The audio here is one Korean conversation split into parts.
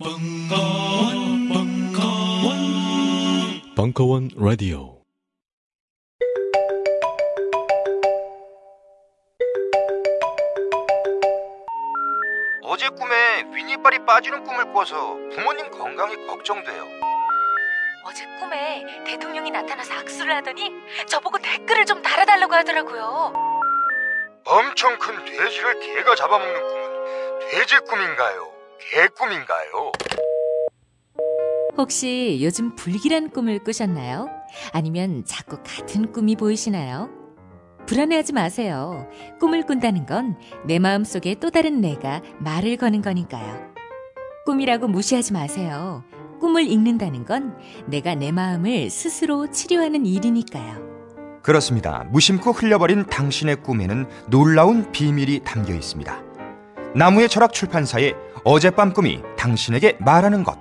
벙커원, 벙커원, 벙커원 라디오. 어제 꿈에 윗니빨이 빠지는 꿈을 꿔서 부모님 건강이 걱정돼요. 어제 꿈에 대통령이 나타나서 악수를 하더니 저보고 댓글을 좀 달아달라고 하더라고요. 엄청 큰 돼지를 개가 잡아먹는 꿈은 돼지 꿈인가요? 개 꿈인가요? 혹시 요즘 불길한 꿈을 꾸셨나요? 아니면 자꾸 같은 꿈이 보이시나요? 불안해하지 마세요. 꿈을 꾼다는 건 내 마음속에 또 다른 내가 말을 거는 거니까요. 꿈이라고 무시하지 마세요. 꿈을 읽는다는 건 내가 내 마음을 스스로 치료하는 일이니까요. 그렇습니다. 무심코 흘려버린 당신의 꿈에는 놀라운 비밀이 담겨 있습니다. 나무의 철학 출판사의 어젯밤 꿈이 당신에게 말하는 것.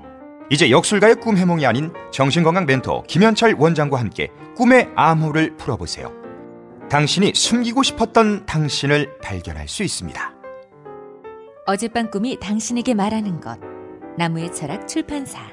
이제 역술가의 꿈 해몽이 아닌 정신건강 멘토 김현철 원장과 함께 꿈의 암호를 풀어보세요. 당신이 숨기고 싶었던 당신을 발견할 수 있습니다. 어젯밤 꿈이 당신에게 말하는 것. 나무의 철학 출판사.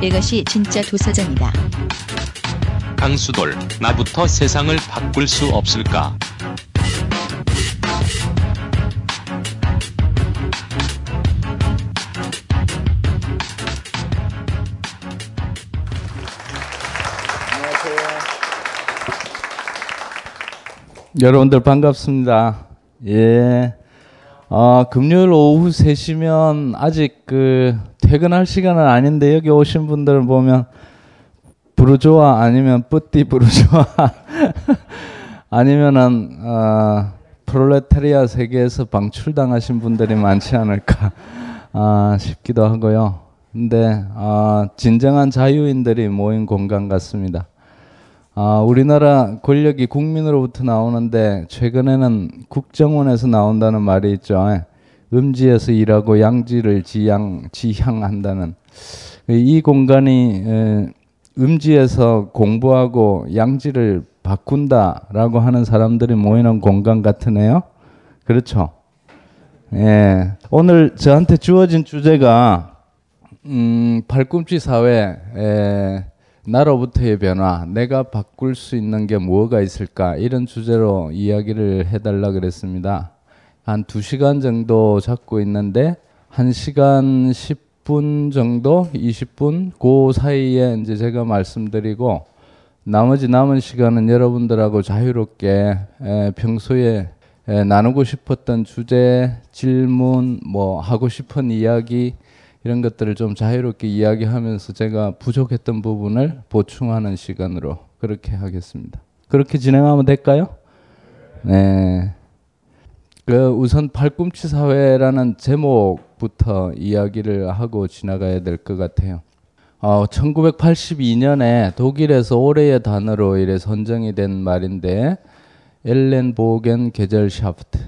이것이 진짜 도서전이다. 강수돌, 나부터 세상을 바꿀 수 없을까? 여러분들 반갑습니다. 예. 어, 금요일 오후 3시면 아직 그 퇴근할 시간은 아닌데 여기 오신 분들 보면 부르조아 아니면 뿌띠 부르조아 아니면은 어, 프롤레타리아 세계에서 방출당하신 분들이 많지 않을까 아, 싶기도 하고요. 근데 아, 진정한 자유인들이 모인 공간 같습니다. 아, 우리나라 권력이 국민으로부터 나오는데 최근에는 국정원에서 나온다는 말이 있죠. 음지에서 일하고 양지를 지향 지향한다는 이 공간이 에, 음지에서 공부하고 양지를 바꾼다라고 하는 사람들이 모이는 공간 같으네요. 그렇죠? 예. 오늘 저한테 주어진 주제가 음, 발꿈치 사회 에, 나로부터의 변화, 내가 바꿀 수 있는 게 뭐가 있을까 이런 주제로 이야기를 해달라 그랬습니다. 한 2시간 정도 잡고 있는데 1시간 10분 정도, 20분 그 사이에 이제 제가 말씀드리고 나머지 남은 시간은 여러분들하고 자유롭게 에, 평소에 에, 나누고 싶었던 주제, 질문, 뭐 하고 싶은 이야기 이런 것들을 좀 자유롭게 이야기하면서 제가 부족했던 부분을 보충하는 시간으로 그렇게 하겠습니다. 그렇게 진행하면 될까요? 네. 그 우선 팔꿈치 사회라는 제목부터 이야기를 하고 지나가야 될 것 같아요. 어, 1982년에 독일에서 올해의 단어로 이래 선정이 된 말인데 엘렌 보겐 게젤샤프트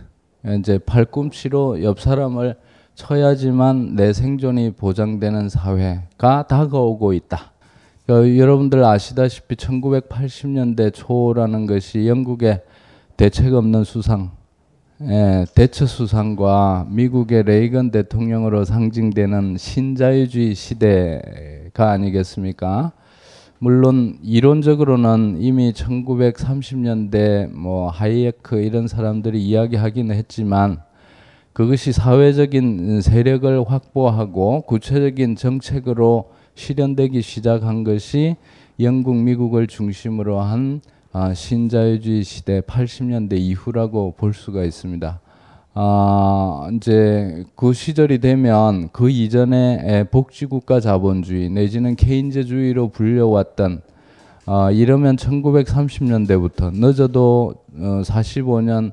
이제 팔꿈치로 옆 사람을 쳐야지만 내 생존이 보장되는 사회가 다가오고 있다. 그, 여러분들 아시다시피 1980년대 초라는 것이 영국의 대책 없는 수상 예, 대처 수상과 미국의 레이건 대통령으로 상징되는 신자유주의 시대가 아니겠습니까? 물론 이론적으로는 이미 1930년대 뭐 하이에크 이런 사람들이 이야기하기는 했지만 그것이 사회적인 세력을 확보하고 구체적인 정책으로 실현되기 시작한 것이 영국, 미국을 중심으로 한 아, 신자유주의 시대 80년대 이후라고 볼 수가 있습니다. 아, 이제 그 시절이 되면 그 이전에 복지국가 자본주의 내지는 케인즈주의로 불려왔던 어, 이러면 1930년대부터 늦어도 어, 45년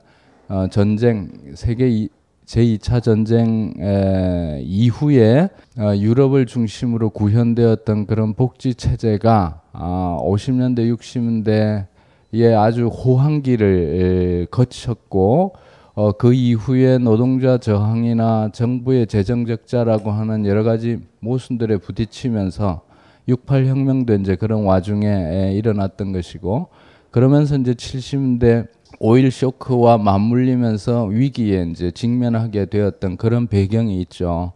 어, 전쟁 세계 이, 제2차 전쟁 에, 이후에 어, 유럽을 중심으로 구현되었던 그런 복지 체제가 아, 50년대 60년대 에 아주 호황기를 에, 거쳤고 어, 그 이후에 노동자 저항이나 정부의 재정 적자라고 하는 여러 가지 모순들에 부딪히면서 68 혁명도 이제 그런 와중에 에, 일어났던 것이고 그러면서 이제 70년대 오일 쇼크와 맞물리면서 위기에 이제 직면하게 되었던 그런 배경이 있죠.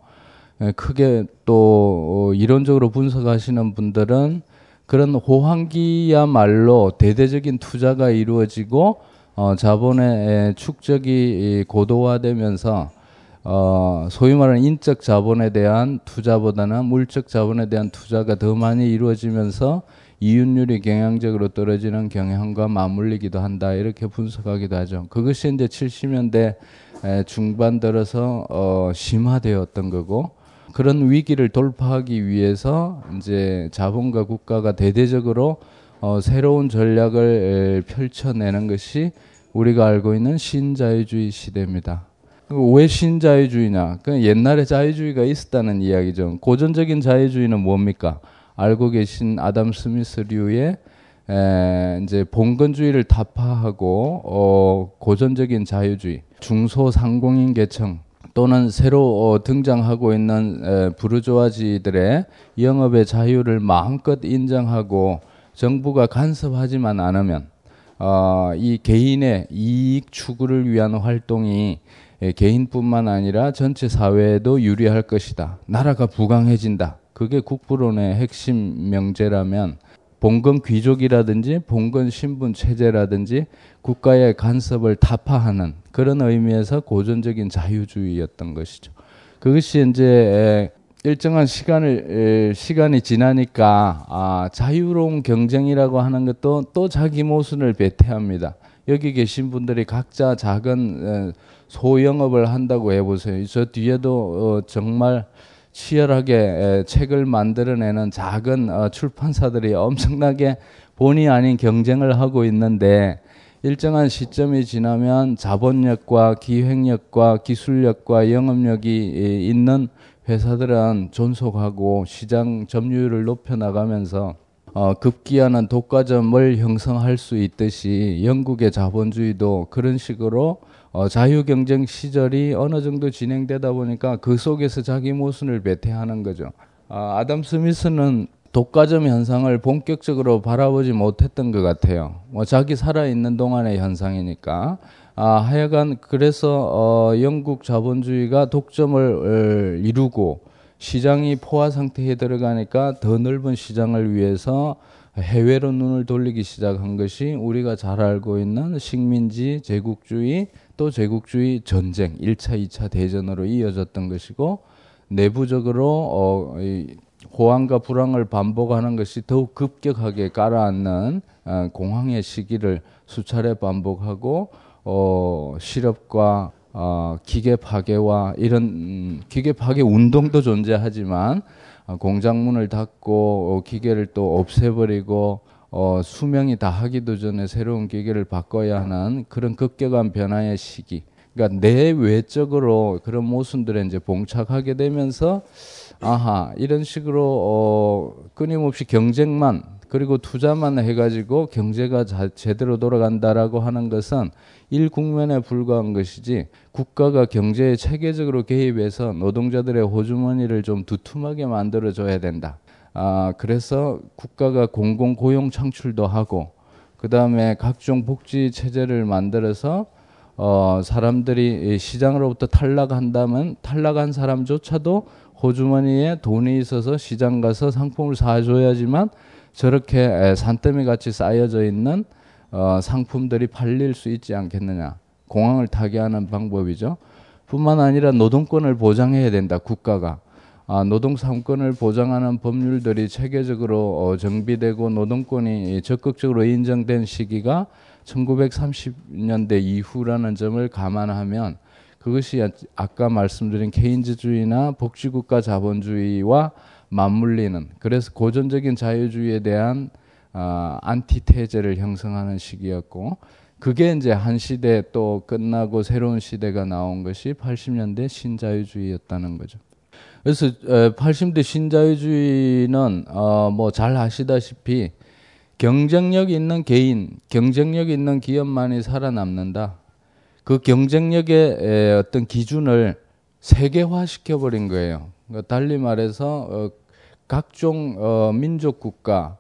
에, 크게 또 어, 이론적으로 분석하시는 분들은 그런 호황기야말로 대대적인 투자가 이루어지고 어, 자본의 축적이 고도화되면서 어, 소위 말하는 인적 자본에 대한 투자보다는 물적 자본에 대한 투자가 더 많이 이루어지면서 이윤율이 경향적으로 떨어지는 경향과 맞물리기도 한다 이렇게 분석하기도 하죠. 그것이 이제 70년대 중반 들어서 어, 심화되었던 거고 그런 위기를 돌파하기 위해서 이제 자본과 국가가 대대적으로 어, 새로운 전략을 펼쳐내는 것이 우리가 알고 있는 신자유주의 시대입니다. 왜 신자유주의냐? 그 옛날에 자유주의가 있었다는 이야기죠. 고전적인 자유주의는 뭡니까? 알고 계신 아담 스미스류의 에, 이제 봉건주의를 타파하고 어, 고전적인 자유주의, 중소상공인 계층 또는 새로 어, 등장하고 있는 에, 부르주아지들의 영업의 자유를 마음껏 인정하고 정부가 간섭하지만 않으면 어, 이 개인의 이익 추구를 위한 활동이 개인뿐만 아니라 전체 사회에도 유리할 것이다. 나라가 부강해진다. 그게 국부론의 핵심 명제라면 봉건 귀족이라든지 봉건 신분 체제라든지 국가의 간섭을 타파하는 그런 의미에서 고전적인 자유주의였던 것이죠. 그것이 이제 일정한 시간을 시간이 지나니까 아, 자유로운 경쟁이라고 하는 것도 또 자기 모순을 배태합니다. 여기 계신 분들이 각자 작은 소영업을 한다고 해보세요. 저 뒤에도 어, 정말 치열하게 책을 만들어내는 작은 어, 출판사들이 엄청나게 본의 아닌 경쟁을 하고 있는데 일정한 시점이 지나면 자본력과 기획력과 기술력과 영업력이 있는 회사들은 존속하고 시장 점유율을 높여 나가면서 어, 급기야는 독과점을 형성할 수 있듯이 영국의 자본주의도 그런 식으로 어, 자유경쟁 시절이 어느 정도 진행되다 보니까 그 속에서 자기 모순을 배태하는 거죠. 아, 아담 스미스는 독과점 현상을 본격적으로 바라보지 못했던 것 같아요. 뭐 자기 살아있는 동안의 현상이니까. 아, 하여간 그래서 어, 영국 자본주의가 독점을 어, 이루고 시장이 포화 상태에 들어가니까 더 넓은 시장을 위해서 해외로 눈을 돌리기 시작한 것이 우리가 잘 알고 있는 식민지 제국주의 또 제국주의 전쟁 1차 2차 대전으로 이어졌던 것이고 내부적으로 어, 이 호황과 불황을 반복하는 것이 더욱 급격하게 깔아앉는 어, 공황의 시기를 수차례 반복하고 어, 실업과 어, 기계 파괴와 이런 음, 기계 파괴 운동도 존재하지만 어, 공장 문을 닫고 어, 기계를 또 없애버리고 어, 수명이 다하기도 전에 새로운 기계를 바꿔야 하는 그런 급격한 변화의 시기. 그러니까 내외적으로 그런 모순들에 이제 봉착하게 되면서 아하 이런 식으로 어, 끊임없이 경쟁만 그리고 투자만 해가지고 경제가 자, 제대로 돌아간다라고 하는 것은 일 국면에 불과한 것이지 국가가 경제에 체계적으로 개입해서 노동자들의 호주머니를 좀 두툼하게 만들어 줘야 된다. 아, 그래서 국가가 공공 고용 창출도 하고 그 다음에 각종 복지 체제를 만들어서 어, 사람들이 시장으로부터 탈락한다면 탈락한 사람조차도 호주머니에 돈이 있어서 시장 가서 상품을 사줘야지만 저렇게 산더미 같이 쌓여져 있는 어, 상품들이 팔릴 수 있지 않겠느냐. 공항을 타게 하는 방법이죠. 뿐만 아니라 노동권을 보장해야 된다. 국가가. 아, 노동 상권을 보장하는 법률들이 체계적으로 어, 정비되고 노동권이 적극적으로 인정된 시기가 1930년대 이후라는 점을 감안하면 그것이 아까 말씀드린 케인즈주의나 복지국가 자본주의와 맞물리는 그래서 고전적인 자유주의에 대한 어, 안티테제를 형성하는 시기였고 그게 이제 한 시대 또 끝나고 새로운 시대가 나온 것이 80년대 신자유주의였다는 거죠. 그래서 80대 신자유주의는 어, 뭐 잘 아시다시피 경쟁력 있는 개인, 경쟁력 있는 기업만이 살아남는다. 그 경쟁력의 어떤 기준을 세계화 시켜 버린 거예요. 그러니까 달리 말해서 어, 각종 어, 민족 국가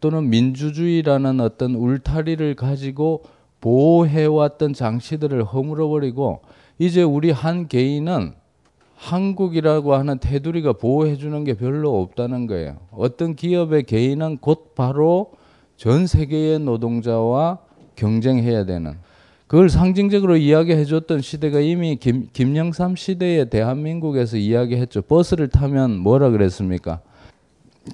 또는 민주주의라는 어떤 울타리를 가지고 보호해왔던 장치들을 허물어 버리고 이제 우리 한 개인은 한국이라고 하는 테두리가 보호해 주는 게 별로 없다는 거예요. 어떤 기업의 개인은 곧 바로 전 세계의 노동자와 경쟁해야 되는 그걸 상징적으로 이야기해 줬던 시대가 이미 김, 김영삼 시대에 대한민국에서 이야기했죠. 버스를 타면 뭐라 그랬습니까?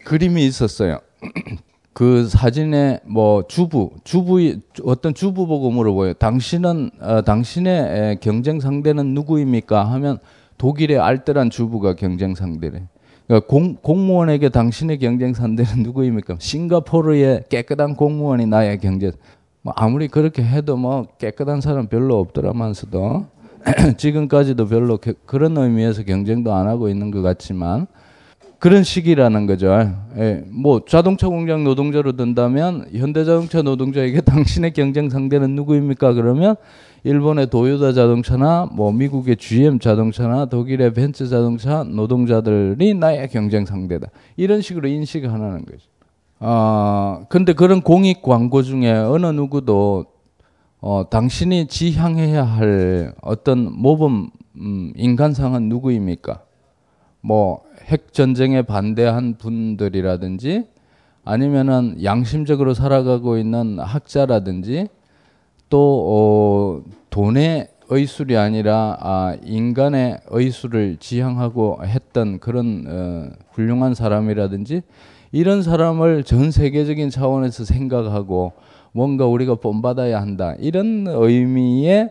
그림이 있었어요. 그 사진에 뭐 주부, 주부 어떤 주부 보고 물어보요. 당신은 어, 당신의 경쟁 상대는 누구입니까? 하면 독일의 알뜰한 주부가 경쟁 상대래. 그러니까 공, 공무원에게 당신의 경쟁 상대는 누구입니까? 싱가포르의 깨끗한 공무원이 나의 경쟁. 뭐 아무리 그렇게 해도 뭐 깨끗한 사람 별로 없더라면서도 지금까지도 별로 게, 그런 의미에서 경쟁도 안 하고 있는 것 같지만 그런 시기라는 거죠. 예, 뭐 자동차 공장 노동자로 든다면 현대자동차 노동자에게 당신의 경쟁 상대는 누구입니까? 그러면 일본의 도요타 자동차나 뭐 미국의 GM 자동차나 독일의 벤츠 자동차 노동자들이 나의 경쟁 상대다. 이런 식으로 인식하는 거죠. 아, 근데 그런 공익 광고 중에 어느 누구도 어, 당신이 지향해야 할 어떤 모범 음, 인간상은 누구입니까? 뭐 핵 전쟁에 반대한 분들이라든지 아니면은 양심적으로 살아가고 있는 학자라든지 또 어, 돈의 의술이 아니라 아, 인간의 의술을 지향하고 했던 그런 어, 훌륭한 사람이라든지 이런 사람을 전 세계적인 차원에서 생각하고 뭔가 우리가 본받아야 한다 이런 의미의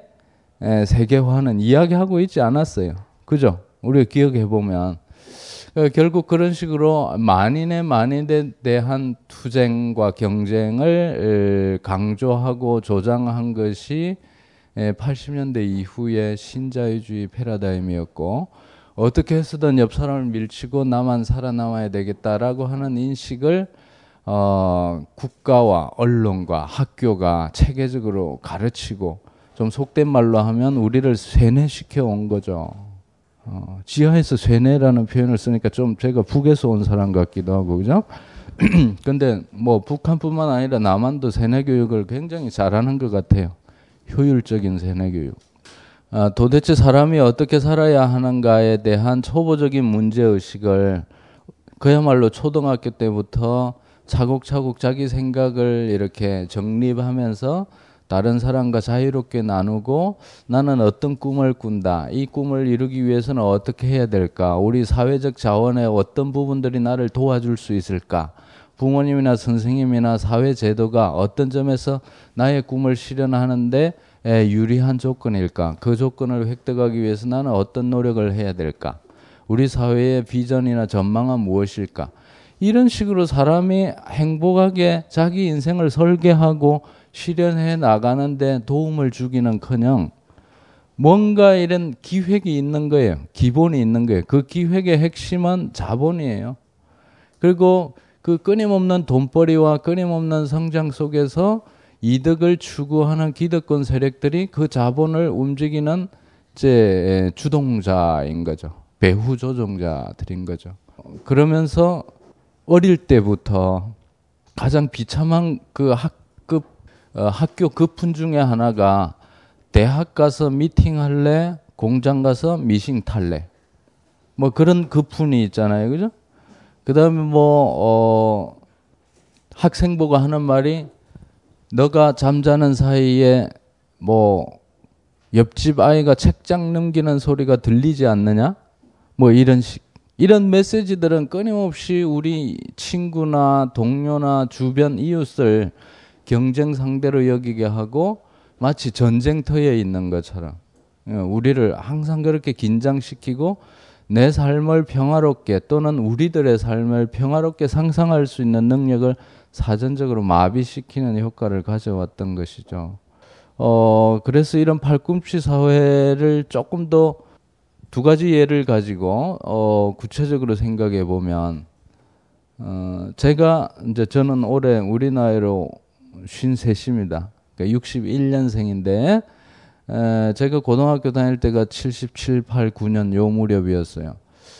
에, 세계화는 이야기하고 있지 않았어요. 그죠? 우리가 기억해 보면 어, 결국 그런 식으로 만인의 만인에 대한 투쟁과 경쟁을 강조하고 조장한 것이 80년대 이후의 신자유주의 패러다임이었고 어떻게 해서든 옆 사람을 밀치고 나만 살아남아야 되겠다라고 하는 인식을 어, 국가와 언론과 학교가 체계적으로 가르치고 좀 속된 말로 하면 우리를 세뇌시켜 온 거죠. 어, 지하에서 세뇌라는 표현을 쓰니까 좀 제가 북에서 온 사람 같기도 하고 그죠? 근데 뭐 북한뿐만 아니라 남한도 세뇌 교육을 굉장히 잘하는 것 같아요. 효율적인 세뇌 교육. 아, 도대체 사람이 어떻게 살아야 하는가에 대한 초보적인 문제 의식을 그야말로 초등학교 때부터 차곡차곡 자기 생각을 이렇게 정립하면서 다른 사람과 자유롭게 나누고 나는 어떤 꿈을 꾼다. 이 꿈을 이루기 위해서는 어떻게 해야 될까? 우리 사회적 자원의 어떤 부분들이 나를 도와줄 수 있을까? 부모님이나 선생님이나 사회 제도가 어떤 점에서 나의 꿈을 실현하는데 유리한 조건일까? 그 조건을 획득하기 위해서 나는 어떤 노력을 해야 될까? 우리 사회의 비전이나 전망은 무엇일까? 이런 식으로 사람이 행복하게 자기 인생을 설계하고 실현해 나가는데 도움을 주기는 커녕 뭔가 이런 기획이 있는 거예요. 기본이 있는 거예요. 그 기획의 핵심은 자본이에요. 그리고 그 끊임없는 돈벌이와 끊임없는 성장 속에서 이득을 추구하는 기득권 세력들이 그 자본을 움직이는 이제 주동자인 거죠. 배후 조종자들인 거죠. 그러면서 어릴 때부터 가장 비참한 그 학, 어, 학교 급훈 중에 하나가 대학 가서 미팅 할래? 공장 가서 미싱 탈래? 뭐 그런 그분이 있잖아요. 그죠? 그 다음에 뭐, 어, 학생보고 하는 말이 너가 잠자는 사이에 뭐 옆집 아이가 책장 넘기는 소리가 들리지 않느냐? 뭐 이런 식. 이런 메시지들은 끊임없이 우리 친구나 동료나 주변 이웃을 경쟁 상대로 여기게 하고 마치 전쟁터에 있는 것처럼 예, 우리를 항상 그렇게 긴장시키고 내 삶을 평화롭게 또는 우리들의 삶을 평화롭게 상상할 수 있는 능력을 사전적으로 마비시키는 효과를 가져왔던 것이죠. 어, 그래서 이런 팔꿈치 사회를 조금 더 두 가지 예를 가지고 어, 구체적으로 생각해 보면 어, 제가 이제 저는 올해 우리 나이로 53입니다. 그러니까 61년생인데 에, 제가 고등학교 다닐 때가 77, 8, 9년 요 무렵이었어요.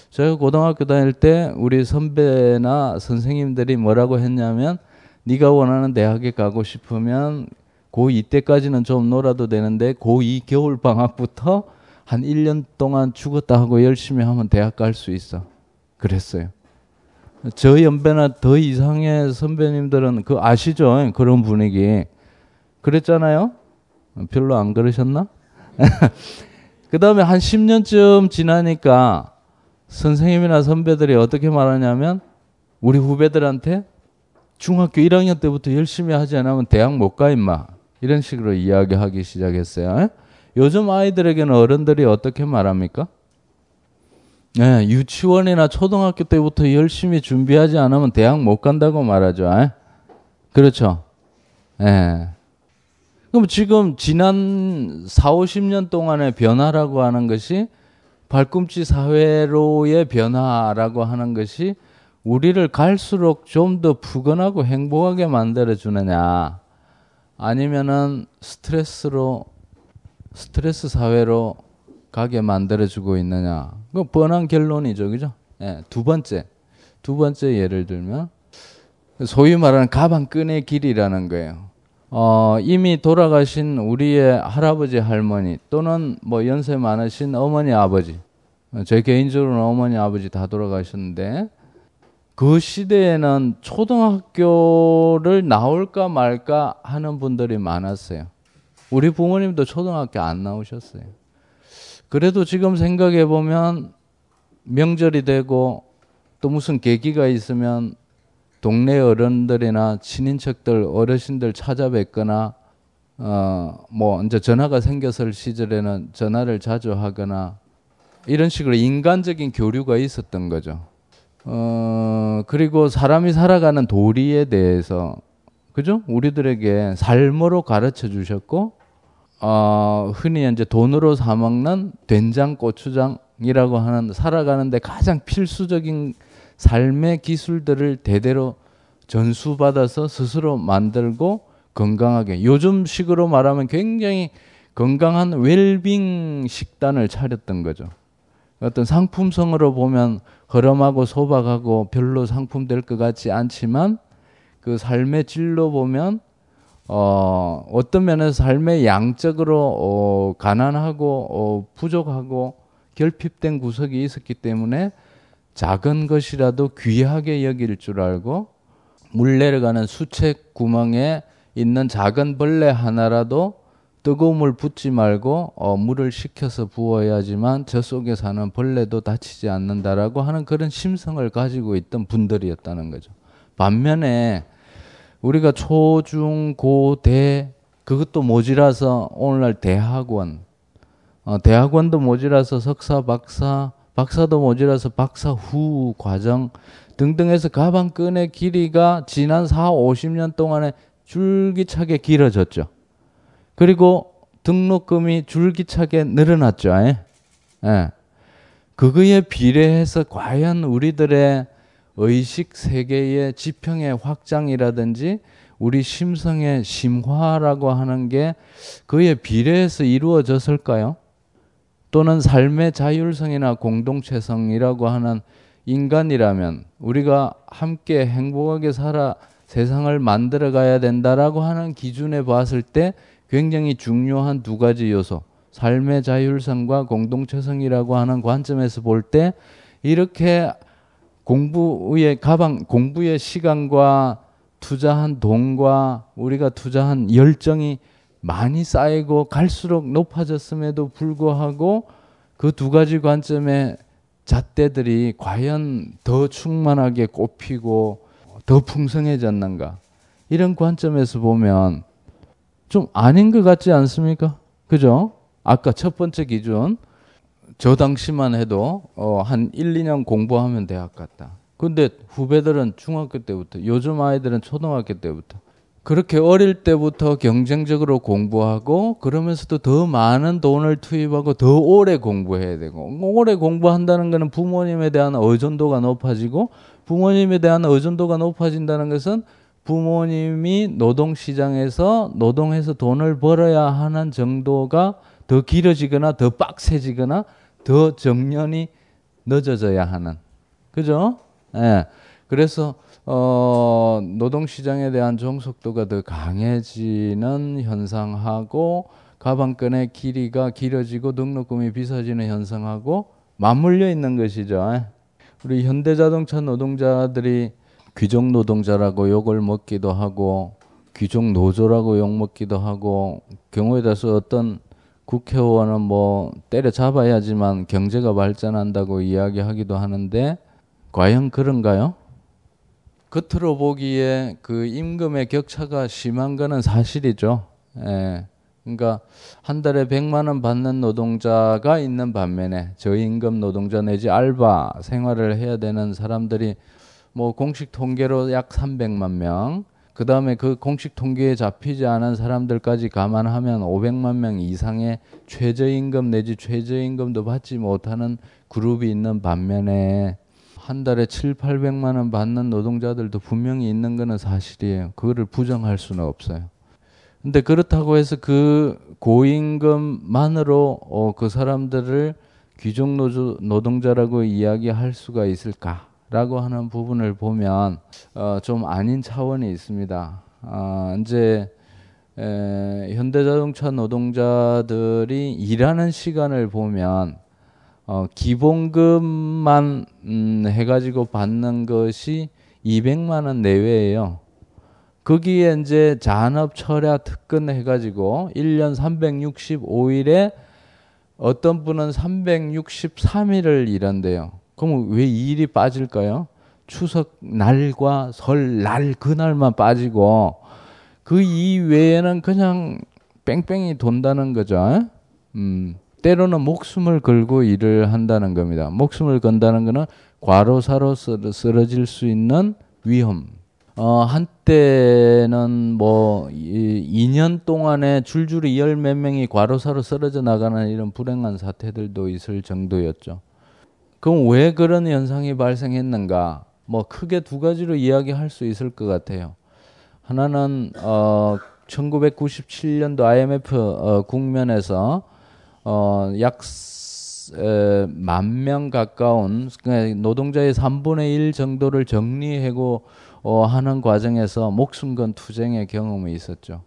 제가 고등학교 다닐 때 우리 선배나 선생님들이 뭐라고 했냐면 네가 원하는 대학에 가고 싶으면 고2 때까지는 좀 놀아도 되는데 고2 겨울 방학부터 한 1년 동안 죽었다 하고 열심히 하면 대학 갈 수 있어. 그랬어요. 저 연배나 더 이상의 선배님들은 그 아시죠? 그런 분위기. 그랬잖아요? 별로 안 그러셨나? 그 다음에 한 10년쯤 지나니까 선생님이나 선배들이 어떻게 말하냐면 우리 후배들한테 중학교 1학년 때부터 열심히 하지 않으면 대학 못 가 임마 이런 식으로 이야기하기 시작했어요. 요즘 아이들에게는 어른들이 어떻게 말합니까? 네, 유치원이나 초등학교 때부터 열심히 준비하지 않으면 대학 못 간다고 말하죠. 에? 그렇죠. 예. 네. 그럼 지금 지난 4, 50년 동안의 변화라고 하는 것이 발꿈치 사회로의 변화라고 하는 것이 우리를 갈수록 좀더 푸근하고 행복하게 만들어 주느냐 아니면은 스트레스로 스트레스 사회로 가게 만들어 주고 있느냐. 그 뻔한 결론이죠. 그죠? 예, 두 번째. 두 번째 예를 들면 소위 말하는 가방 끈의 길이라는 거예요 어, 이미 돌아가신 우리의 할아버지 할머니 또는 뭐 연세 많으신 어머니 아버지 제 개인적으로는 어머니 아버지 다 돌아가셨는데 그 시대에는 초등학교를 나올까 말까 하는 분들이 많았어요. 우리 부모님도 초등학교 안 나오셨어요. 그래도 지금 생각해 보면 명절이 되고 또 무슨 계기가 있으면 동네 어른들이나 친인척들 어르신들 찾아뵙거나 어뭐 이제 전화가 생겼을 시절에는 전화를 자주 하거나 이런 식으로 인간적인 교류가 있었던 거죠. 어, 그리고 사람이 살아가는 도리에 대해서, 그죠? 우리들에게 삶으로 가르쳐 주셨고, 어, 흔히 이제 돈으로 사 먹는 된장, 고추장이라고 하는 살아가는데 가장 필수적인 삶의 기술들을 대대로 전수받아서 스스로 만들고 건강하게 요즘식으로 말하면 굉장히 건강한 웰빙 식단을 차렸던 거죠. 어떤 상품성으로 보면 허름하고 소박하고 별로 상품 될 것 같지 않지만 그 삶의 질로 보면 어, 어떤 면에서 삶의 양적으로 어, 가난하고 어, 부족하고 결핍된 구석이 있었기 때문에 작은 것이라도 귀하게 여길 줄 알고 물 내려가는 수채 구멍에 있는 작은 벌레 하나라도 뜨거운 물 붓지 말고 어, 물을 식혀서 부어야지만 저 속에 사는 벌레도 다치지 않는다라고 하는 그런 심성을 가지고 있던 분들이었다는 거죠. 반면에 우리가 초, 중, 고, 대 그것도 모자라서 오늘날 대학원, 어, 대학원도 모자라서 석사, 박사, 박사도 모자라서 박사 후 과정 등등해서 가방끈의 길이가 지난 4, 50년 동안에 줄기차게 길어졌죠. 그리고 등록금이 줄기차게 늘어났죠. 예. 예. 그거에 비례해서 과연 우리들의 의식 세계의 지평의 확장이라든지 우리 심성의 심화라고 하는 게 그에 비례해서 이루어졌을까요? 또는 삶의 자율성이나 공동체성이라고 하는 인간이라면 우리가 함께 행복하게 살아 세상을 만들어 가야 된다라고 하는 기준에 봤을 때 굉장히 중요한 두 가지 요소. 삶의 자율성과 공동체성이라고 하는 관점에서 볼 때 이렇게 공부의 가방 공부의 시간과 투자한 돈과 우리가 투자한 열정이 많이 쌓이고 갈수록 높아졌음에도 불구하고 그 두 가지 관점의 잣대들이 과연 더 충만하게 꼽히고 더 풍성해졌는가 이런 관점에서 보면 좀 아닌 것 같지 않습니까? 그죠? 아까 첫 번째 기준 저 당시만 해도 어, 한 1, 2년 공부하면 대학 갔다. 근데 후배들은 중학교 때부터 요즘 아이들은 초등학교 때부터 그렇게 어릴 때부터 경쟁적으로 공부하고 그러면서도 더 많은 돈을 투입하고 더 오래 공부해야 되고 오래 공부한다는 것은 부모님에 대한 의존도가 높아지고 부모님에 대한 의존도가 높아진다는 것은 부모님이 노동시장에서 노동해서 돈을 벌어야 하는 정도가 더 길어지거나 더 빡세지거나 더 정년이 늦어져야 하는 그죠? 예. 그래서 어, 노동시장에 대한 종속도가 더 강해지는 현상하고 가방끈의 길이가 길어지고 등록금이 비싸지는 현상하고 맞물려 있는 것이죠. 우리 현대자동차 노동자들이 귀족 노동자라고 욕을 먹기도 하고 귀족 노조라고 욕 먹기도 하고 경우에 따라서 어떤 국회의원은 뭐 때려잡아야지만 경제가 발전한다고 이야기하기도 하는데 과연 그런가요? 겉으로 보기에 그 임금의 격차가 심한 거는 사실이죠. 예. 그러니까 한 달에 100만 원 받는 노동자가 있는 반면에 저임금 노동자 내지 알바 생활을 해야 되는 사람들이 뭐 공식 통계로 약 300만 명, 그 다음에 그 공식 통계에 잡히지 않은 사람들까지 감안하면 500만 명 이상의 최저임금 내지 최저임금도 받지 못하는 그룹이 있는 반면에 한 달에 7, 800만 원 받는 노동자들도 분명히 있는 것은 사실이에요. 그거를 부정할 수는 없어요. 근데 그렇다고 해서 그 고임금만으로 어, 그 사람들을 귀족 노조, 노동자라고 이야기할 수가 있을까라고 하는 부분을 보면 어, 좀 아닌 차원이 있습니다. 어, 이제 에, 현대자동차 노동자들이 일하는 시간을 보면 어, 기본급만 음, 해가지고 받는 것이 200만 원 내외예요. 거기에 이제 잔업 철야 특근 해가지고 1년 365일에 어떤 분은 363일을 일한대요. 그럼 왜이 일이 빠질까요? 추석 날과 설날 그날만 빠지고 그 이외에는 그냥 뺑뺑이 돈다는 거죠. 음. 때로는 목숨을 걸고 일을 한다는 겁니다. 목숨을 건다는 것은 과로사로 쓰러질 수 있는 위험. 어, 한때는 뭐 2년 동안에 줄줄이 열 몇 명이 과로사로 쓰러져 나가는 이런 불행한 사태들도 있을 정도였죠. 그럼 왜 그런 현상이 발생했는가? 뭐 크게 두 가지로 이야기할 수 있을 것 같아요. 하나는 어 1997년도 IMF 어, 국면에서 어, 약 만 명 가까운 노동자의 3분의 1 정도를 정리하고 어, 하는 과정에서 목숨 건 투쟁의 경험이 있었죠.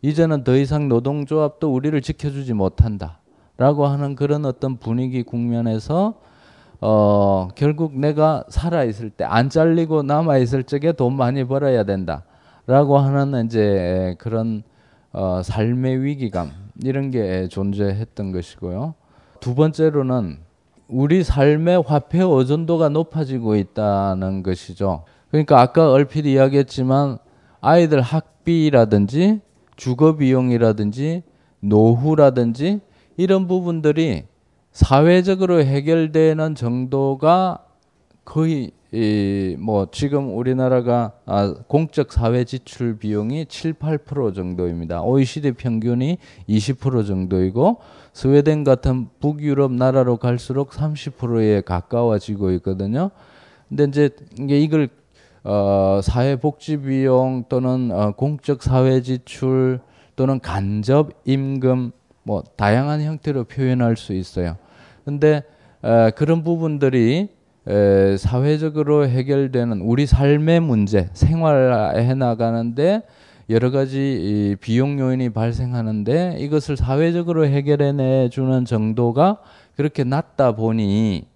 이제는 더 이상 노동조합도 우리를 지켜주지 못한다 라고 하는 그런 어떤 분위기 국면에서 어, 결국 내가 살아 있을 때 안 잘리고 남아 있을 적에 돈 많이 벌어야 된다 라고 하는 이제 그런 어, 삶의 위기감 이런 게 존재했던 것이고요. 두 번째로는 우리 삶의 화폐 의존도가 높아지고 있다는 것이죠. 그러니까 아까 얼핏 이야기했지만 아이들 학비라든지 주거 비용이라든지 노후라든지 이런 부분들이 사회적으로 해결되는 정도가 거의 이 뭐 지금 우리나라가 아 공적 사회 지출 비용이 7, 8% 정도입니다. OECD 평균이 20% 정도이고 스웨덴 같은 북유럽 나라로 갈수록 30%에 가까워지고 있거든요. 근데 이제 이게 이걸 어 사회 복지 비용 또는 어 공적 사회 지출 또는 간접 임금 뭐 다양한 형태로 표현할 수 있어요. 근데 어 그런 부분들이 에, 사회적으로 해결되는 우리 삶의 문제, 생활해 나가는데 여러 가지 이 비용 요인이 발생하는데 이것을 사회적으로 해결해 주는 정도가 그렇게 낮다 보니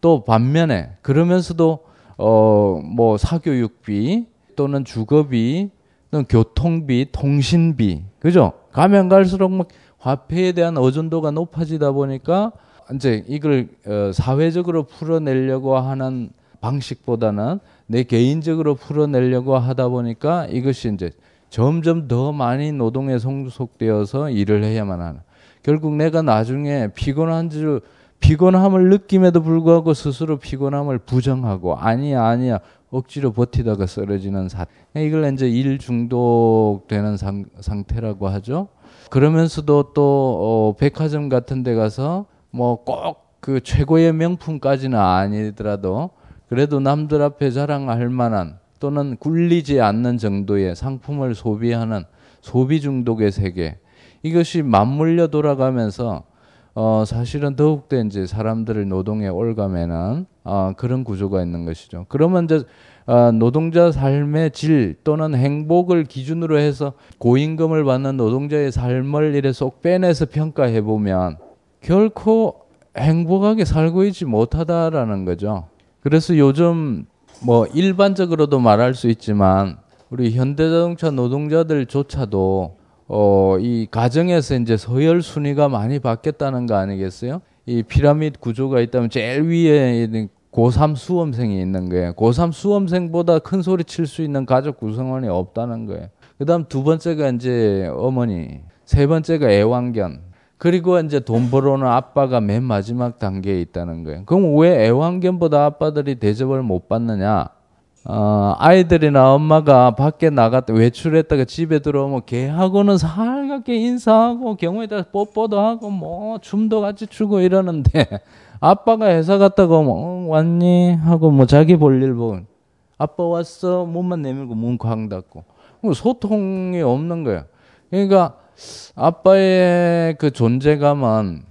또 반면에 그러면서도 어 뭐 사교육비 또는 주거비 또는 교통비, 통신비 그죠? 가면 갈수록 막 화폐에 대한 의존도가 높아지다 보니까 이제 이걸 어, 사회적으로 풀어내려고 하는 방식보다는 내 개인적으로 풀어내려고 하다 보니까 이것이 이제 점점 더 많이 노동에 성속되어서 일을 해야만 하는. 결국 내가 나중에 피곤한 줄 피곤함을 느낌에도 불구하고 스스로 피곤함을 부정하고 아니야 아니야 억지로 버티다가 쓰러지는 사. 이걸 이제 일 중독되는 상, 상태라고 하죠. 그러면서도 또 어, 백화점 같은 데 가서 뭐 꼭 그 최고의 명품까지는 아니더라도 그래도 남들 앞에 자랑할 만한 또는 굴리지 않는 정도의 상품을 소비하는 소비 중독의 세계 이것이 맞물려 돌아가면서 어 사실은 더욱더 이제 사람들을 노동에 올가매는 어 그런 구조가 있는 것이죠. 그러면 이제 어 노동자 삶의 질 또는 행복을 기준으로 해서 고임금을 받는 노동자의 삶을 이래 쏙 빼내서 평가해 보면 결코 행복하게 살고 있지 못하다라는 거죠. 그래서 요즘 뭐 일반적으로도 말할 수 있지만 우리 현대자동차 노동자들조차도 어 이 가정에서 이제 서열 순위가 많이 바뀌었다는 거 아니겠어요? 이 피라미드 구조가 있다면 제일 위에 있는 고3 수험생이 있는 거예요. 고3 수험생보다 큰 소리 칠 수 있는 가족 구성원이 없다는 거예요. 그 다음 두 번째가 이제 어머니, 세 번째가 애완견, 그리고 이제 돈 벌어오는 아빠가 맨 마지막 단계에 있다는 거예요. 그럼 왜 애완견보다 아빠들이 대접을 못 받느냐? 어, 아이들이나 엄마가 밖에 나갔다 외출했다가 집에 들어오면 개하고는 살갑게 인사하고 경우에 따라 뽀뽀도 하고 뭐 춤도 같이 추고 이러는데 아빠가 회사 갔다가 오면 어, 왔니 하고 뭐 자기 볼일 보고 아빠 왔어 몸만 내밀고 문 쾅 닫고 소통이 없는 거예요. 그러니까 아빠의 그 존재감은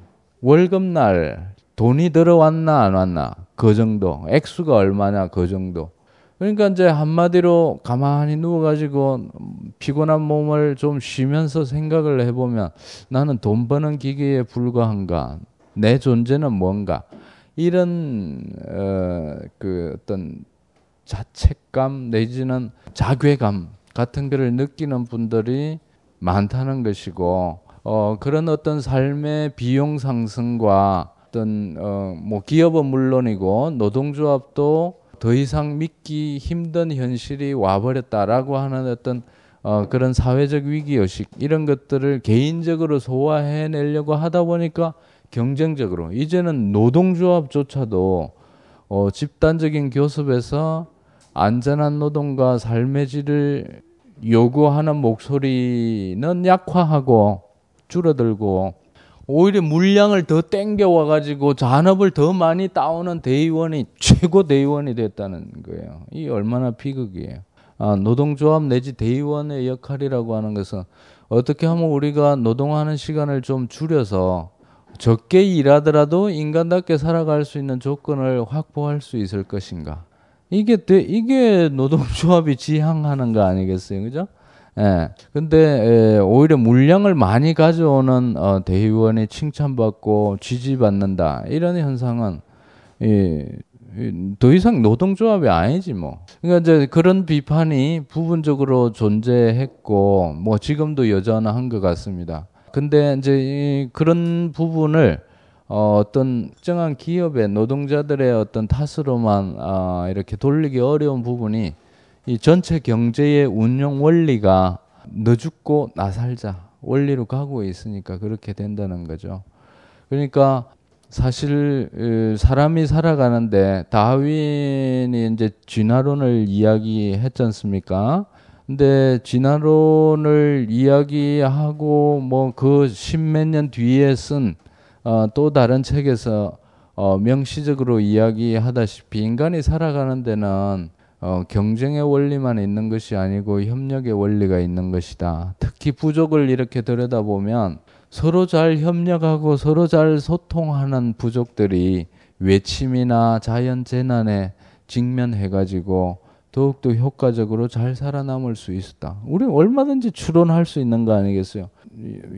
월급날 돈이 들어왔나 안 왔나 그 정도 액수가 얼마냐 그 정도. 그러니까 이제 한마디로 가만히 누워가지고 피곤한 몸을 좀 쉬면서 생각을 해보면 나는 돈 버는 기계에 불과한가? 내 존재는 뭔가? 이런 어, 그 어떤 자책감 내지는 자괴감 같은 거를 느끼는 분들이 많다는 것이고 어, 그런 어떤 삶의 비용 상승과 어떤 어, 뭐 기업은 물론이고 노동조합도 더 이상 믿기 힘든 현실이 와버렸다라고 하는 어떤 어, 그런 사회적 위기 의식 이런 것들을 개인적으로 소화해내려고 하다 보니까 경쟁적으로 이제는 노동조합조차도 어, 집단적인 교섭에서 안전한 노동과 삶의 질을 요구하는 목소리는 약화하고 줄어들고 오히려 물량을 더 땡겨와 가지고 잔업을 더 많이 따오는 대의원이 최고 대의원이 됐다는 거예요. 이 얼마나 비극이에요. 아, 노동조합 내지 대의원의 역할이라고 하는 것은 어떻게 하면 우리가 노동하는 시간을 좀 줄여서 적게 일하더라도 인간답게 살아갈 수 있는 조건을 확보할 수 있을 것인가? 이게 이게 노동조합이 지향하는 거 아니겠어요, 그죠? 예. 근데 에, 오히려 물량을 많이 가져오는 어, 대의원이 칭찬받고 지지받는다 이런 현상은 이, 더 이상 노동조합이 아니지 뭐. 그러니까 이제 그런 비판이 부분적으로 존재했고 뭐 지금도 여전한 것 같습니다. 근데 이제 그런 부분을 어, 어떤 특정한 기업의 노동자들의 어떤 탓으로만 어, 이렇게 돌리기 어려운 부분이 이 전체 경제의 운영 원리가 너 죽고 나 살자 원리로 가고 있으니까 그렇게 된다는 거죠. 그러니까 사실 사람이 살아가는데 다윈이 이제 진화론을 이야기했지 않습니까? 근데 진화론을 이야기하고 뭐 그 십몇 년 뒤에 쓴 어, 또 다른 책에서 어, 명시적으로 이야기하다시피 인간이 살아가는 데는 어, 경쟁의 원리만 있는 것이 아니고 협력의 원리가 있는 것이다. 특히 부족을 이렇게 들여다보면 서로 잘 협력하고 서로 잘 소통하는 부족들이 외침이나 자연 재난에 직면해가지고 더욱더 효과적으로 잘 살아남을 수 있었다. 우리 얼마든지 추론할 수 있는 거 아니겠어요?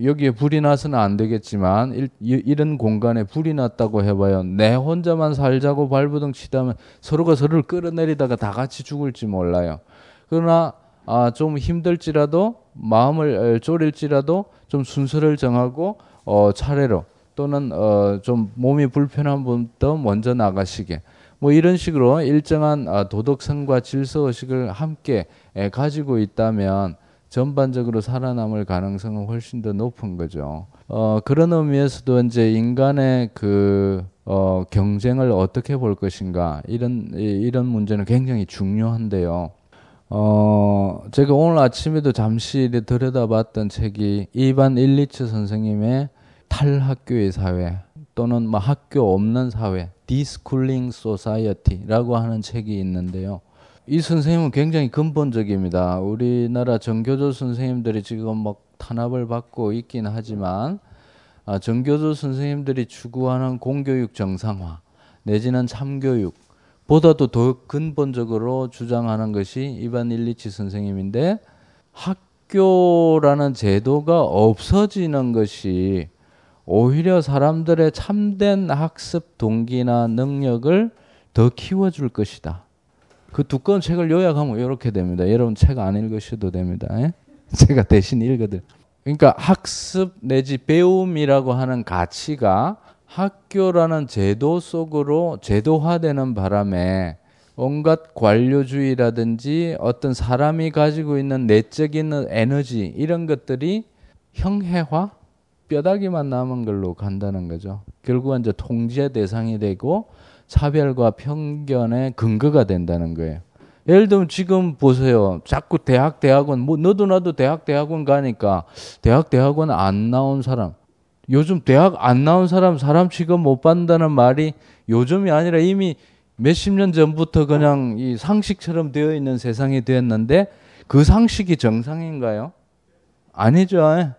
여기에 불이 나서는 안 되겠지만 일, 이런 공간에 불이 났다고 해봐요. 내 혼자만 살자고 발부둥 치다면 서로가 서로를 끌어내리다가 다 같이 죽을지 몰라요. 그러나 아, 좀 힘들지라도 마음을 졸일지라도 좀 순서를 정하고 어, 차례로 또는 어, 좀 몸이 불편한 분부터 먼저 나가시게 뭐 이런 식으로 일정한 아, 도덕성과 질서 의식을 함께 가지고 있다면 전반적으로 살아남을 가능성은 훨씬 더 높은 거죠. 어, 그런 의미에서도 이제 인간의 그 어, 경쟁을 어떻게 볼 것인가 이런 이런 문제는 굉장히 중요한데요. 어, 제가 오늘 아침에도 잠시 들여다봤던 책이 이반 일리치 선생님의 탈학교의 사회 또는 뭐 학교 없는 사회, Deschooling Society라고 하는 책이 있는데요. 이 선생님은 굉장히 근본적입니다. 우리나라 전교조 선생님들이 지금 막 탄압을 받고 있긴 하지만 아, 전교조 선생님들이 추구하는 공교육 정상화 내지는 참교육 보다도 더 근본적으로 주장하는 것이 이반 일리치 선생님인데 학교라는 제도가 없어지는 것이 오히려 사람들의 참된 학습 동기나 능력을 더 키워줄 것이다. 그 두꺼운 책을 요약하면 이렇게 됩니다. 여러분 책 안 읽으셔도 됩니다. 예? 제가 대신 읽어드. 그러니까 학습 내지 배움이라고 하는 가치가 학교라는 제도 속으로 제도화되는 바람에 온갖 관료주의라든지 어떤 사람이 가지고 있는 내적인 에너지 이런 것들이 형해화 뼈다귀만 남은 걸로 간다는 거죠. 결국은 이제 통제 대상이 되고 차별과 편견의 근거가 된다는 거예요. 예를 들면 지금 보세요. 자꾸 대학 대학원 뭐 너도 나도 대학 대학원 가니까 대학 대학원 안 나온 사람 요즘 대학 안 나온 사람 사람 취급 못 받는다는 말이 요즘이 아니라 이미 몇십 년 전부터 그냥 이 상식처럼 되어 있는 세상이 되었는데 그 상식이 정상인가요? 아니죠.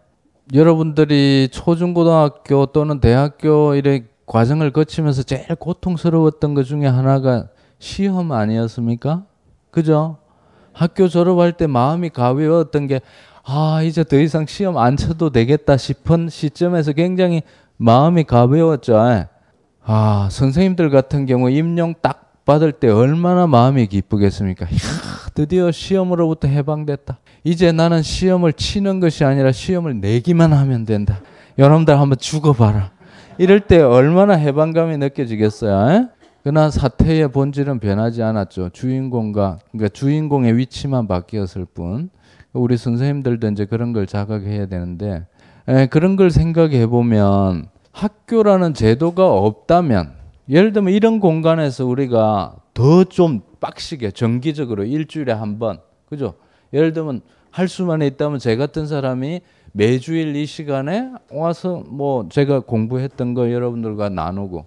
여러분들이 초중고등학교 또는 대학교 이래 과정을 거치면서 제일 고통스러웠던 것 중에 하나가 시험 아니었습니까? 그죠? 학교 졸업할 때 마음이 가벼웠던 게, 아, 이제 더 이상 시험 안 쳐도 되겠다 싶은 시점에서 굉장히 마음이 가벼웠죠. 아, 선생님들 같은 경우 임용 딱 받을 때 얼마나 마음이 기쁘겠습니까? 이야, 드디어 시험으로부터 해방됐다. 이제 나는 시험을 치는 것이 아니라 시험을 내기만 하면 된다. 여러분들 한번 죽어봐라. 이럴 때 얼마나 해방감이 느껴지겠어요? 에? 그러나 사태의 본질은 변하지 않았죠. 주인공과 그러니까 주인공의 위치만 바뀌었을 뿐. 우리 선생님들도 이제 그런 걸 자각해야 되는데 에, 그런 걸 생각해 보면 학교라는 제도가 없다면 예를 들면 이런 공간에서 우리가 더 좀 빡시게 정기적으로 일주일에 한 번 그죠? 예를 들면 할 수만 있다면 제 같은 사람이 매주일 이 시간에 와서 뭐 제가 공부했던 거 여러분들과 나누고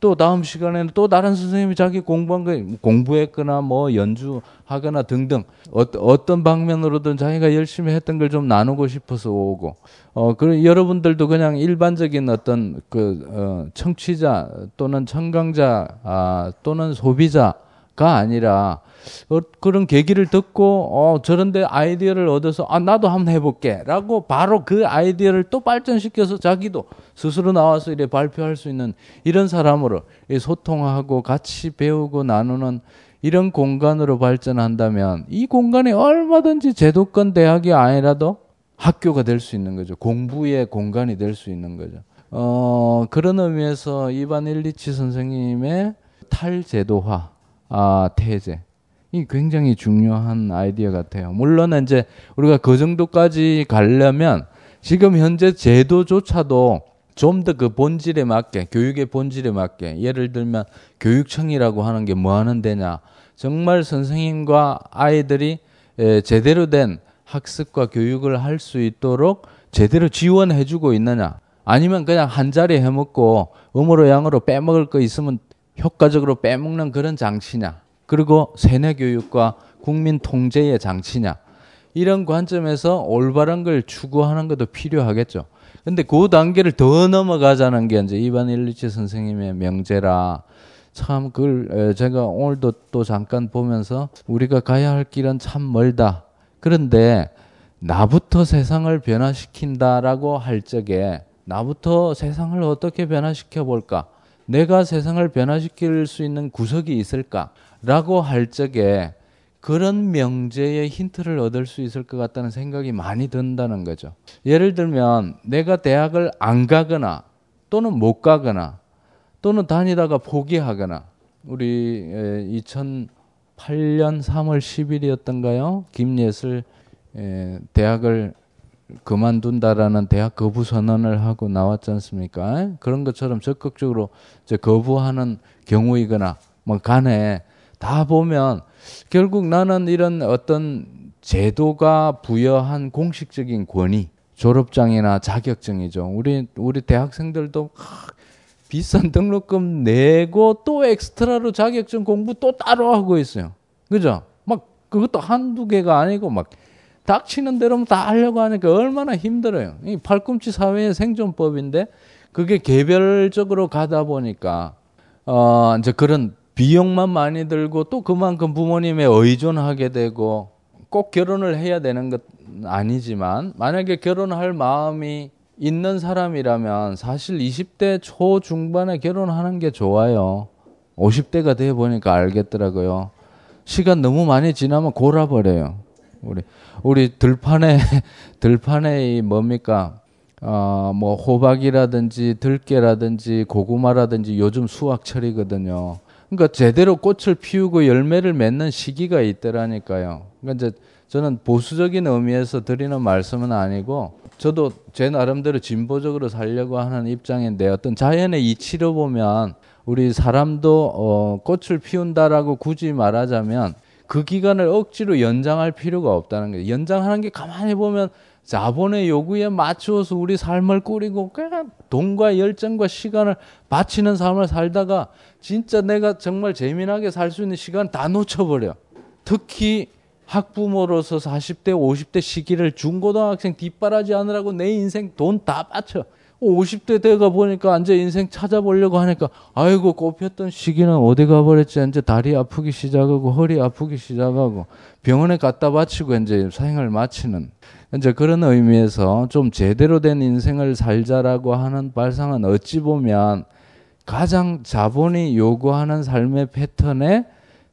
또 다음 시간에는 또 다른 선생님이 자기 공부한 거 공부했거나 뭐 연주하거나 등등 어, 떤 방면으로든 자기가 열심히 했던 걸 좀 나누고 싶어서 오고. 어 그런 여러분들도 그냥 일반적인 어떤 그 어, 청취자 또는 청강자 아, 또는 소비자가 아니라 어, 그런 계기를 듣고 어, 저런데 아이디어를 얻어서 아 나도 한번 해볼게라고 바로 그 아이디어를 또 발전시켜서 자기도 스스로 나와서 이래 발표할 수 있는 이런 사람으로 소통하고 같이 배우고 나누는 이런 공간으로 발전한다면 이 공간이 얼마든지 제도권 대학이 아니라도 학교가 될 수 있는 거죠. 공부의 공간이 될 수 있는 거죠. 어, 그런 의미에서 이반 일리치 선생님의 탈제도화 아, 태제 이 굉장히 중요한 아이디어 같아요. 물론 이제 우리가 그 정도까지 가려면 지금 현재 제도조차도 좀 더 그 본질에 맞게 교육의 본질에 맞게 예를 들면 교육청이라고 하는 게 뭐 하는 데냐. 정말 선생님과 아이들이 제대로 된 학습과 교육을 할 수 있도록 제대로 지원해 주고 있느냐. 아니면 그냥 한 자리 해먹고 음으로 양으로 빼먹을 거 있으면 효과적으로 빼먹는 그런 장치냐 그리고 세뇌 교육과 국민 통제의 장치냐 이런 관점에서 올바른 걸 추구하는 것도 필요하겠죠. 근데 그 단계를 더 넘어가자는 게 이제 이반 일리치 선생님의 명제라 참 그걸 에, 제가 오늘도 또 잠깐 보면서 우리가 가야 할 길은 참 멀다. 그런데 나부터 세상을 변화시킨다라고 할 적에 나부터 세상을 어떻게 변화시켜 볼까? 내가 세상을 변화시킬 수 있는 구석이 있을까 라고 할 적에 그런 명제의 힌트를 얻을 수 있을 것 같다는 생각이 많이 든다는 거죠. 예를 들면 내가 대학을 안 가거나 또는 못 가거나 또는 다니다가 포기하거나 우리 2008년 3월 10일이었던가요? 김예슬 대학을 그만둔다라는 대학 거부 선언을 하고 나왔지 않습니까? 그런 것처럼 적극적으로 거부하는 경우이거나 뭐 간에 다 보면 결국 나는 이런 어떤 제도가 부여한 공식적인 권위, 졸업장이나 자격증이죠. 우리 우리 대학생들도 비싼 등록금 내고 또 엑스트라로 자격증 공부 또 따로 하고 있어요. 그죠? 막 그것도 한두 개가 아니고 막 닥치는 대로 다 하려고 하니까 얼마나 힘들어요. 이 팔꿈치 사회의 생존법인데 그게 개별적으로 가다 보니까 어 이제 그런 비용만 많이 들고 또 그만큼 부모님에 의존하게 되고 꼭 결혼을 해야 되는 것 아니지만 만약에 결혼할 마음이 있는 사람이라면 사실 20대 초중반에 결혼하는 게 좋아요. 50대가 돼 보니까 알겠더라고요. 시간 너무 많이 지나면 골아버려요. 우리 우리 들판에 들판에 이 뭡니까? 어 뭐 호박이라든지 들깨라든지 고구마라든지 요즘 수확철이거든요. 그러니까 제대로 꽃을 피우고 열매를 맺는 시기가 있더라니까요. 그러니까 이제 저는 보수적인 의미에서 드리는 말씀은 아니고 저도 제 나름대로 진보적으로 살려고 하는 입장인데 어떤 자연의 이치로 보면 우리 사람도 어, 꽃을 피운다라고 굳이 말하자면 그 기간을 억지로 연장할 필요가 없다는 거예요. 연장하는 게 가만히 보면 자본의 요구에 맞추어서 우리 삶을 꾸리고 그냥 돈과 열정과 시간을 바치는 삶을 살다가 진짜 내가 정말 재미나게 살 수 있는 시간 다 놓쳐버려. 특히 학부모로서 40대, 50대 시기를 중고등학생 뒷바라지 하느라고 내 인생 돈 다 바쳐. 50대 돼가 보니까 이제 인생 찾아보려고 하니까 아이고 꼽혔던 시기는 어디 가버렸지 이제 다리 아프기 시작하고 허리 아프기 시작하고 병원에 갖다 바치고 이제 사행을 마치는 이제 그런 의미에서 좀 제대로 된 인생을 살자라고 하는 발상은 어찌 보면 가장 자본이 요구하는 삶의 패턴에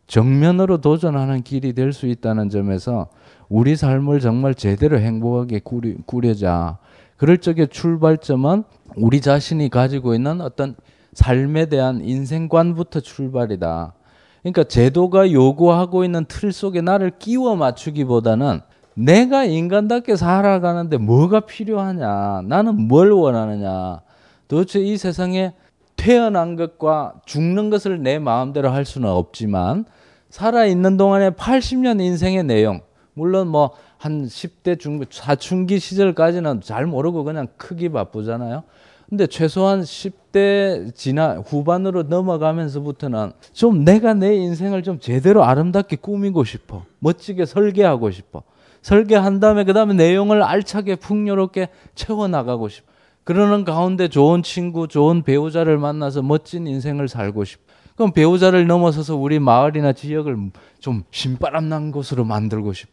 정면으로 도전하는 길이 될 수 있다는 점에서 우리 삶을 정말 제대로 행복하게 꾸리, 꾸려자. 그럴 적에 출발점은 우리 자신이 가지고 있는 어떤 삶에 대한 인생관부터 출발이다. 그러니까 제도가 요구하고 있는 틀 속에 나를 끼워 맞추기보다는 내가 인간답게 살아가는데 뭐가 필요하냐, 나는 뭘 원하느냐, 도대체 이 세상에 태어난 것과 죽는 것을 내 마음대로 할 수는 없지만 살아있는 동안에 80년 인생의 내용, 물론 뭐 한 10대 중부, 사춘기 시절까지는 잘 모르고 그냥 크기 바쁘잖아요. 근데 최소한 10대 지나 후반으로 넘어가면서부터는 좀 내가 내 인생을 좀 제대로 아름답게 꾸미고 싶어. 멋지게 설계하고 싶어. 설계한 다음에 그 다음에 내용을 알차게 풍요롭게 채워나가고 싶어. 그러는 가운데 좋은 친구, 좋은 배우자를 만나서 멋진 인생을 살고 싶어. 그럼 배우자를 넘어서서 우리 마을이나 지역을 좀 신바람 난 곳으로 만들고 싶어.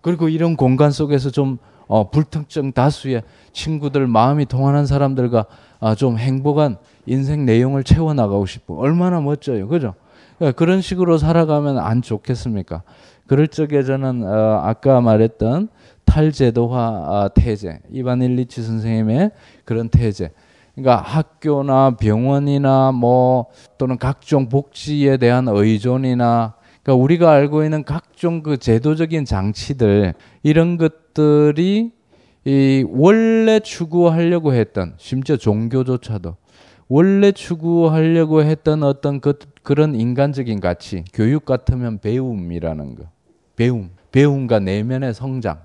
그리고 이런 공간 속에서 좀 어, 불특정 다수의 친구들 마음이 통하는 사람들과 아, 좀 행복한 인생 내용을 채워나가고 싶어. 얼마나 멋져요. 그죠? 그러니까 그런 식으로 살아가면 안 좋겠습니까? 그럴 적에 저는 어, 아까 말했던 탈제도화 아, 태제 이반 일리치 선생님의 그런 태제. 그러니까 학교나 병원이나 뭐 또는 각종 복지에 대한 의존이나 그러니까 우리가 알고 있는 각종 그 제도적인 장치들 이런 것들이 이 원래 추구하려고 했던 심지어 종교조차도 원래 추구하려고 했던 어떤 그, 그런 인간적인 가치 교육 같으면 배움이라는 거. 배움. 배움과 내면의 성장.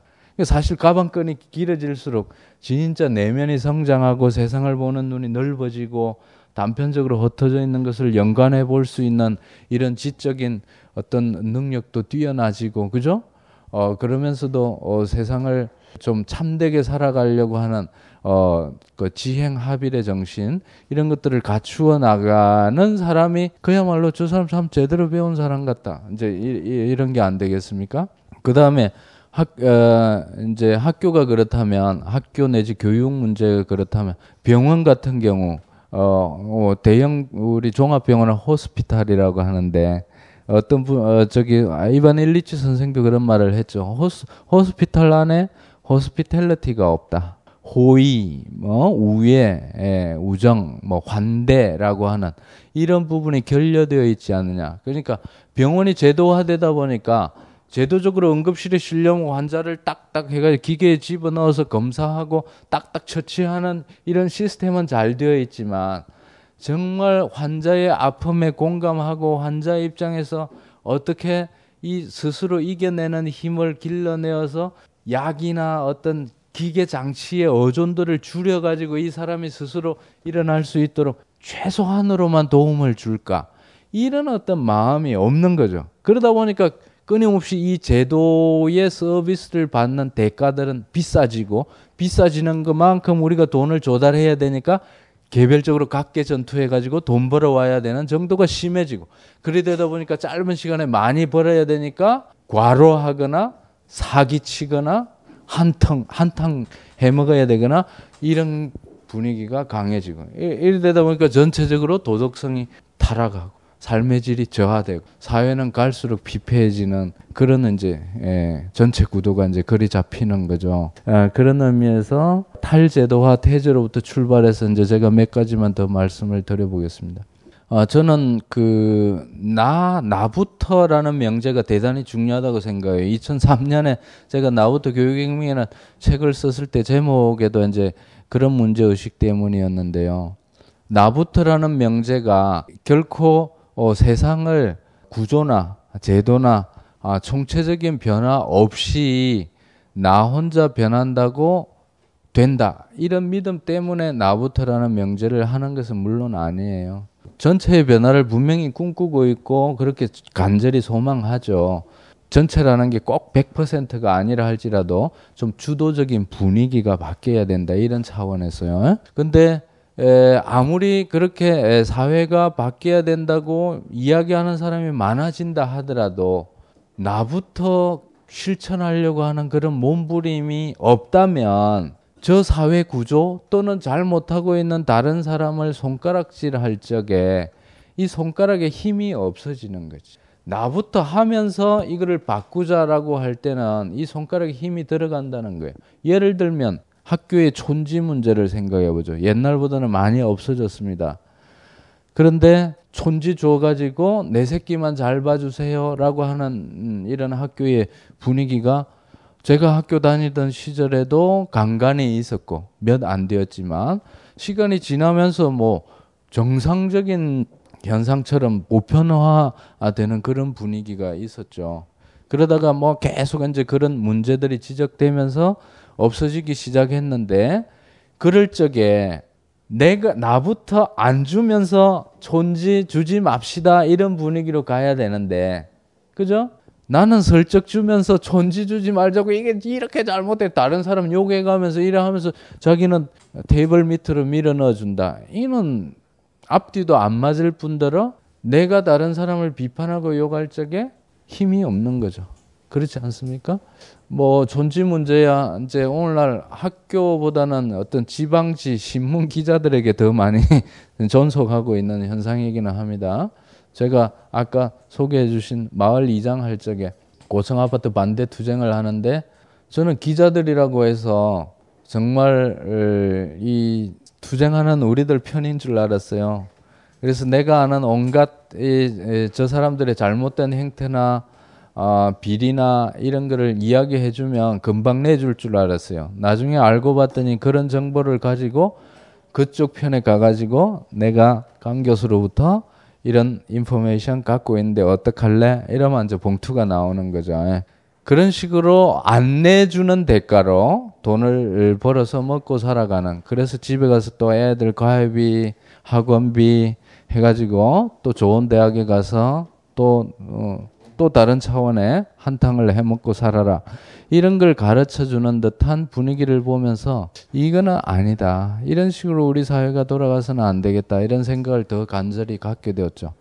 사실 가방끈이 길어질수록 진짜 내면이 성장하고 세상을 보는 눈이 넓어지고 단편적으로 흩어져 있는 것을 연관해 볼 수 있는 이런 지적인 어떤 능력도 뛰어나지고 그죠? 어, 그러면서도 어, 세상을 좀 참되게 살아가려고 하는 어, 그 지행 합일의 정신 이런 것들을 갖추어 나가는 사람이 그야말로 저 사람 참 제대로 배운 사람 같다. 이제 이, 런 게 안 되겠습니까? 그 다음에 학, 어, 이제 학교가 그렇다면 학교 내지 교육 문제가 그렇다면 병원 같은 경우 어, 어 대형 우리 종합병원은 호스피탈이라고 하는데 어떤 분 어, 저기 이반 일리치 선생도 그런 말을 했죠. 호스 호스피탈 안에 호스피텔리티가 없다. 호의, 뭐 우애, 예, 우정, 뭐 환대라고 하는 이런 부분이 결여되어 있지 않느냐. 그러니까 병원이 제도화되다 보니까 제도적으로 응급실에 실려온 환자를 딱딱 해가지고 기계에 집어넣어서 검사하고 딱딱 처치하는 이런 시스템은 잘 되어 있지만 정말 환자의 아픔에 공감하고 환자 입장에서 어떻게 이 스스로 이겨내는 힘을 길러내어서 약이나 어떤 기계 장치의 어존도를 줄여 가지고 이 사람이 스스로 일어날 수 있도록 최소한으로만 도움을 줄까? 이런 어떤 마음이 없는 거죠. 그러다 보니까 끊임없이 이 제도의 서비스를 받는 대가들은 비싸지고 비싸지는 것만큼 우리가 돈을 조달해야 되니까 개별적으로 각계 전투해 가지고 돈 벌어 와야 되는 정도가 심해지고 그래 되다 보니까 짧은 시간에 많이 벌어야 되니까 과로하거나 사기치거나 한탕 한탕 해 먹어야 되거나 이런 분위기가 강해지고 이래 되다 보니까 전체적으로 도덕성이 타락하고 삶의 질이 저하되고 사회는 갈수록 피폐해지는 그런 이제 예, 전체 구도가 이제 그리 잡히는 거죠. 아, 그런 의미에서 탈제도화 태제로부터 출발해서 이제 제가 몇 가지만 더 말씀을 드려보겠습니다. 아, 저는 그, 나, 나부터라는 명제가 대단히 중요하다고 생각해요. 2003년에 제가 나부터 교육혁명이라는 책을 썼을 때 제목에도 이제 그런 문제의식 때문이었는데요. 나부터라는 명제가 결코 어, 세상을 구조나 제도나 아, 총체적인 변화 없이 나 혼자 변한다고 된다. 이런 믿음 때문에 나부터라는 명제를 하는 것은 물론 아니에요. 전체의 변화를 분명히 꿈꾸고 있고 그렇게 간절히 소망하죠. 전체라는 게 꼭 100%가 아니라 할지라도 좀 주도적인 분위기가 바뀌어야 된다. 이런 차원에서요. 근데 에, 아무리 그렇게 에, 사회가 바뀌어야 된다고 이야기하는 사람이 많아진다 하더라도 나부터 실천하려고 하는 그런 몸부림이 없다면 저 사회 구조 또는 잘 못하고 있는 다른 사람을 손가락질 할 적에 이 손가락에 힘이 없어지는 거지. 나부터 하면서 이거를 바꾸자라고 할 때는 이 손가락에 힘이 들어간다는 거예요. 예를 들면 학교의 촌지 문제를 생각해 보죠. 옛날보다는 많이 없어졌습니다. 그런데 촌지 줘가지고 내 새끼만 잘 봐주세요라고 하는 음, 이런 학교의 분위기가 제가 학교 다니던 시절에도 간간히 있었고 몇 안 되었지만 시간이 지나면서 뭐 정상적인 현상처럼 보편화되는 그런 분위기가 있었죠. 그러다가 뭐 계속 이제 그런 문제들이 지적되면서 없어지기 시작했는데 그럴 적에 내가 나부터 안 주면서 존지 주지 맙시다 이런 분위기로 가야 되는데 그죠? 나는 슬쩍 주면서 존지 주지 말자고 이게 이렇게 잘못돼 다른 사람 욕해 가면서 이래 하면서 자기는 테이블 밑으로 밀어 넣어 준다. 이는 앞뒤도 안 맞을 뿐더러 내가 다른 사람을 비판하고 욕할 적에 힘이 없는 거죠. 그렇지 않습니까? 뭐 존지 문제야 이제 오늘날 학교보다는 어떤 지방지 신문 기자들에게 더 많이 전속하고 있는 현상이기는 합니다. 제가 아까 소개해 주신 마을 이장 할 적에 고층 아파트 반대 투쟁을 하는데 저는 기자들이라고 해서 정말 이 투쟁하는 우리들 편인 줄 알았어요. 그래서 내가 아는 온갖 이, 저 사람들의 잘못된 행태나 어, 비리나 이런 거를 이야기해 주면 금방 내줄 줄 알았어요. 나중에 알고 봤더니 그런 정보를 가지고 그쪽 편에 가가지고 내가 강 교수로부터 이런 인포메이션 갖고 있는데 어떡할래? 이러면 이제 봉투가 나오는 거죠. 예. 그런 식으로 안 내주는 대가로 돈을 벌어서 먹고 살아가는. 그래서 집에 가서 또 애들 과외비, 학원비 해가지고 또 좋은 대학에 가서 또 어, 또 다른 차원의 한탕을 해먹고 살아라. 이런 걸 가르쳐 주는 듯한 분위기를 보면서 이거는 아니다. 이런 식으로 우리 사회가 돌아가서는 안 되겠다. 이런 생각을 더 간절히 갖게 되었죠.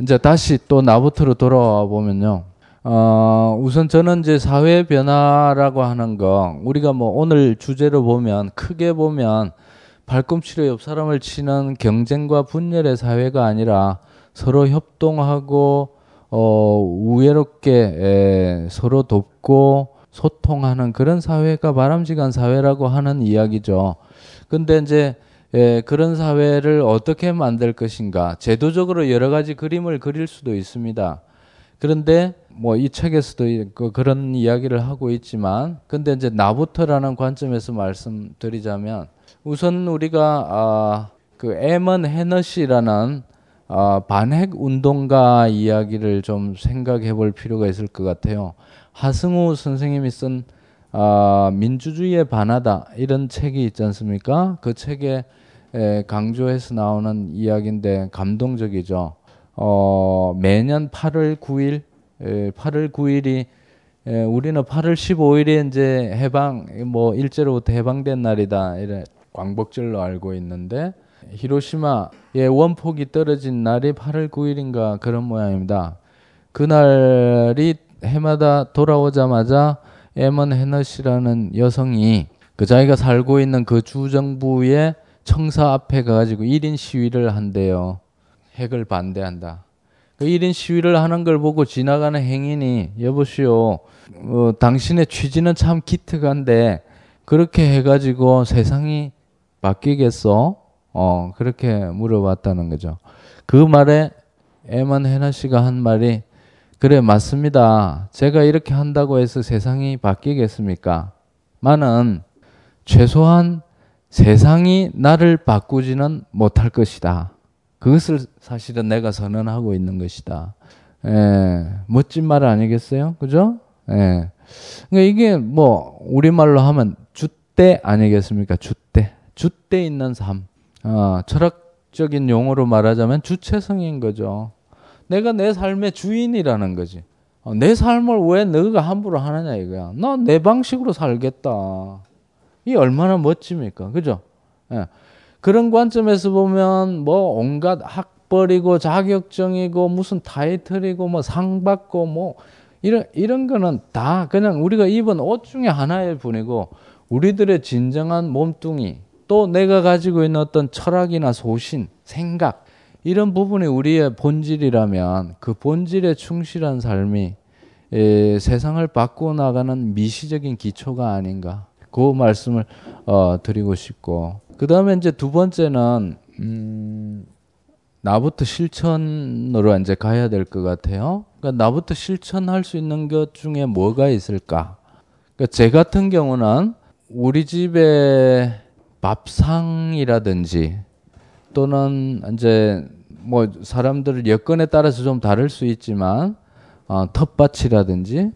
이제 다시 또 나부터로 돌아와 보면요. 어, 우선 저는 이제 사회 변화라고 하는 거, 우리가 뭐 오늘 주제로 보면, 크게 보면, 발꿈치로 옆 사람을 치는 경쟁과 분열의 사회가 아니라 서로 협동하고, 어, 우애롭게 에, 서로 돕고 소통하는 그런 사회가 바람직한 사회라고 하는 이야기죠. 근데 이제 예, 그런 사회를 어떻게 만들 것인가 제도적으로 여러 가지 그림을 그릴 수도 있습니다. 그런데 뭐 이 책에서도 그 그런 이야기를 하고 있지만 근데 이제 나부터라는 관점에서 말씀드리자면 우선 우리가 아, 그 에먼 헤너시라는 아, 반핵 운동가 이야기를 좀 생각해 볼 필요가 있을 것 같아요. 하승우 선생님이 쓴 아, 민주주의에 반하다 이런 책이 있지 않습니까? 그 책에 에, 강조해서 나오는 이야기인데 감동적이죠. 어, 매년 8월 9일, 에, 8월 9일이 에, 우리는 8월 15일에 이제 해방, 뭐 일제로부터 해방된 날이다 이래 광복절로 알고 있는데 히로시마의 원폭이 떨어진 날이 8월 9일인가 그런 모양입니다. 그날이 해마다 돌아오자마자 에먼 헤너시라는 여성이 그 자기가 살고 있는 그 주정부의 청사 앞에 가가지고 1인 시위를 한대요. 핵을 반대한다. 그 1인 시위를 하는 걸 보고 지나가는 행인이 여보시오, 어, 당신의 취지는 참 기특한데 그렇게 해가지고 세상이 바뀌겠어? 어, 그렇게 물어봤다는 거죠. 그 말에 에만 헤나 씨가 한 말이 그래 맞습니다. 제가 이렇게 한다고 해서 세상이 바뀌겠습니까? 많은 최소한 세상이 나를 바꾸지는 못할 것이다. 그것을 사실은 내가 선언하고 있는 것이다. 예, 멋진 말 아니겠어요? 그죠? 예. 그러니까 이게 뭐 우리말로 하면 주대 아니겠습니까? 주대. 주대 있는 삶. 어, 철학적인 용어로 말하자면 주체성인 거죠. 내가 내 삶의 주인이라는 거지. 어, 내 삶을 왜 너가 함부로 하느냐 이거야. 나 내 방식으로 살겠다. 이 얼마나 멋집니까? 그죠? 예. 그런 관점에서 보면 뭐 온갖 학벌이고 자격증이고 무슨 타이틀이고 뭐 상 받고 뭐 이런 이런 거는 다 그냥 우리가 입은 옷 중에 하나일 뿐이고 우리들의 진정한 몸뚱이 또 내가 가지고 있는 어떤 철학이나 소신, 생각 이런 부분이 우리의 본질이라면 그 본질에 충실한 삶이 에, 세상을 바꾸어 나가는 미시적인 기초가 아닌가 그 말씀을 어, 드리고 싶고 그 다음에 이제 두 번째는 음, 나부터 실천으로 이제 가야 될 것 같아요. 그러니까 나부터 실천할 수 있는 것 중에 뭐가 있을까? 그러니까 제 같은 경우는 우리 집에 밥상이라든지 또는 이제 뭐 사람들 여건에 따라서 좀 다를 수 있지만 어, 텃밭이라든지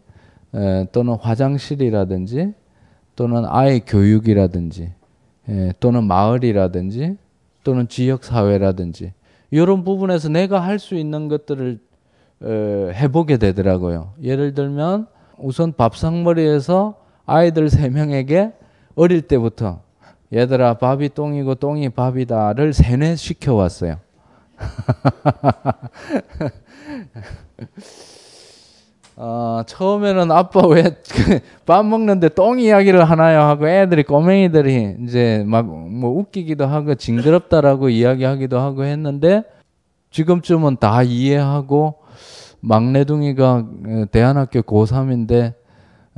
에, 또는 화장실이라든지 또는 아이 교육이라든지 에, 또는 마을이라든지 또는 지역 사회라든지 이런 부분에서 내가 할 수 있는 것들을 에, 해보게 되더라고요. 예를 들면 우선 밥상머리에서 아이들 세 명에게 어릴 때부터 얘들아 밥이 똥이고 똥이 밥이다를 세뇌시켜 왔어요. 어, 처음에는 아빠 왜 밥 먹는데 똥 이야기를 하나요 하고 애들이 꼬맹이들이 이제 막 뭐 웃기기도 하고 징그럽다라고 이야기하기도 하고 했는데 지금쯤은 다 이해하고 막내둥이가 대안학교 고3인데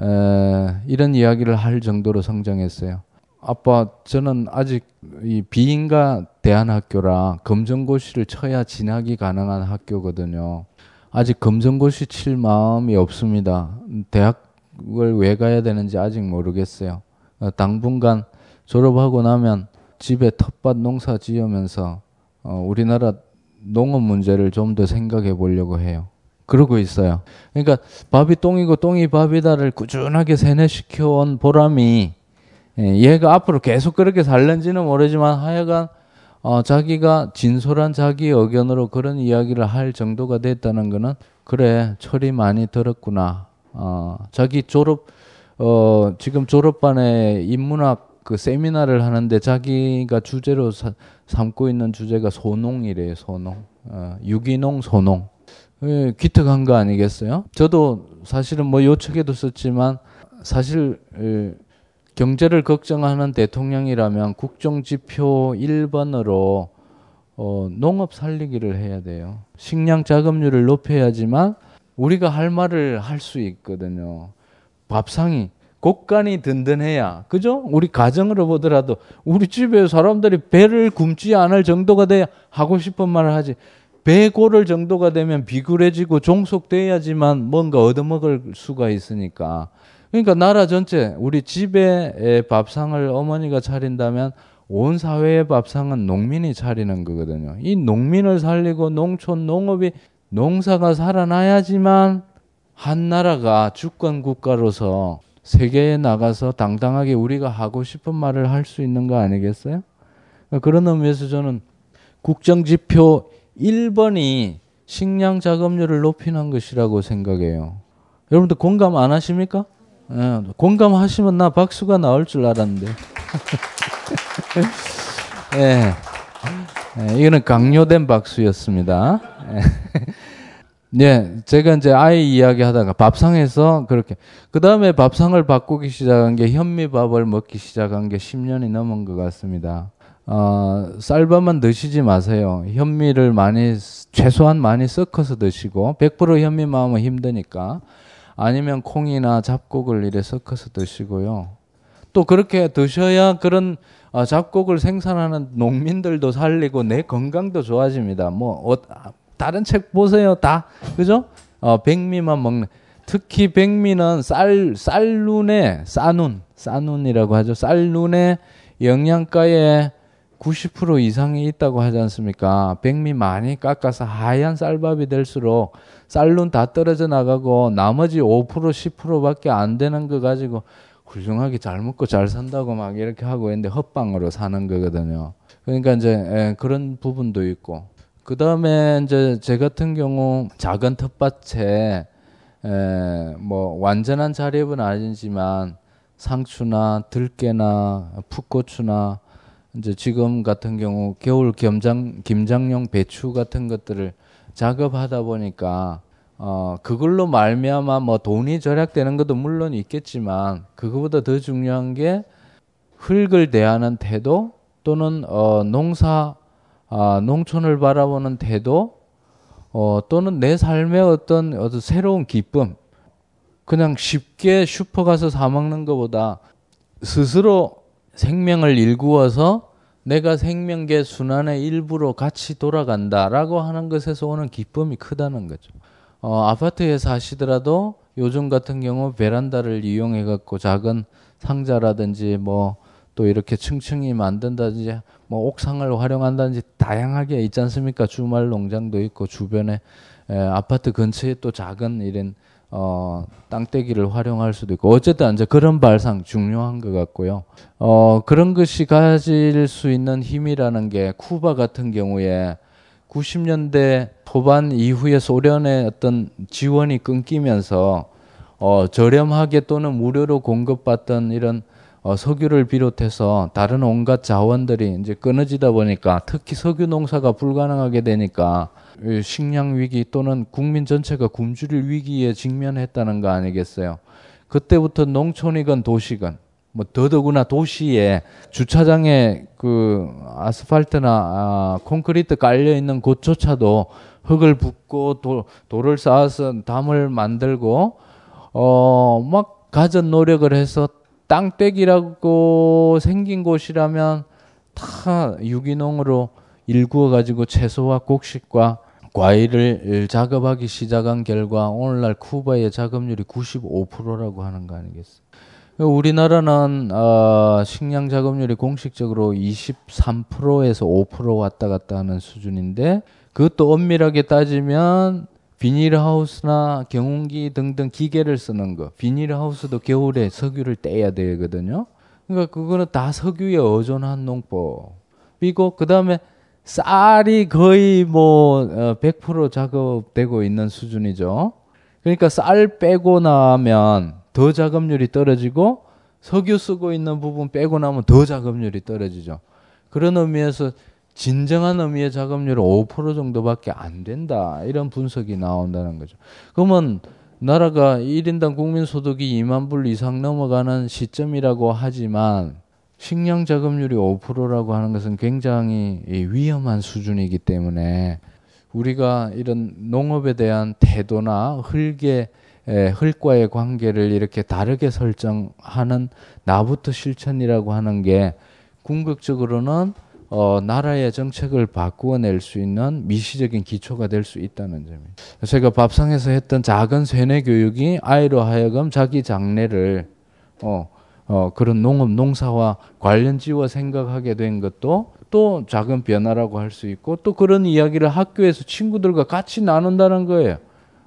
에, 이런 이야기를 할 정도로 성장했어요. 아빠 저는 아직 이 비인가 대안학교라 검정고시를 쳐야 진학이 가능한 학교거든요. 아직 검정고시 칠 마음이 없습니다. 대학을 왜 가야 되는지 아직 모르겠어요. 어, 당분간 졸업하고 나면 집에 텃밭 농사 지으면서 어, 우리나라 농업 문제를 좀 더 생각해 보려고 해요. 그러고 있어요. 그러니까 밥이 똥이고 똥이 밥이다를 꾸준하게 세뇌시켜 온 보람이 예, 얘가 앞으로 계속 그렇게 살는지는 모르지만 하여간 어, 자기가 진솔한 자기 의견으로 그런 이야기를 할 정도가 됐다는 것은 그래 철이 많이 들었구나. 어, 자기 졸업 어, 지금 졸업반에 인문학 그 세미나를 하는데 자기가 주제로 사, 삼고 있는 주제가 소농이래요. 소농. 어, 유기농 소농. 예, 기특한 거 아니겠어요? 저도 사실은 뭐 요청에도 썼지만 사실 예, 경제를 걱정하는 대통령이라면 국정지표 1번으로 어, 농업 살리기를 해야 돼요. 식량 자급률을 높여야지만 우리가 할 말을 할 수 있거든요. 밥상이 곡간이 든든해야 그죠? 우리 가정으로 보더라도 우리 집에 사람들이 배를 굶지 않을 정도가 돼야 하고 싶은 말을 하지. 배 고를 정도가 되면 비굴해지고 종속돼야지만 뭔가 얻어먹을 수가 있으니까. 그러니까 나라 전체 우리 집에 밥상을 어머니가 차린다면 온 사회의 밥상은 농민이 차리는 거거든요. 이 농민을 살리고 농촌 농업이 농사가 살아나야지만 한 나라가 주권 국가로서 세계에 나가서 당당하게 우리가 하고 싶은 말을 할 수 있는 거 아니겠어요? 그런 의미에서 저는 국정지표 1번이 식량 작업률을 높이는 것이라고 생각해요. 여러분들 공감 안 하십니까? 예, 공감하시면 나 박수가 나올 줄 알았는데. 예. 예, 이거는 강요된 박수였습니다. 예. 네, 제가 이제 아이 이야기 하다가 밥상에서 그렇게, 그 다음에 밥상을 바꾸기 시작한 게 현미밥을 먹기 시작한 게 10년이 넘은 것 같습니다. 어, 쌀밥만 드시지 마세요. 현미를 많이, 최소한 많이 섞어서 드시고, 100% 현미만 하면 힘드니까, 아니면 콩이나 잡곡을 이래 섞어서 드시고요. 또 그렇게 드셔야 그런 어, 잡곡을 생산하는 농민들도 살리고 내 건강도 좋아집니다. 뭐, 어, 다른 책 보세요. 다. 그죠? 어, 백미만 먹는. 특히 백미는 쌀, 쌀눈에, 쌀눈, 쌀눈이라고 하죠. 쌀눈에 영양가에 90% 이상이 있다고 하지 않습니까? 백미 많이 깎아서 하얀 쌀밥이 될수록 쌀눈 다 떨어져 나가고 나머지 5% 10%밖에 안 되는 거 가지고 훌륭하게 잘 먹고 잘 산다고 막 이렇게 하고 있는데 헛방으로 사는 거거든요. 그러니까 이제 예, 그런 부분도 있고 그 다음에 이제 제 같은 경우 작은 텃밭에 에, 뭐 완전한 자립은 아니지만 상추나 들깨나 풋고추나 이제 지금 같은 경우 겨울 겸장 김장용 배추 같은 것들을 작업하다 보니까 어 그걸로 말미암아 뭐 돈이 절약되는 것도 물론 있겠지만 그거보다 더 중요한 게 흙을 대하는 태도 또는 어 농사 아, 농촌을 바라보는 태도, 어, 또는 내 삶의 어떤, 어떤 새로운 기쁨, 그냥 쉽게 슈퍼 가서 사 먹는 것보다 스스로 생명을 일구어서 내가 생명계 순환의 일부로 같이 돌아간다라고 하는 것에서 오는 기쁨이 크다는 거죠. 어, 아파트에 사시더라도 요즘 같은 경우 베란다를 이용해 갖고 작은 상자라든지 뭐 또 이렇게 층층이 만든다든지 뭐 옥상을 활용한다든지 다양하게 있지 않습니까? 주말 농장도 있고 주변에 에, 아파트 근처에 또 작은 이런 어, 땅떼기를 활용할 수도 있고 어쨌든 이제 그런 발상 중요한 것 같고요. 어, 그런 것이 가질 수 있는 힘이라는 게 쿠바 같은 경우에 90년대 초반 이후에 소련의 어떤 지원이 끊기면서 어, 저렴하게 또는 무료로 공급받던 이런 어, 석유를 비롯해서 다른 온갖 자원들이 이제 끊어지다 보니까 특히 석유 농사가 불가능하게 되니까 식량 위기 또는 국민 전체가 굶주릴 위기에 직면했다는 거 아니겠어요? 그때부터 농촌이건 도시건 뭐 더더구나 도시에 주차장에 그 아스팔트나 아, 콘크리트 깔려 있는 곳조차도 흙을 붓고 도, 돌을 쌓아서 담을 만들고 어막 가진 노력을 해서 땅떼기라고 생긴 곳이라면 다 유기농으로 일구어 가지고 채소와 곡식과 과일을 작업하기 시작한 결과 오늘날 쿠바의 작업률이 95%라고 하는 거 아니겠어요? 우리나라는 어, 식량 작업률이 공식적으로 23%에서 5% 왔다 갔다 하는 수준인데 그것도 엄밀하게 따지면 비닐하우스나 경운기 등등 기계를 쓰는 거. 비닐하우스도 겨울에 석유를 떼야 되거든요. 그러니까 그거는 다 석유에 의존한 농법이고 그 다음에 쌀이 거의 뭐 100% 작업되고 있는 수준이죠. 그러니까 쌀 빼고 나면 더 작업률이 떨어지고 석유 쓰고 있는 부분 빼고 나면 더 작업률이 떨어지죠. 그런 의미에서 진정한 의미의 작업률은 5% 정도밖에 안 된다. 이런 분석이 나온다는 거죠. 그러면 나라가 1인당 국민소득이 2만 불 이상 넘어가는 시점이라고 하지만 식량 작업률이 5%라고 하는 것은 굉장히 위험한 수준이기 때문에 우리가 이런 농업에 대한 태도나 흙의 흙과의 관계를 이렇게 다르게 설정하는 나부터 실천이라고 하는 게 궁극적으로는 어, 나라의 정책을 바꾸어낼 수 있는 미시적인 기초가 될 수 있다는 점입니다. 제가 밥상에서 했던 작은 세뇌 교육이 아이로 하여금 자기 장래를 어, 어, 그런 농업 농사와 관련 지어 생각하게 된 것도 또 작은 변화라고 할 수 있고 또 그런 이야기를 학교에서 친구들과 같이 나눈다는 거예요.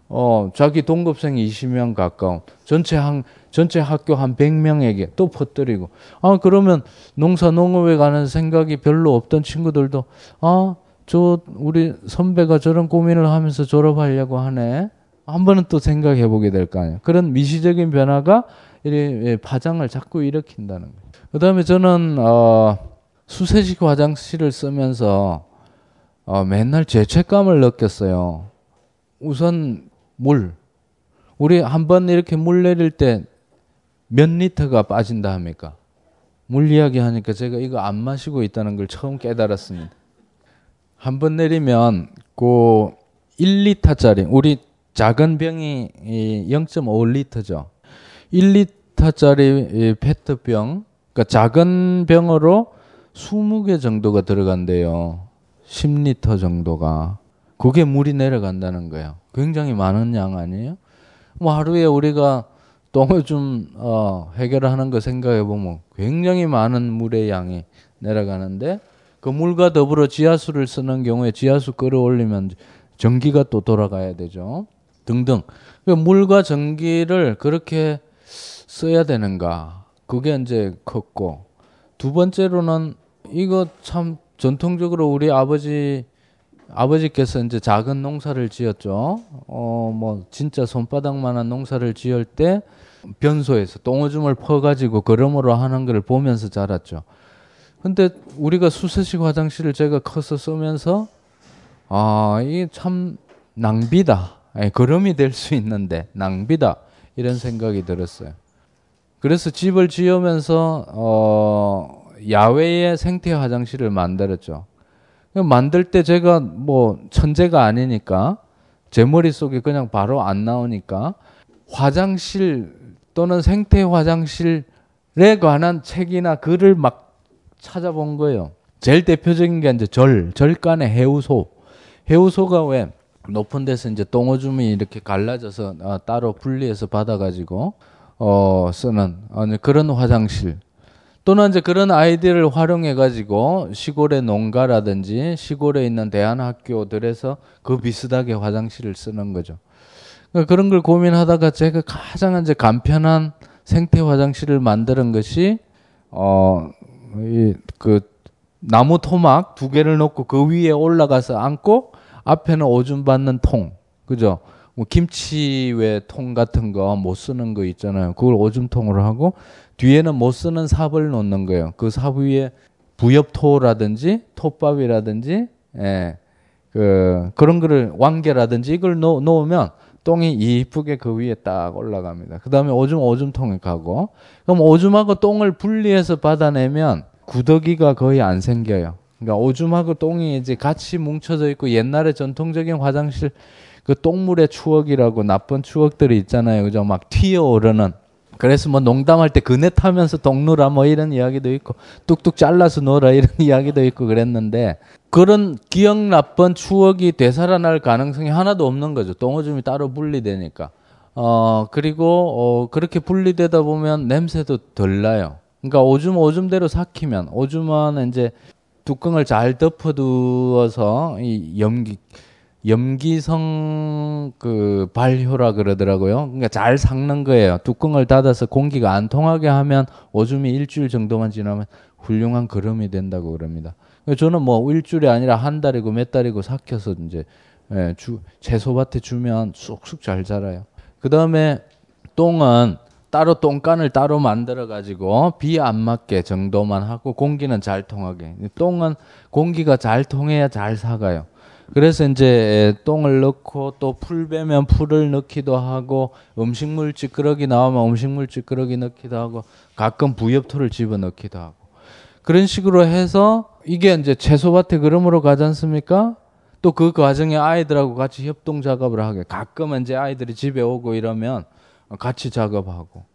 어, 자기 동급생 20명 가까운 전체 한 전체 학교 한 100명에게 또 퍼뜨리고. 아 그러면 농사 농업에 관한 생각이 별로 없던 친구들도 아 저 우리 선배가 저런 고민을 하면서 졸업하려고 하네. 한 번은 또 생각해 보게 될 거 아니에요. 그런 미시적인 변화가 이 예, 파장을 자꾸 일으킨다는 거예요 그 다음에 저는 어, 수세식 화장실을 쓰면서 어, 맨날 죄책감을 느꼈어요 우선 물 우리 한 번 이렇게 물 내릴 때 몇 리터가 빠진다 합니까? 물 이야기 하니까 제가 이거 안 마시고 있다는 걸 처음 깨달았습니다. 한 번 내리면 그 1리터짜리 우리 작은 병이 0.5리터죠. 1리터짜리 페트병 그러니까 작은 병으로 20개 정도가 들어간대요. 10리터 정도가. 그게 물이 내려간다는 거예요. 굉장히 많은 양 아니에요? 뭐 하루에 우리가 똥을 좀 어, 해결하는 거 생각해 보면 굉장히 많은 물의 양이 내려가는데 그 물과 더불어 지하수를 쓰는 경우에 지하수 끌어올리면 전기가 또 돌아가야 되죠. 등등. 그 물과 전기를 그렇게 써야 되는가? 그게 이제 컸고 두 번째로는 이거 참 전통적으로 우리 아버지 아버지께서 이제 작은 농사를 지었죠. 어, 뭐, 진짜 손바닥만한 농사를 지을 때 변소에서 똥오줌을 퍼가지고 그러므로 하는 걸 보면서 자랐죠. 근데 우리가 수세식 화장실을 제가 커서 쓰면서 아, 이게 참 낭비다. 아니, 그럼이 될 수 있는데 낭비다. 이런 생각이 들었어요. 그래서 집을 지으면서 어, 야외에 생태 화장실을 만들었죠. 만들 때 제가 뭐 천재가 아니니까 제 머릿속에 그냥 바로 안 나오니까 화장실 또는 생태 화장실에 관한 책이나 글을 막 찾아본 거예요. 제일 대표적인 게 이제 절, 절간의 해우소. 해우소가 왜 높은 데서 이제 똥오줌이 이렇게 갈라져서 어, 따로 분리해서 받아가지고 어, 쓰는 어, 그런 화장실. 또는 이제 그런 아이디어를 활용해 가지고 시골의 농가라든지 시골에 있는 대안학교들에서 그 비슷하게 화장실을 쓰는 거죠. 그러니까 그런 걸 고민하다가 제가 가장 이제 간편한 생태 화장실을 만드는 것이 어그 나무 토막 두 개를 놓고 그 위에 올라가서 앉고 앞에는 오줌 받는 통, 그죠? 뭐 김치 외통 같은 거 못 쓰는 거 있잖아요. 그걸 오줌통으로 하고 뒤에는 못 쓰는 삽을 놓는 거예요. 그 삽 위에 부엽토라든지 톱밥이라든지 예, 그 그런 거를 왕개라든지 이걸 놓, 놓으면 똥이 이쁘게 그 위에 딱 올라갑니다. 그 다음에 오줌 오줌통에 가고 그럼 오줌하고 똥을 분리해서 받아내면 구더기가 거의 안 생겨요. 그러니까 오줌하고 똥이 이제 같이 뭉쳐져 있고 옛날에 전통적인 화장실 그 똥물의 추억이라고 나쁜 추억들이 있잖아요. 그죠? 막 튀어오르는 그래서 뭐 농담할 때 그네 타면서 동누라 뭐 이런 이야기도 있고 뚝뚝 잘라서 놀아 이런 이야기도 있고 그랬는데 그런 기억 나쁜 추억이 되살아날 가능성이 하나도 없는 거죠. 똥오줌이 따로 분리되니까. 어, 그리고 어, 그렇게 분리되다 보면 냄새도 덜 나요. 그러니까 오줌 오줌대로 삭히면 오줌은 이제 뚜껑을 잘 덮어두어서 이 염기 염기성 그 발효라 그러더라고요. 그러니까 잘 삭는 거예요. 뚜껑을 닫아서 공기가 안 통하게 하면 오줌이 일주일 정도만 지나면 훌륭한 거름이 된다고 그럽니다. 저는 뭐 일주일이 아니라 한 달이고 몇 달이고 삭혀서 이제 예, 주, 채소밭에 주면 쑥쑥 잘 자라요. 그 다음에 똥은 따로 똥간을 따로 만들어 가지고 비 안 맞게 정도만 하고 공기는 잘 통하게. 똥은 공기가 잘 통해야 잘 사가요. 그래서 이제 똥을 넣고 또 풀 빼면 풀을 넣기도 하고 음식물 찌끄러기 나오면 음식물 찌끄러기 넣기도 하고 가끔 부엽토를 집어 넣기도 하고 그런 식으로 해서 이게 이제 채소밭에 그름으로 가지 않습니까? 또 그 과정에 아이들하고 같이 협동 작업을 하게. 가끔은 이제 아이들이 집에 오고 이러면 같이 작업하고.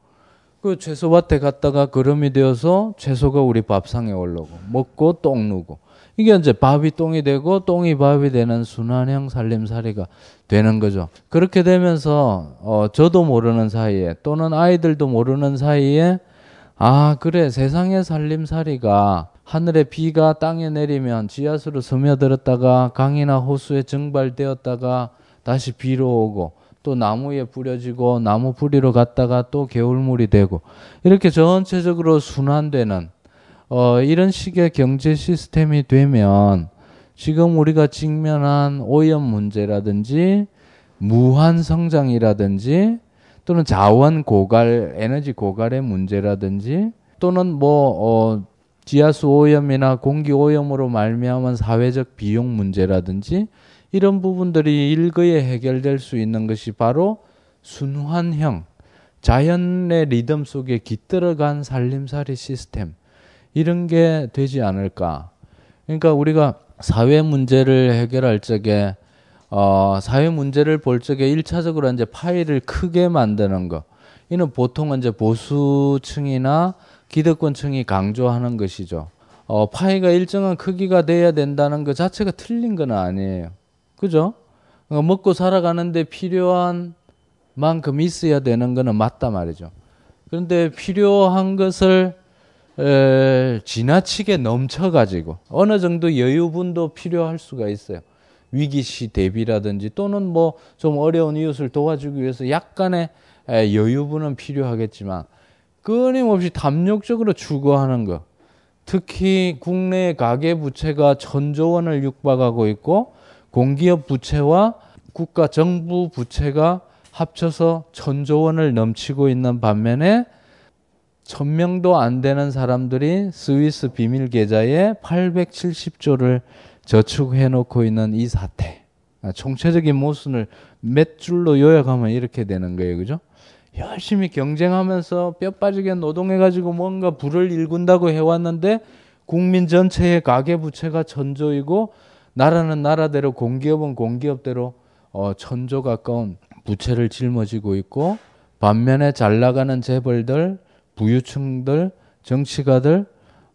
그 채소밭에 갔다가 그름이 되어서 채소가 우리 밥상에 올라오고 먹고 똥 누고 이게 이제 밥이 똥이 되고 똥이 밥이 되는 순환형 살림살이가 되는 거죠. 그렇게 되면서 어 저도 모르는 사이에 또는 아이들도 모르는 사이에 아 그래 세상의 살림살이가 하늘에 비가 땅에 내리면 지하수로 스며들었다가 강이나 호수에 증발되었다가 다시 비로 오고 또 나무에 뿌려지고 나무 뿌리로 갔다가 또 개울물이 되고 이렇게 전체적으로 순환되는 어, 이런 식의 경제 시스템이 되면 지금 우리가 직면한 오염 문제라든지 무한 성장이라든지 또는 자원 고갈, 에너지 고갈의 문제라든지 또는 뭐 어, 지하수 오염이나 공기 오염으로 말미암은 사회적 비용 문제라든지 이런 부분들이 일거에 해결될 수 있는 것이 바로 순환형 자연의 리듬 속에 깃들어간 살림살이 시스템 이런 게 되지 않을까. 그러니까 우리가 사회 문제를 해결할 적에 어, 사회 문제를 볼 적에 일차적으로 이제 파일을 크게 만드는 거. 이는 보통 이제 보수층이나 기득권층이 강조하는 것이죠. 어, 파이가 일정한 크기가 돼야 된다는 것 자체가 틀린 건 아니에요. 그죠? 어, 먹고 살아가는데 필요한 만큼 있어야 되는 거는 맞다 말이죠. 그런데 필요한 것을 에, 지나치게 넘쳐가지고 어느 정도 여유분도 필요할 수가 있어요. 위기시 대비라든지 또는 뭐 좀 어려운 이웃을 도와주기 위해서 약간의 에, 여유분은 필요하겠지만 끊임없이 담력적으로 추구하는 것. 특히 국내 가계 부채가 천조 원을 육박하고 있고 공기업 부채와 국가 정부 부채가 합쳐서 천조 원을 넘치고 있는 반면에 천 명도 안 되는 사람들이 스위스 비밀 계좌에 870조를 저축해 놓고 있는 이 사태. 아, 총체적인 모순을 몇 줄로 요약하면 이렇게 되는 거예요. 그죠? 열심히 경쟁하면서 뼈 빠지게 노동해가지고 뭔가 부를 일군다고 해왔는데 국민 전체의 가계부채가 천조이고 나라는 나라대로 공기업은 공기업대로 어, 천조 가까운 부채를 짊어지고 있고 반면에 잘 나가는 재벌들 부유층들, 정치가들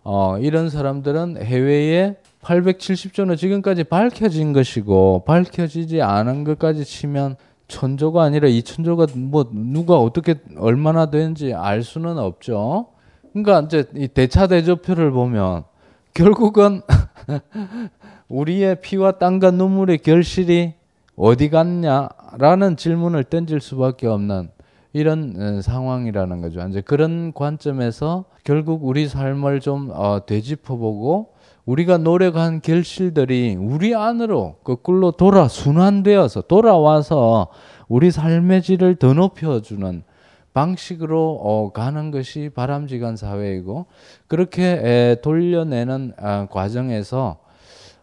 어, 이런 사람들은 해외에 870조는 지금까지 밝혀진 것이고 밝혀지지 않은 것까지 치면 천조가 아니라 이천조가 뭐 누가 어떻게 얼마나 되는지 알 수는 없죠. 그러니까 이제 이 대차 대조표를 보면 결국은 우리의 피와 땀과 눈물의 결실이 어디 갔냐라는 질문을 던질 수밖에 없는 이런 어, 상황이라는 거죠. 이제 그런 관점에서 결국 우리 삶을 좀 어, 되짚어보고 우리가 노력한 결실들이 우리 안으로 거꾸로 돌아 순환되어서 돌아와서 우리 삶의 질을 더 높여주는 방식으로 어, 가는 것이 바람직한 사회이고 그렇게 에, 돌려내는 아, 과정에서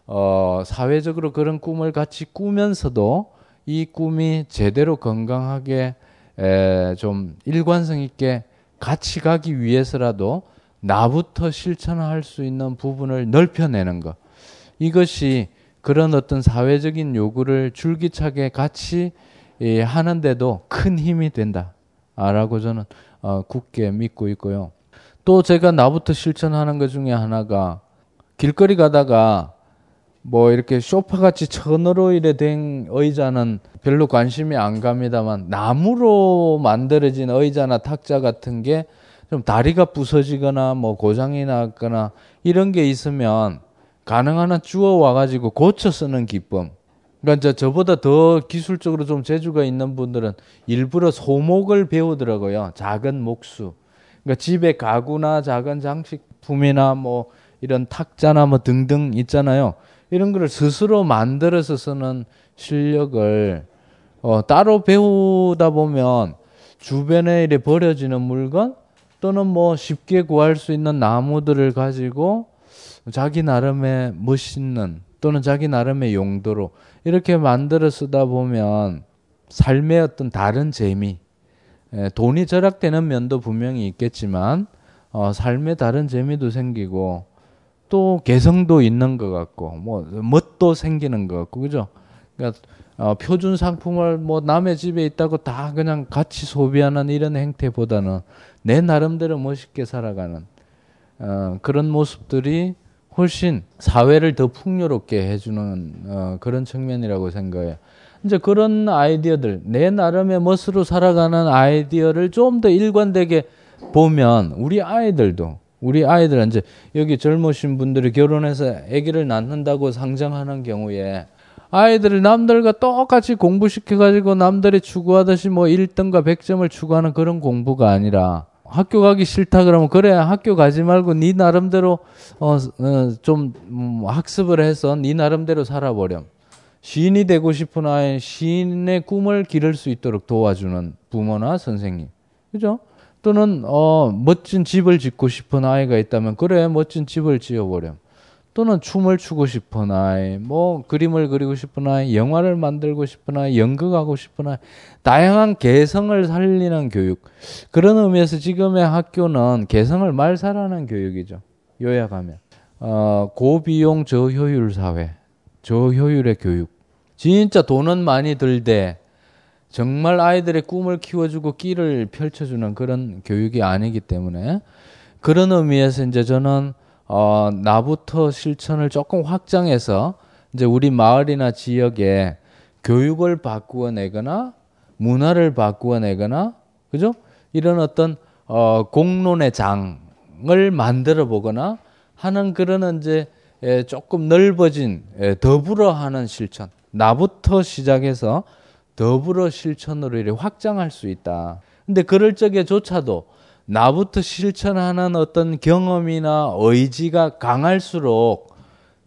어, 사회적으로 그런 꿈을 같이 꾸면서도 이 꿈이 제대로 건강하게 에, 좀 일관성 있게 같이 가기 위해서라도 나부터 실천할 수 있는 부분을 넓혀내는 것. 이것이 그런 어떤 사회적인 요구를 줄기차게 같이 예, 하는데도 큰 힘이 된다. 라고 저는 어, 굳게 믿고 있고요. 또 제가 나부터 실천하는 것 중에 하나가 길거리 가다가 뭐 이렇게 쇼파 같이 천으로 이래 된 의자는 별로 관심이 안 갑니다만 나무로 만들어진 의자나 탁자 같은 게 좀 다리가 부서지거나 뭐 고장이 났거나 이런 게 있으면 가능한 한 주워 와가지고 고쳐 쓰는 기쁨. 그러니까 저보다 더 기술적으로 좀 재주가 있는 분들은 일부러 소목을 배우더라고요. 작은 목수. 그러니까 집에 가구나 작은 장식품이나 뭐 이런 탁자나 뭐 등등 있잖아요. 이런 거를 스스로 만들어서 쓰는 실력을 어, 따로 배우다 보면 주변에 이래 버려지는 물건 또는 뭐 쉽게 구할 수 있는 나무들을 가지고 자기 나름의 멋있는 또는 자기 나름의 용도로 이렇게 만들어 쓰다 보면 삶의 어떤 다른 재미, 예, 돈이 절약되는 면도 분명히 있겠지만 어, 삶의 다른 재미도 생기고 또 개성도 있는 것 같고 뭐 멋도 생기는 것 같고 그죠? 그러니까 어, 표준 상품을 뭐 남의 집에 있다고 다 그냥 같이 소비하는 이런 행태보다는 내 나름대로 멋있게 살아가는 어, 그런 모습들이 훨씬 사회를 더 풍요롭게 해주는 어, 그런 측면이라고 생각해요. 이제 그런 아이디어들 내 나름의 멋으로 살아가는 아이디어를 좀 더 일관되게 보면 우리 아이들도 우리 아이들은 이제 여기 젊으신 분들이 결혼해서 아기를 낳는다고 상정하는 경우에 아이들을 남들과 똑같이 공부시켜 가지고 남들이 추구하듯이 뭐 1등과 100점을 추구하는 그런 공부가 아니라 학교 가기 싫다 그러면 그래 학교 가지 말고 네 나름대로 어좀 어, 음, 학습을 해서 네 나름대로 살아보렴. 시인이 되고 싶은 아이 시인의 꿈을 기를 수 있도록 도와주는 부모나 선생님. 그죠? 또는 어 멋진 집을 짓고 싶은 아이가 있다면 그래 멋진 집을 지어보렴. 또는 춤을 추고 싶은 아이, 뭐 그림을 그리고 싶은 아이, 영화를 만들고 싶은 아이, 연극하고 싶은 아이, 다양한 개성을 살리는 교육. 그런 의미에서 지금의 학교는 개성을 말살하는 교육이죠. 요약하면 어, 고비용 저효율 사회. 저효율의 교육. 진짜 돈은 많이 들되 정말 아이들의 꿈을 키워주고 끼를 펼쳐주는 그런 교육이 아니기 때문에 그런 의미에서 이제 저는 어, 나부터 실천을 조금 확장해서 이제 우리 마을이나 지역에 교육을 바꾸어 내거나 문화를 바꾸어 내거나 그죠? 이런 어떤 어, 공론의 장을 만들어 보거나 하는 그런 이제 예, 조금 넓어진 예, 더불어 하는 실천. 나부터 시작해서 더불어 실천으로 이렇게 확장할 수 있다. 근데 그럴 적에조차도 나부터 실천하는 어떤 경험이나 의지가 강할수록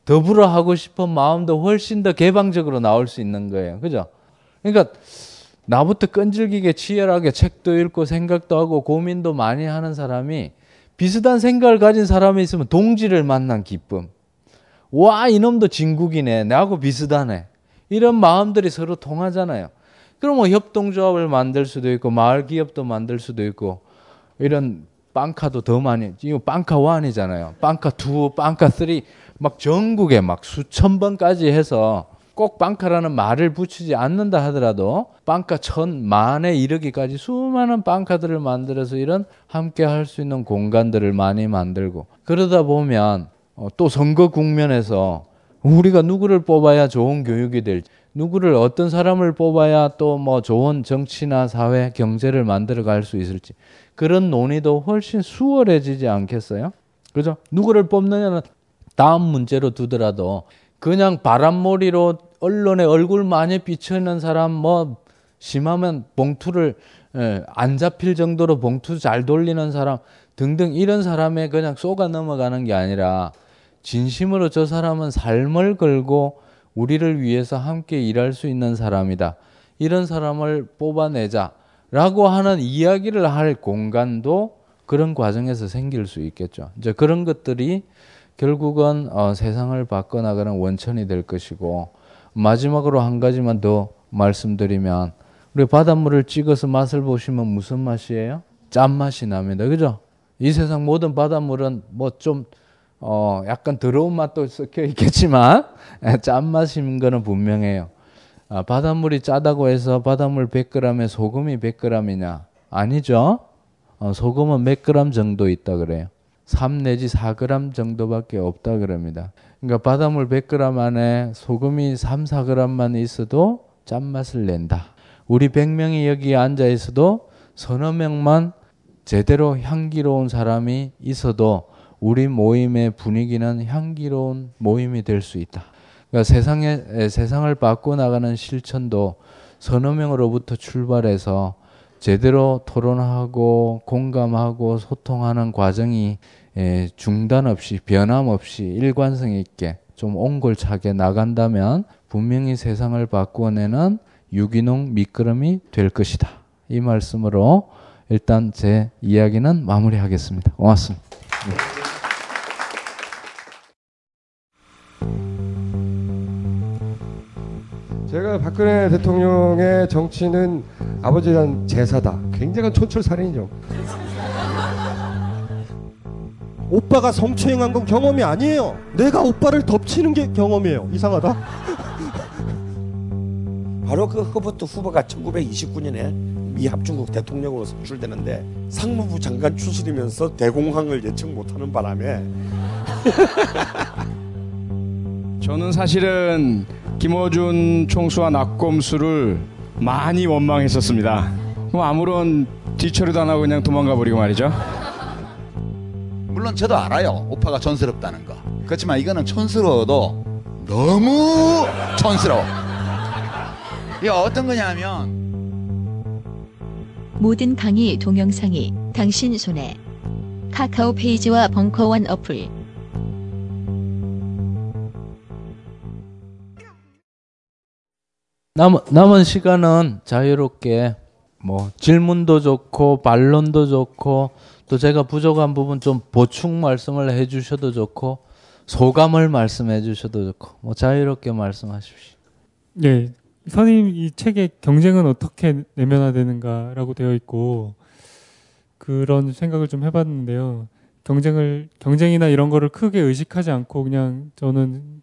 더불어 하고 싶은 마음도 훨씬 더 개방적으로 나올 수 있는 거예요. 그죠? 그러니까 나부터 끈질기게 치열하게 책도 읽고 생각도 하고 고민도 많이 하는 사람이 비슷한 생각을 가진 사람이 있으면 동지를 만난 기쁨. 와, 이놈도 진국이네. 나하고 비슷하네. 이런 마음들이 서로 통하잖아요. 그럼 뭐 협동조합을 만들 수도 있고, 마을 기업도 만들 수도 있고, 이런 빵카도 더 많이, 이거 빵카 1이잖아요. 빵카 2, 빵카 3, 막 전국에 막 수천 번까지 해서 꼭 빵카라는 말을 붙이지 않는다 하더라도 빵카 천, 만에 이르기까지 수많은 빵카들을 만들어서 이런 함께 할 수 있는 공간들을 많이 만들고 그러다 보면 어, 또 선거 국면에서 우리가 누구를 뽑아야 좋은 교육이 될지, 누구를 어떤 사람을 뽑아야 또 뭐 좋은 정치나 사회, 경제를 만들어 갈 수 있을지 그런 논의도 훨씬 수월해지지 않겠어요? 그죠? 누구를 뽑느냐는 다음 문제로 두더라도 그냥 바람몰이로 언론에 얼굴 많이 비춰있는 사람 뭐 심하면 봉투를 예, 안 잡힐 정도로 봉투 잘 돌리는 사람 등등 이런 사람에 그냥 쏘가 넘어가는 게 아니라 진심으로 저 사람은 삶을 걸고 우리를 위해서 함께 일할 수 있는 사람이다. 이런 사람을 뽑아내자 라고 하는 이야기를 할 공간도 그런 과정에서 생길 수 있겠죠. 이제 그런 것들이 결국은 어, 세상을 바꿔나가는 원천이 될 것이고 마지막으로 한 가지만 더 말씀드리면 우리 바닷물을 찍어서 맛을 보시면 무슨 맛이에요? 짠맛이 납니다. 그죠? 이 세상 모든 바닷물은 뭐 좀 어, 약간 더러운 맛도 섞여 있겠지만 짠맛인 거는 분명해요. 아, 바닷물이 짜다고 해서 바닷물 100g에 소금이 100g이냐? 아니죠. 어, 소금은 몇 g 정도 있다 그래요. 3 내지 4g 정도밖에 없다 그럽니다. 그러니까 바닷물 100g 안에 소금이 3, 4g만 있어도 짠맛을 낸다. 우리 100명이 여기 앉아 있어도 서너 명만 제대로 향기로운 사람이 있어도 우리 모임의 분위기는 향기로운 모임이 될 수 있다. 그러니까 세상에 세상을 바꿔 나가는 실천도 서너 명으로부터 출발해서 제대로 토론하고 공감하고 소통하는 과정이 예, 중단 없이 변함 없이 일관성 있게 좀 옹골차게 나간다면 분명히 세상을 바꾸어내는 유기농 미끄럼이 될 것이다. 이 말씀으로 일단 제 이야기는 마무리하겠습니다. 고맙습니다. 제가 박근혜 대통령의 정치는 아버지란 제사다. 굉장한 촌철살인이죠. 오빠가 성추행한 건 경험이 아니에요. 내가 오빠를 덮치는 게 경험이에요. 이상하다. 바로 그 허버트 후보가 1929년에 미 합중국 대통령으로 선출되는데 상무부 장관 출신이면서 대공황을 예측 못하는 바람에 저는 사실은 김어준 총수와 낙검수를 많이 원망했었습니다. 뭐 아무런 뒤처리도 안 하고 그냥 도망가 버리고 말이죠. 물론 저도 알아요. 오빠가 촌스럽다는 거. 그렇지만 이거는 촌스러워도 너무 촌스러워. 이게 어떤 거냐면 모든 강의 동영상이 당신 손에 카카오 페이지와 벙커원 어플 남, 남은 시간은 자유롭게 뭐 질문도 좋고 반론도 좋고 또 제가 부족한 부분 좀 보충 말씀을 해 주셔도 좋고 소감을 말씀해 주셔도 좋고 뭐 자유롭게 말씀하십시오. 네, 선생님 이 책에 경쟁은 어떻게 내면화되는가라고 되어 있고 그런 생각을 좀 해봤는데요. 경쟁을 경쟁이나 이런 거를 크게 의식하지 않고 그냥 저는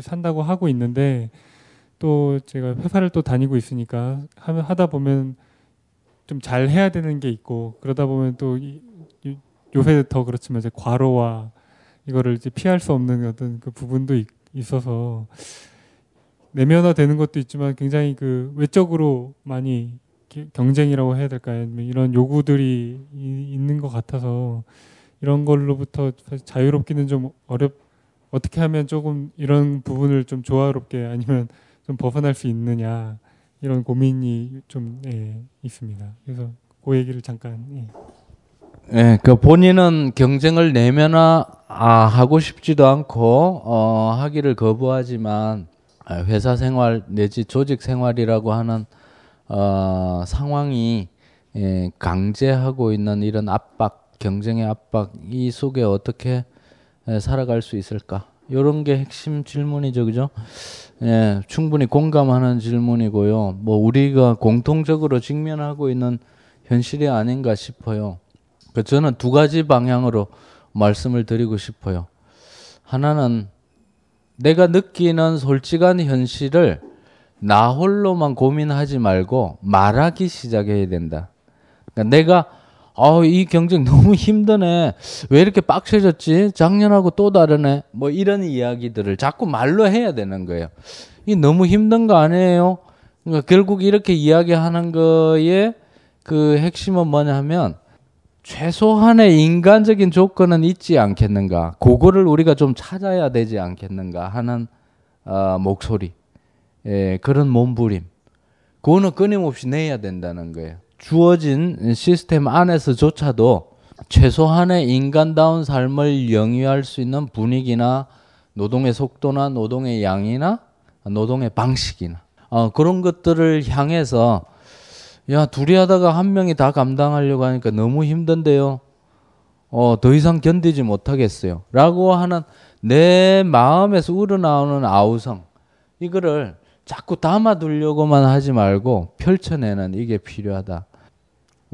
산다고 하고 있는데 또 제가 회사를 또 다니고 있으니까 하다 보면 좀 잘 해야 되는 게 있고 그러다 보면 또 이, 요새 더 그렇지만 이제 과로와 이거를 이제 피할 수 없는 어떤 그 부분도 있, 있어서 내면화 되는 것도 있지만 굉장히 그 외적으로 많이 경쟁이라고 해야 될까요? 이런 요구들이 이, 있는 것 같아서 이런 걸로부터 자유롭기는 좀 어렵 어떻게 하면 조금 이런 부분을 좀 조화롭게 아니면 좀 벗어날 수 있느냐 이런 고민이 좀 예, 있습니다. 그래서 그 얘기를 잠깐. 예. 예, 그 본인은 경쟁을 내면화하고 싶지도 않고 어, 하기를 거부하지만 아, 회사 생활 내지 조직 생활이라고 하는 어, 상황이 예, 강제하고 있는 이런 압박, 경쟁의 압박 이 속에 어떻게 예, 살아갈 수 있을까? 이런 게 핵심 질문이죠, 그죠? 예, 충분히 공감하는 질문이고요. 뭐 우리가 공통적으로 직면하고 있는 현실이 아닌가 싶어요. 그 저는 두 가지 방향으로 말씀을 드리고 싶어요. 하나는 내가 느끼는 솔직한 현실을 나 홀로만 고민하지 말고 말하기 시작해야 된다. 그러니까 내가 어, 이 경쟁 너무 힘드네. 왜 이렇게 빡세졌지? 작년하고 또 다르네. 뭐 이런 이야기들을 자꾸 말로 해야 되는 거예요. 이 너무 힘든 거 아니에요? 그러니까 결국 이렇게 이야기하는 거에 그 핵심은 뭐냐 하면 최소한의 인간적인 조건은 있지 않겠는가. 그거를 우리가 좀 찾아야 되지 않겠는가 하는 어, 목소리. 예, 그런 몸부림. 그거는 끊임없이 내야 된다는 거예요. 주어진 시스템 안에서조차도 최소한의 인간다운 삶을 영위할 수 있는 분위기나 노동의 속도나 노동의 양이나 노동의 방식이나 어, 그런 것들을 향해서 야, 둘이 하다가 한 명이 다 감당하려고 하니까 너무 힘든데요. 어, 더 이상 견디지 못하겠어요. 라고 하는 내 마음에서 우러나오는 아우성. 이거를 자꾸 담아두려고만 하지 말고 펼쳐내는 이게 필요하다.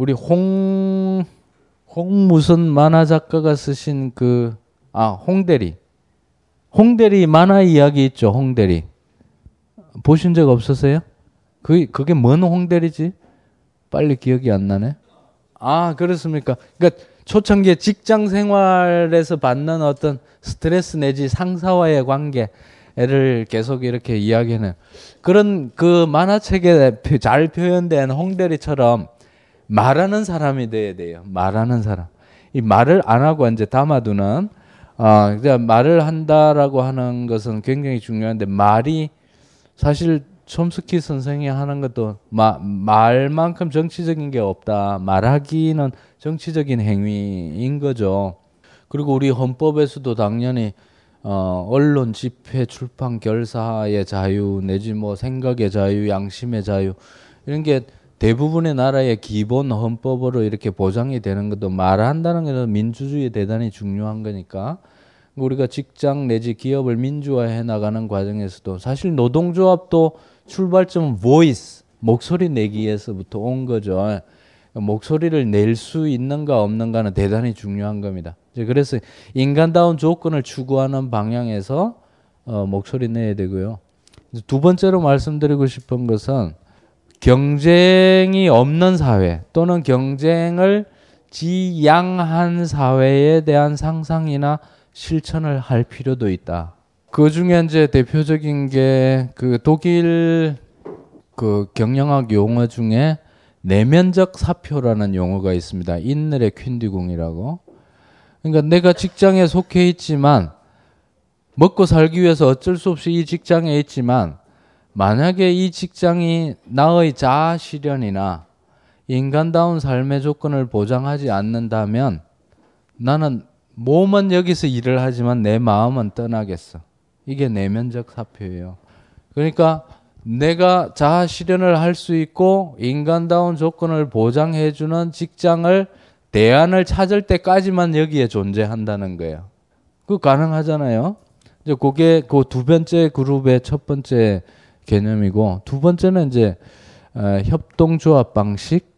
우리 홍, 홍 무슨 만화 작가가 쓰신 그, 아, 홍대리. 홍대리 만화 이야기 있죠, 홍대리. 보신 적 없으세요? 그, 그게 뭔 홍대리지? 빨리 기억이 안 나네. 아, 그렇습니까? 그러니까 초창기에 직장 생활에서 받는 어떤 스트레스 내지 상사와의 관계를 계속 이렇게 이야기하는 그런 그 만화책에 잘 표현된 홍대리처럼 말하는 사람이 돼야 돼요. 말하는 사람. 이 말을 안 하고 이제 담아두는 아, 어, 말을 한다라고 하는 것은 굉장히 중요한데 말이 사실 촘스키 선생이 하는 것도 마, 말만큼 정치적인 게 없다. 말하기는 정치적인 행위인 거죠. 그리고 우리 헌법에서도 당연히 어, 언론 집회 출판 결사의 자유 내지 뭐 생각의 자유 양심의 자유 이런 게 대부분의 나라의 기본 헌법으로 이렇게 보장이 되는 것도 말한다는 것은 민주주의에 대단히 중요한 거니까 우리가 직장 내지 기업을 민주화해 나가는 과정에서도 사실 노동조합도 출발점은 voice 목소리 내기에서부터 온 거죠. 목소리를 낼 수 있는가 없는가는 대단히 중요한 겁니다. 그래서 인간다운 조건을 추구하는 방향에서 어, 목소리 내야 되고요. 두 번째로 말씀드리고 싶은 것은 경쟁이 없는 사회 또는 경쟁을 지양한 사회에 대한 상상이나 실천을 할 필요도 있다. 그 중에 이제 대표적인 게 그 독일 그 경영학 용어 중에 내면적 사표라는 용어가 있습니다. 인ner의 퀸디궁이라고. 그러니까 내가 직장에 속해 있지만 먹고 살기 위해서 어쩔 수 없이 이 직장에 있지만 만약에 이 직장이 나의 자아 실현이나 인간다운 삶의 조건을 보장하지 않는다면 나는 몸은 여기서 일을 하지만 내 마음은 떠나겠어. 이게 내면적 사표예요. 그러니까 내가 자아 실현을 할 수 있고 인간다운 조건을 보장해 주는 직장을 대안을 찾을 때까지만 여기에 존재한다는 거예요. 그 가능하잖아요. 이제 그게 그 두 번째 그룹의 첫 번째 개념이고 두 번째는 이제 어, 협동조합 방식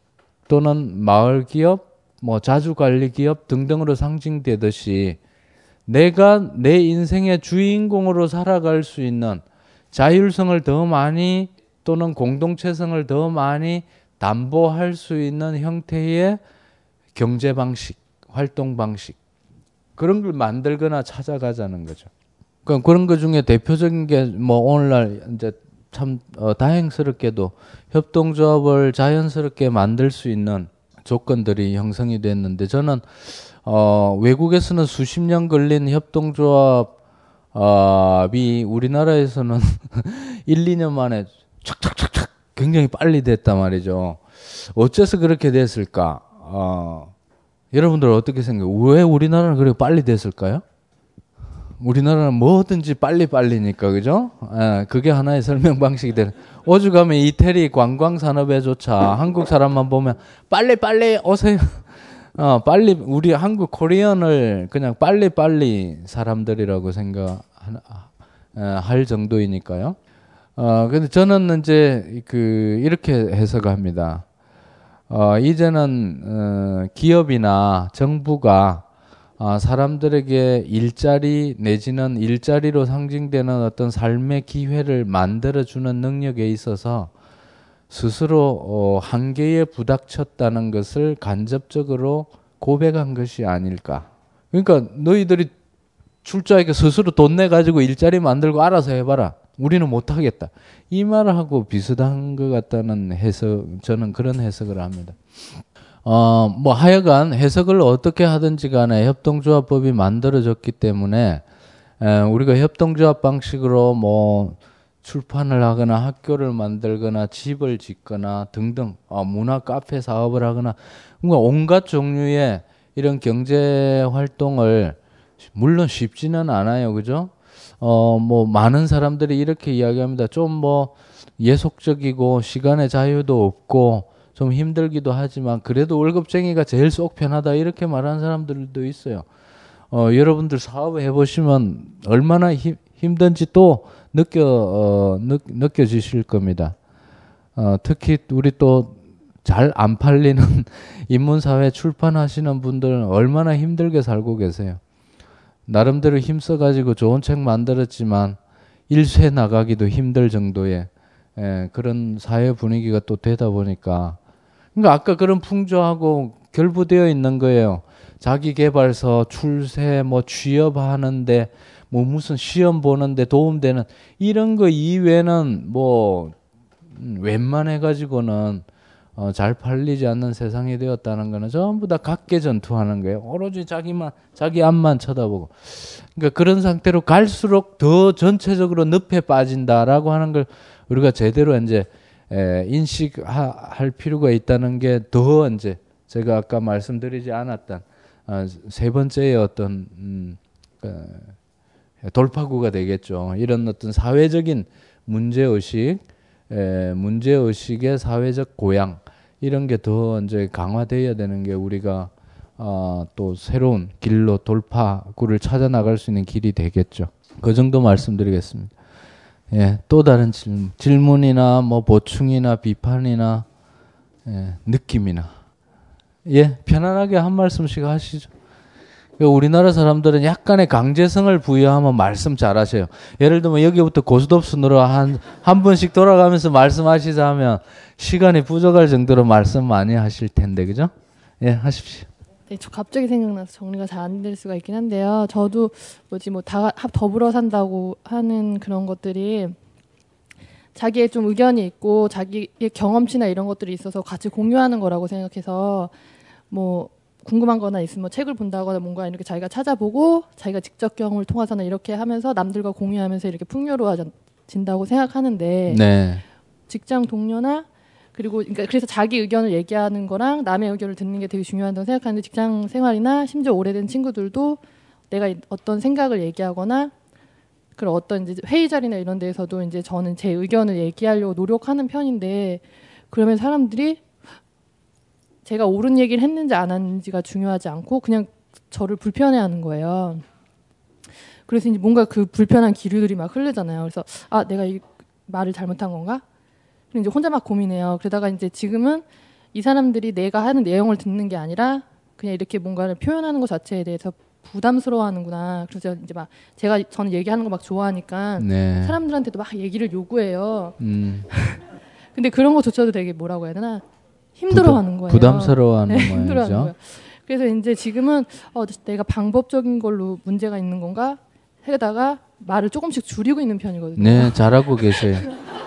또는 마을 기업, 뭐 자주 관리 기업 등등으로 상징되듯이 내가 내 인생의 주인공으로 살아갈 수 있는 자율성을 더 많이 또는 공동체성을 더 많이 담보할 수 있는 형태의 경제 방식, 활동 방식 그런 걸 만들거나 찾아가자는 거죠. 그럼 그런 것 중에 대표적인 게 뭐 오늘날 이제 참 어, 다행스럽게도 협동조합을 자연스럽게 만들 수 있는 조건들이 형성이 됐는데 저는 어, 외국에서는 수십 년 걸린 협동조합이 우리나라에서는 1, 2년 만에 착착착착 굉장히 빨리 됐단 말이죠. 어째서 그렇게 됐을까? 어, 여러분들 어떻게 생각해요? 왜 우리나라는 그렇게 빨리 됐을까요? 우리나라는 뭐든지 빨리빨리니까 그죠? 예, 그게 하나의 설명 방식이 되는. 오죽하면 이태리 관광 산업에조차 한국 사람만 보면 빨리빨리 오세요. 어, 빨리 우리 한국 코리안을 그냥 빨리빨리 사람들이라고 생각할 어, 정도이니까요. 어, 근데 저는 이제 그 이렇게 해석합니다. 어, 이제는 어, 기업이나 정부가 어, 사람들에게 일자리 내지는 일자리로 상징되는 어떤 삶의 기회를 만들어주는 능력에 있어서 스스로 어, 한계에 부닥쳤다는 것을 간접적으로 고백한 것이 아닐까. 그러니까 너희들이 출자에게 스스로 돈 내 가지고 일자리 만들고 알아서 해봐라. 우리는 못하겠다. 이 말하고 비슷한 것 같다는 해석, 저는 그런 해석을 합니다. 어, 뭐 하여간 해석을 어떻게 하든지 간에 협동조합법이 만들어졌기 때문에 에, 우리가 협동조합 방식으로 뭐 출판을 하거나 학교를 만들거나 집을 짓거나 등등 어, 문화 카페 사업을 하거나 뭔가 온갖 종류의 이런 경제 활동을 물론 쉽지는 않아요. 그죠? 어, 뭐, 많은 사람들이 이렇게 이야기합니다. 좀 뭐, 예속적이고, 시간의 자유도 없고, 좀 힘들기도 하지만, 그래도 월급쟁이가 제일 속 편하다. 이렇게 말하는 사람들도 있어요. 어, 여러분들 사업 해보시면 얼마나 힘, 힘든지 또 느껴, 어, 느, 느껴지실 겁니다. 어, 특히 우리 또 잘 안 팔리는 인문사회 출판하시는 분들은 얼마나 힘들게 살고 계세요. 나름대로 힘써가지고 좋은 책 만들었지만 일쇄 나가기도 힘들 정도의 예, 그런 사회 분위기가 또 되다 보니까 그러니까 아까 그런 풍조하고 결부되어 있는 거예요. 자기 개발서 출세 뭐 취업하는데 뭐 무슨 시험 보는데 도움되는 이런 거 이외에는 뭐 음, 웬만해 가지고는 어, 잘 팔리지 않는 세상이 되었다는 거는 전부 다 각계 전투하는 거예요. 오로지 자기만 자기 앞만 쳐다보고. 그러니까 그런 상태로 갈수록 더 전체적으로 늪에 빠진다라고 하는 걸 우리가 제대로 이제 에, 인식할 필요가 있다는 게 더 이제 제가 아까 말씀드리지 않았던 어, 세 번째의 어떤 음, 그 돌파구가 되겠죠. 이런 어떤 사회적인 문제 의식, 문제 의식의 사회적 고양 이런 게 더 이제 강화되어야 되는 게 우리가 어, 또 새로운 길로 돌파구를 찾아 나갈 수 있는 길이 되겠죠. 그 정도 말씀드리겠습니다. 예, 또 다른 질문, 질문이나 뭐 보충이나 비판이나 예, 느낌이나 예, 편안하게 한 말씀씩 하시죠. 우리나라 사람들은 약간의 강제성을 부여하면 말씀 잘하셔요. 예를 들면 여기부터 고스톱순으로 한, 한 분씩 돌아가면서 말씀하시자 하면 시간이 부족할 정도로 말씀 많이 하실 텐데, 그죠? 예, 하십시오. 네, 저 갑자기 생각나서 정리가 잘 안 될 수가 있긴 한데요. 저도 뭐지 뭐 다 더불어 산다고 하는 그런 것들이 자기의 좀 의견이 있고 자기의 경험치나 이런 것들이 있어서 같이 공유하는 거라고 생각해서 뭐 궁금한 거나 있으면 뭐 책을 본다거나 뭔가 이렇게 자기가 찾아보고 자기가 직접 경험을 통해서나 이렇게 하면서 남들과 공유하면서 이렇게 풍요로워진다고 생각하는데 네. 직장 동료나 그리고 그러니까 그래서 자기 의견을 얘기하는 거랑 남의 의견을 듣는 게 되게 중요하다고 생각하는데 직장 생활이나 심지어 오래된 친구들도 내가 어떤 생각을 얘기하거나 그런 어떤 이제 회의 자리나 이런 데에서도 이제 저는 제 의견을 얘기하려고 노력하는 편인데 그러면 사람들이 제가 옳은 얘기를 했는지 안 했는지가 중요하지 않고 그냥 저를 불편해하는 거예요. 그래서 이제 뭔가 그 불편한 기류들이 막 흐르잖아요. 그래서 아 내가 이 말을 잘못한 건가? 이제 혼자 막 고민해요. 그러다가 이제 지금은 이 사람들이 내가 하는 내용을 듣는 게 아니라 그냥 이렇게 뭔가를 표현하는 것 자체에 대해서 부담스러워하는구나. 그래서 이제 막 제가 저는 얘기하는 거 막 좋아하니까 네. 사람들한테도 막 얘기를 요구해요. 음. 근데 그런 거조차도 되게 뭐라고 해야 되나 힘들어하는 거예요. 부담스러워하는 네. 힘들어하는 거예요. 그래서 이제 지금은 어, 내가 방법적인 걸로 문제가 있는 건가 해다가 말을 조금씩 줄이고 있는 편이거든요. 네, 잘하고 계세요.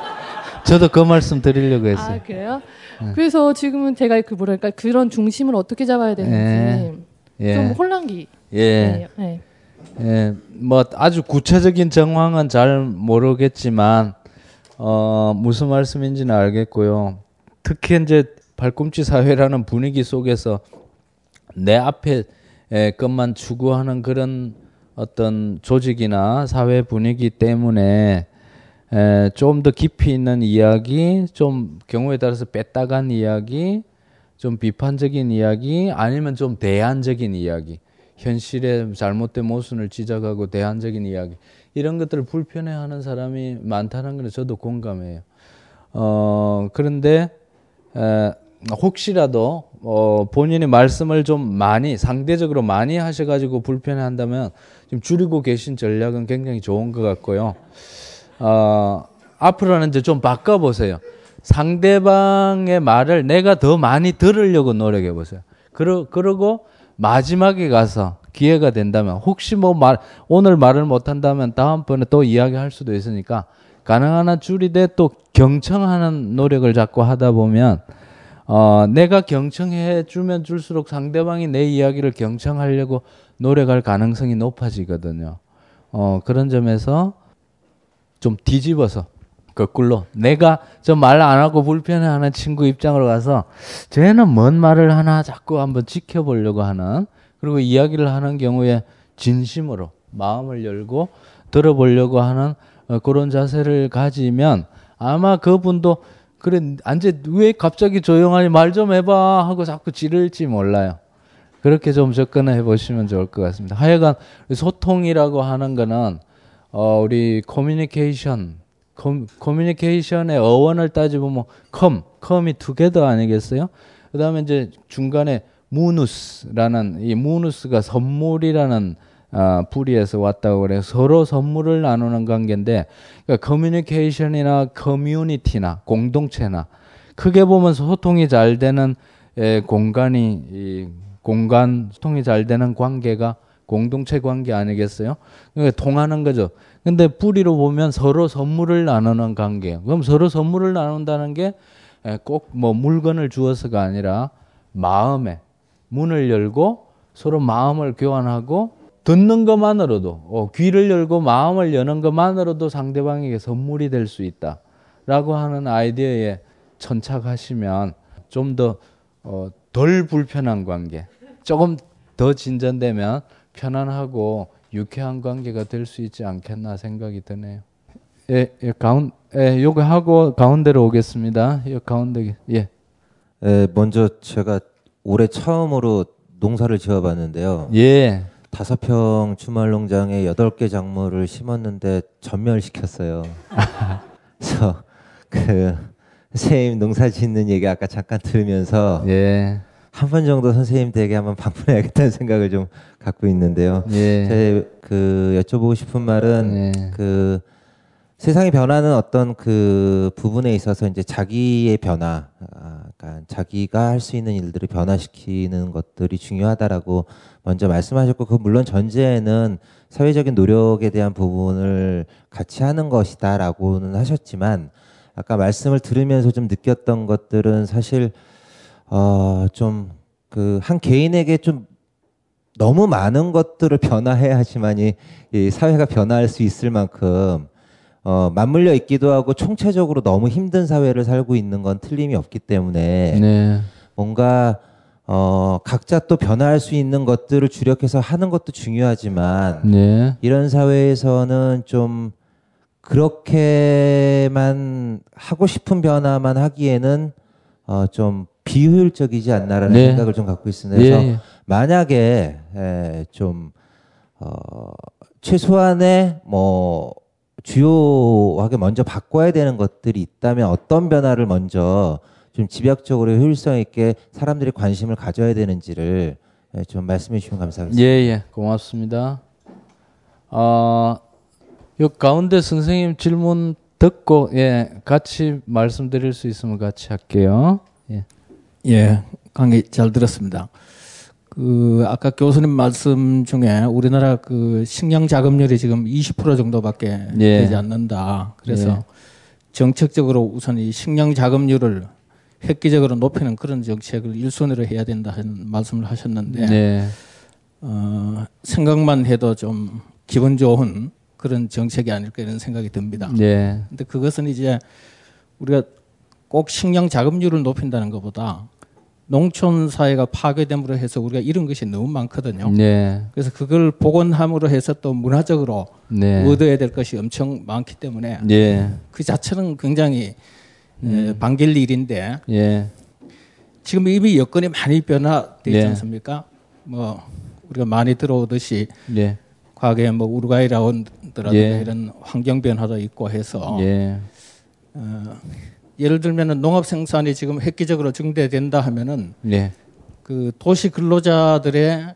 저도 그 말씀 드리려고 했어요. 아 그래요? 네. 그래서 지금은 제가 그 뭐랄까 그런 중심을 어떻게 잡아야 되는지 네. 예. 좀 혼란기. 예. 네. 예, 뭐 아주 구체적인 정황은 잘 모르겠지만 어 무슨 말씀인지는 알겠고요. 특히 이제 발꿈치 사회라는 분위기 속에서 내 앞에 에, 것만 추구하는 그런 어떤 조직이나 사회 분위기 때문에 좀 더 깊이 있는 이야기, 좀 경우에 따라서 뺐다간 이야기, 좀 비판적인 이야기, 아니면 좀 대안적인 이야기, 현실의 잘못된 모순을 지적하고 대안적인 이야기 이런 것들을 불편해하는 사람이 많다는 걸 저도 공감해요. 어 그런데 에, 혹시라도 어, 본인이 말씀을 좀 많이 상대적으로 많이 하셔가지고 불편해한다면 지금 줄이고 계신 전략은 굉장히 좋은 것 같고요. 어, 앞으로는 이제 좀 바꿔보세요. 상대방의 말을 내가 더 많이 들으려고 노력해 보세요. 그러, 그러고 마지막에 가서 기회가 된다면 혹시 뭐 말, 오늘 말을 못한다면 다음번에 또 이야기할 수도 있으니까 가능한 한 줄이되 또 경청하는 노력을 자꾸 하다 보면 어, 내가 경청해 주면 줄수록 상대방이 내 이야기를 경청하려고 노력할 가능성이 높아지거든요. 어, 그런 점에서 좀 뒤집어서 거꾸로 내가 좀말안 하고 불편해하는 친구 입장으로 가서 쟤는 뭔 말을 하나 자꾸 한번 지켜보려고 하는 그리고 이야기를 하는 경우에 진심으로 마음을 열고 들어보려고 하는 어, 그런 자세를 가지면 아마 그분도 그래 앉아 왜 갑자기 조용하니 말 좀 해봐 하고 자꾸 지를지 몰라요. 그렇게 좀 접근해 보시면 좋을 것 같습니다. 하여간 소통이라고 하는 거는 어 우리 커뮤니케이션 커뮤니케이션의 어원을 따지보면 com, com이 together 아니겠어요? 그 다음에 이제 중간에 munus라는 이 munus가 선물이라는 아, 뿌리에서 왔다고 그래요. 서로 선물을 나누는 관계인데, 그러니까 커뮤니케이션이나 커뮤니티나 공동체나 크게 보면 소통이 잘 되는 에, 공간이 이 공간 소통이 잘 되는 관계가 공동체 관계 아니겠어요? 그러니까 통하는 거죠. 근데 뿌리로 보면 서로 선물을 나누는 관계. 그럼 서로 선물을 나눈다는 게 꼭 뭐 물건을 주어서가 아니라 마음에 문을 열고 서로 마음을 교환하고 듣는 것만으로도 어, 귀를 열고 마음을 여는 것만으로도 상대방에게 선물이 될 수 있다라고 하는 아이디어에 천착하시면 좀 더덜 어, 불편한 관계, 조금 더 진전되면 편안하고 유쾌한 관계가 될 수 있지 않겠나 생각이 드네요. 예, 예 가운 예, 요거 하고 가운데로 오겠습니다. 요 가운데 예. 예, 먼저 제가 올해 처음으로 농사를 지어봤는데요. 예. 다섯 평 주말 농장에 여덟 개 작물을 심었는데 전멸시켰어요. 그래서 그 선생님 농사 짓는 얘기 아까 잠깐 들으면서 예. 한 번 정도 선생님 댁에 한번 방문해야겠다는 생각을 좀 갖고 있는데요. 예. 제그 여쭤보고 싶은 말은 그 세상의 변화는 어떤 그 부분에 있어서 이제 자기의 변화, 아, 그러니까 자기가 할 수 있는 일들을 변화시키는 것들이 중요하다라고 먼저 말씀하셨고, 그 물론 전제에는 사회적인 노력에 대한 부분을 같이 하는 것이다라고는 하셨지만, 아까 말씀을 들으면서 좀 느꼈던 것들은 사실 어 좀 그 한 개인에게 좀 너무 많은 것들을 변화해야지만이 이 사회가 변화할 수 있을 만큼 어, 맞물려 있기도 하고 총체적으로 너무 힘든 사회를 살고 있는 건 틀림이 없기 때문에 네. 뭔가 어, 각자 또 변화할 수 있는 것들을 주력해서 하는 것도 중요하지만 네. 이런 사회에서는 좀 그렇게만 하고 싶은 변화만 하기에는 어, 좀 비효율적이지 않나라는 네. 생각을 좀 갖고 있습니다. 그래서 예, 예. 만약에 에, 좀 어, 최소한의 뭐 주요하게 먼저 바꿔야 되는 것들이 있다면 어떤 변화를 먼저 좀 집약적으로 효율성 있게 사람들이 관심을 가져야 되는지를 예, 좀 말씀해 주시면 감사하겠습니다. 예, 예. 고맙습니다. 어, 요 가운데 선생님 질문 듣고 예, 같이 말씀드릴 수 있으면 같이 할게요. 예. 예, 강의 잘 들었습니다. 그 아까 교수님 말씀 중에 우리나라 그 식량 자금률이 지금 20% 정도밖에 예. 되지 않는다. 그래서 예. 정책적으로 우선 이 식량 자금률을 획기적으로 높이는 그런 정책을 일순위로 해야 된다 하는 말씀을 하셨는데 네. 어, 생각만 해도 좀 기분 좋은 그런 정책이 아닐까 이런 생각이 듭니다. 네. 근데 그것은 이제 우리가 꼭 식량 자금률을 높인다는 것보다 농촌 사회가 파괴됨으로 해서 우리가 잃은 것이 너무 많거든요. 네. 그래서 그걸 복원함으로 해서 또 문화적으로 네. 얻어야 될 것이 엄청 많기 때문에 네. 그 자체는 굉장히 음. 에, 반길 일인데 예. 지금 이미 여건이 많이 변화되어 있지 네. 않습니까? 뭐 우리가 많이 들어오듯이 예. 과거에 뭐 우루과이 라운드라든가 예. 이런 환경 변화도 있고 해서 예. 어, 예를 들면은 농업 생산이 지금 획기적으로 증대된다 하면은 네. 그 도시 근로자들의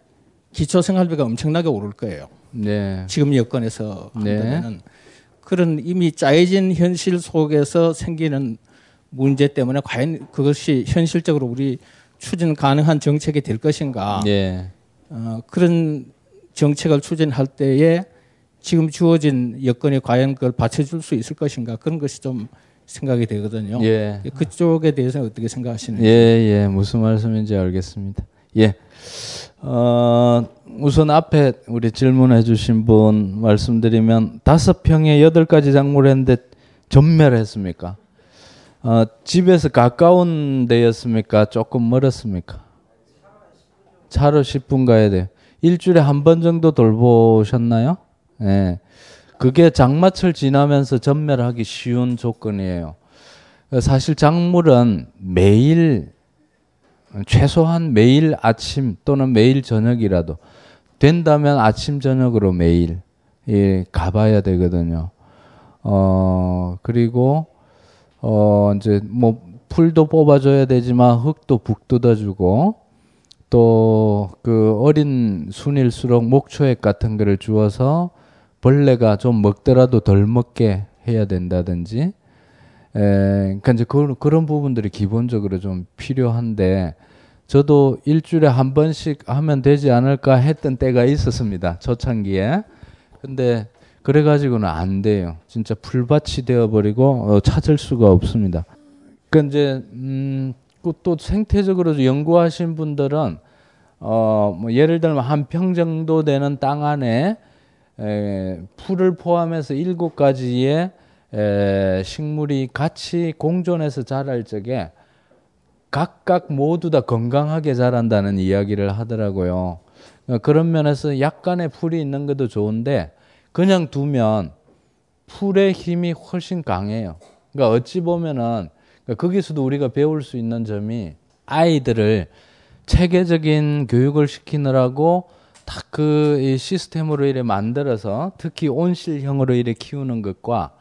기초 생활비가 엄청나게 오를 거예요. 네. 지금 여건에서 네. 한다면은 그런 이미 짜여진 현실 속에서 생기는 문제 때문에 과연 그것이 현실적으로 우리 추진 가능한 정책이 될 것인가? 예. 어, 그런 정책을 추진할 때에 지금 주어진 여건이 과연 그걸 받쳐줄 수 있을 것인가? 그런 것이 좀 생각이 되거든요. 예. 그쪽에 대해서 어떻게 생각하시는지. 예, 예. 무슨 말씀인지 알겠습니다. 예. 어, 우선 앞에 우리 질문해 주신 분 말씀드리면 다섯 평에 여덟 가지 작물을 했는데 전멸했습니까? 어, 집에서 가까운 데였습니까? 조금 멀었습니까? 차로 10분 가야 돼요. 일주일에 한 번 정도 돌보셨나요? 예. 그게 장마철 지나면서 전멸하기 쉬운 조건이에요. 사실 작물은 매일 최소한 매일 아침 또는 매일 저녁이라도 된다면 아침 저녁으로 매일 예, 가봐야 되거든요. 어 그리고 어 이제 뭐 풀도 뽑아줘야 되지만 흙도 북 뜯어주고 또 그 어린 순일수록 목초액 같은 거를 주어서 벌레가 좀 먹더라도 덜 먹게 해야 된다든지 에, 그러니까 이제 그, 그런 부분들이 기본적으로 좀 필요한데 저도 일주일에 한 번씩 하면 되지 않을까 했던 때가 있었습니다. 초창기에. 근데 그래가지고는 안 돼요. 진짜 풀밭이 되어버리고 어, 찾을 수가 없습니다. 그 이제 음, 그또 생태적으로 연구하신 분들은 어, 뭐 예를 들면 한 평 정도 되는 땅 안에 에, 풀을 포함해서 일곱 가지의 에, 식물이 같이 공존해서 자랄 적에 각각 모두 다 건강하게 자란다는 이야기를 하더라고요. 어, 그런 면에서 약간의 풀이 있는 것도 좋은데 그냥 두면 풀의 힘이 훨씬 강해요. 그러니까 어찌 보면은 그러니까 거기서도 우리가 배울 수 있는 점이 아이들을 체계적인 교육을 시키느라고 딱그 시스템으로 이래 만들어서 특히 온실형으로 이래 키우는 것과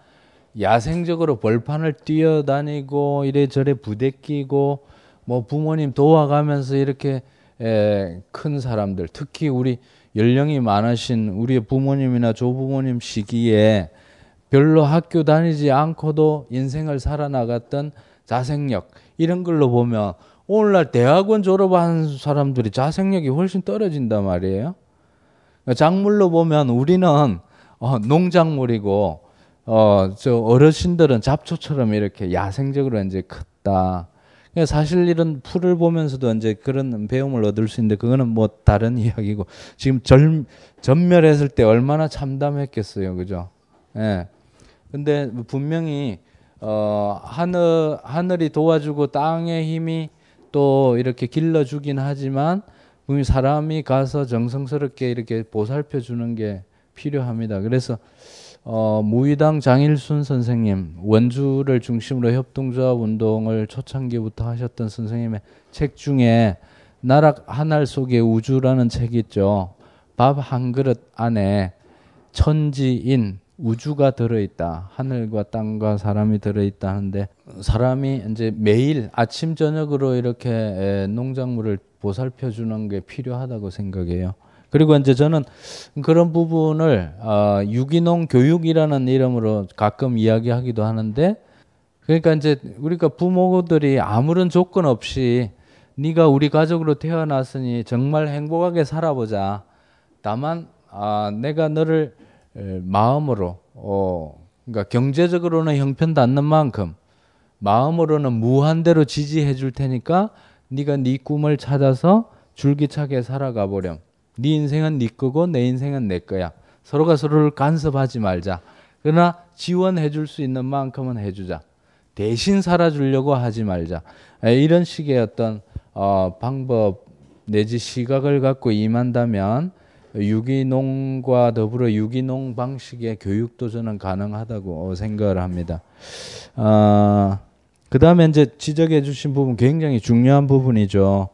야생적으로 벌판을 뛰어다니고 이래저래 부대끼고 뭐 부모님 도와가면서 이렇게 에, 큰 사람들 특히 우리 연령이 많으신 우리 부모님이나 조부모님 시기에 별로 학교 다니지 않고도 인생을 살아나갔던 자생력 이런 걸로 보면 오늘날 대학원 졸업한 사람들이 자생력이 훨씬 떨어진단 말이에요. 작물로 보면 우리는 어, 농작물이고 어, 저 어르신들은 잡초처럼 이렇게 야생적으로 이제 컸다. 그러니까 사실 이런 풀을 보면서도 이제 그런 배움을 얻을 수 있는데 그거는 뭐 다른 이야기고 지금 절, 전멸했을 때 얼마나 참담했겠어요, 그죠? 예. 근데 분명히 어, 하늘 하늘이 도와주고 땅의 힘이 또 이렇게 길러주긴 하지만 분명히 사람이 가서 정성스럽게 이렇게 보살펴 주는 게 필요합니다. 그래서 어, 무의당 장일순 선생님 원주를 중심으로 협동조합 운동을 초창기부터 하셨던 선생님의 책 중에 나락 하늘 속의 우주라는 책이 있죠. 밥 한 그릇 안에 천지인 우주가 들어있다. 하늘과 땅과 사람이 들어있다 하는데 사람이 이제 매일 아침 저녁으로 이렇게 농작물을 보살펴 주는 게 필요하다고 생각해요. 그리고 이제 저는 그런 부분을 어, 유기농 교육이라는 이름으로 가끔 이야기하기도 하는데 그러니까 이제 우리가 부모들이 아무런 조건 없이 네가 우리 가족으로 태어났으니 정말 행복하게 살아보자. 다만 아, 내가 너를 마음으로 어, 그러니까 경제적으로는 형편닿는 만큼 마음으로는 무한대로 지지해 줄 테니까 네가 네 꿈을 찾아서 줄기차게 살아가 보렴. 네 인생은 네 거고 내 인생은 내 거야. 서로가 서로를 간섭하지 말자. 그러나 지원해 줄 수 있는 만큼은 해 주자. 대신 살아주려고 하지 말자. 이런 식의 어떤 어, 방법 내지 시각을 갖고 임한다면 유기농과 더불어 유기농 방식의 교육도 저는 가능하다고 생각을 합니다. 어, 그 다음에 이제 지적해 주신 부분 굉장히 중요한 부분이죠.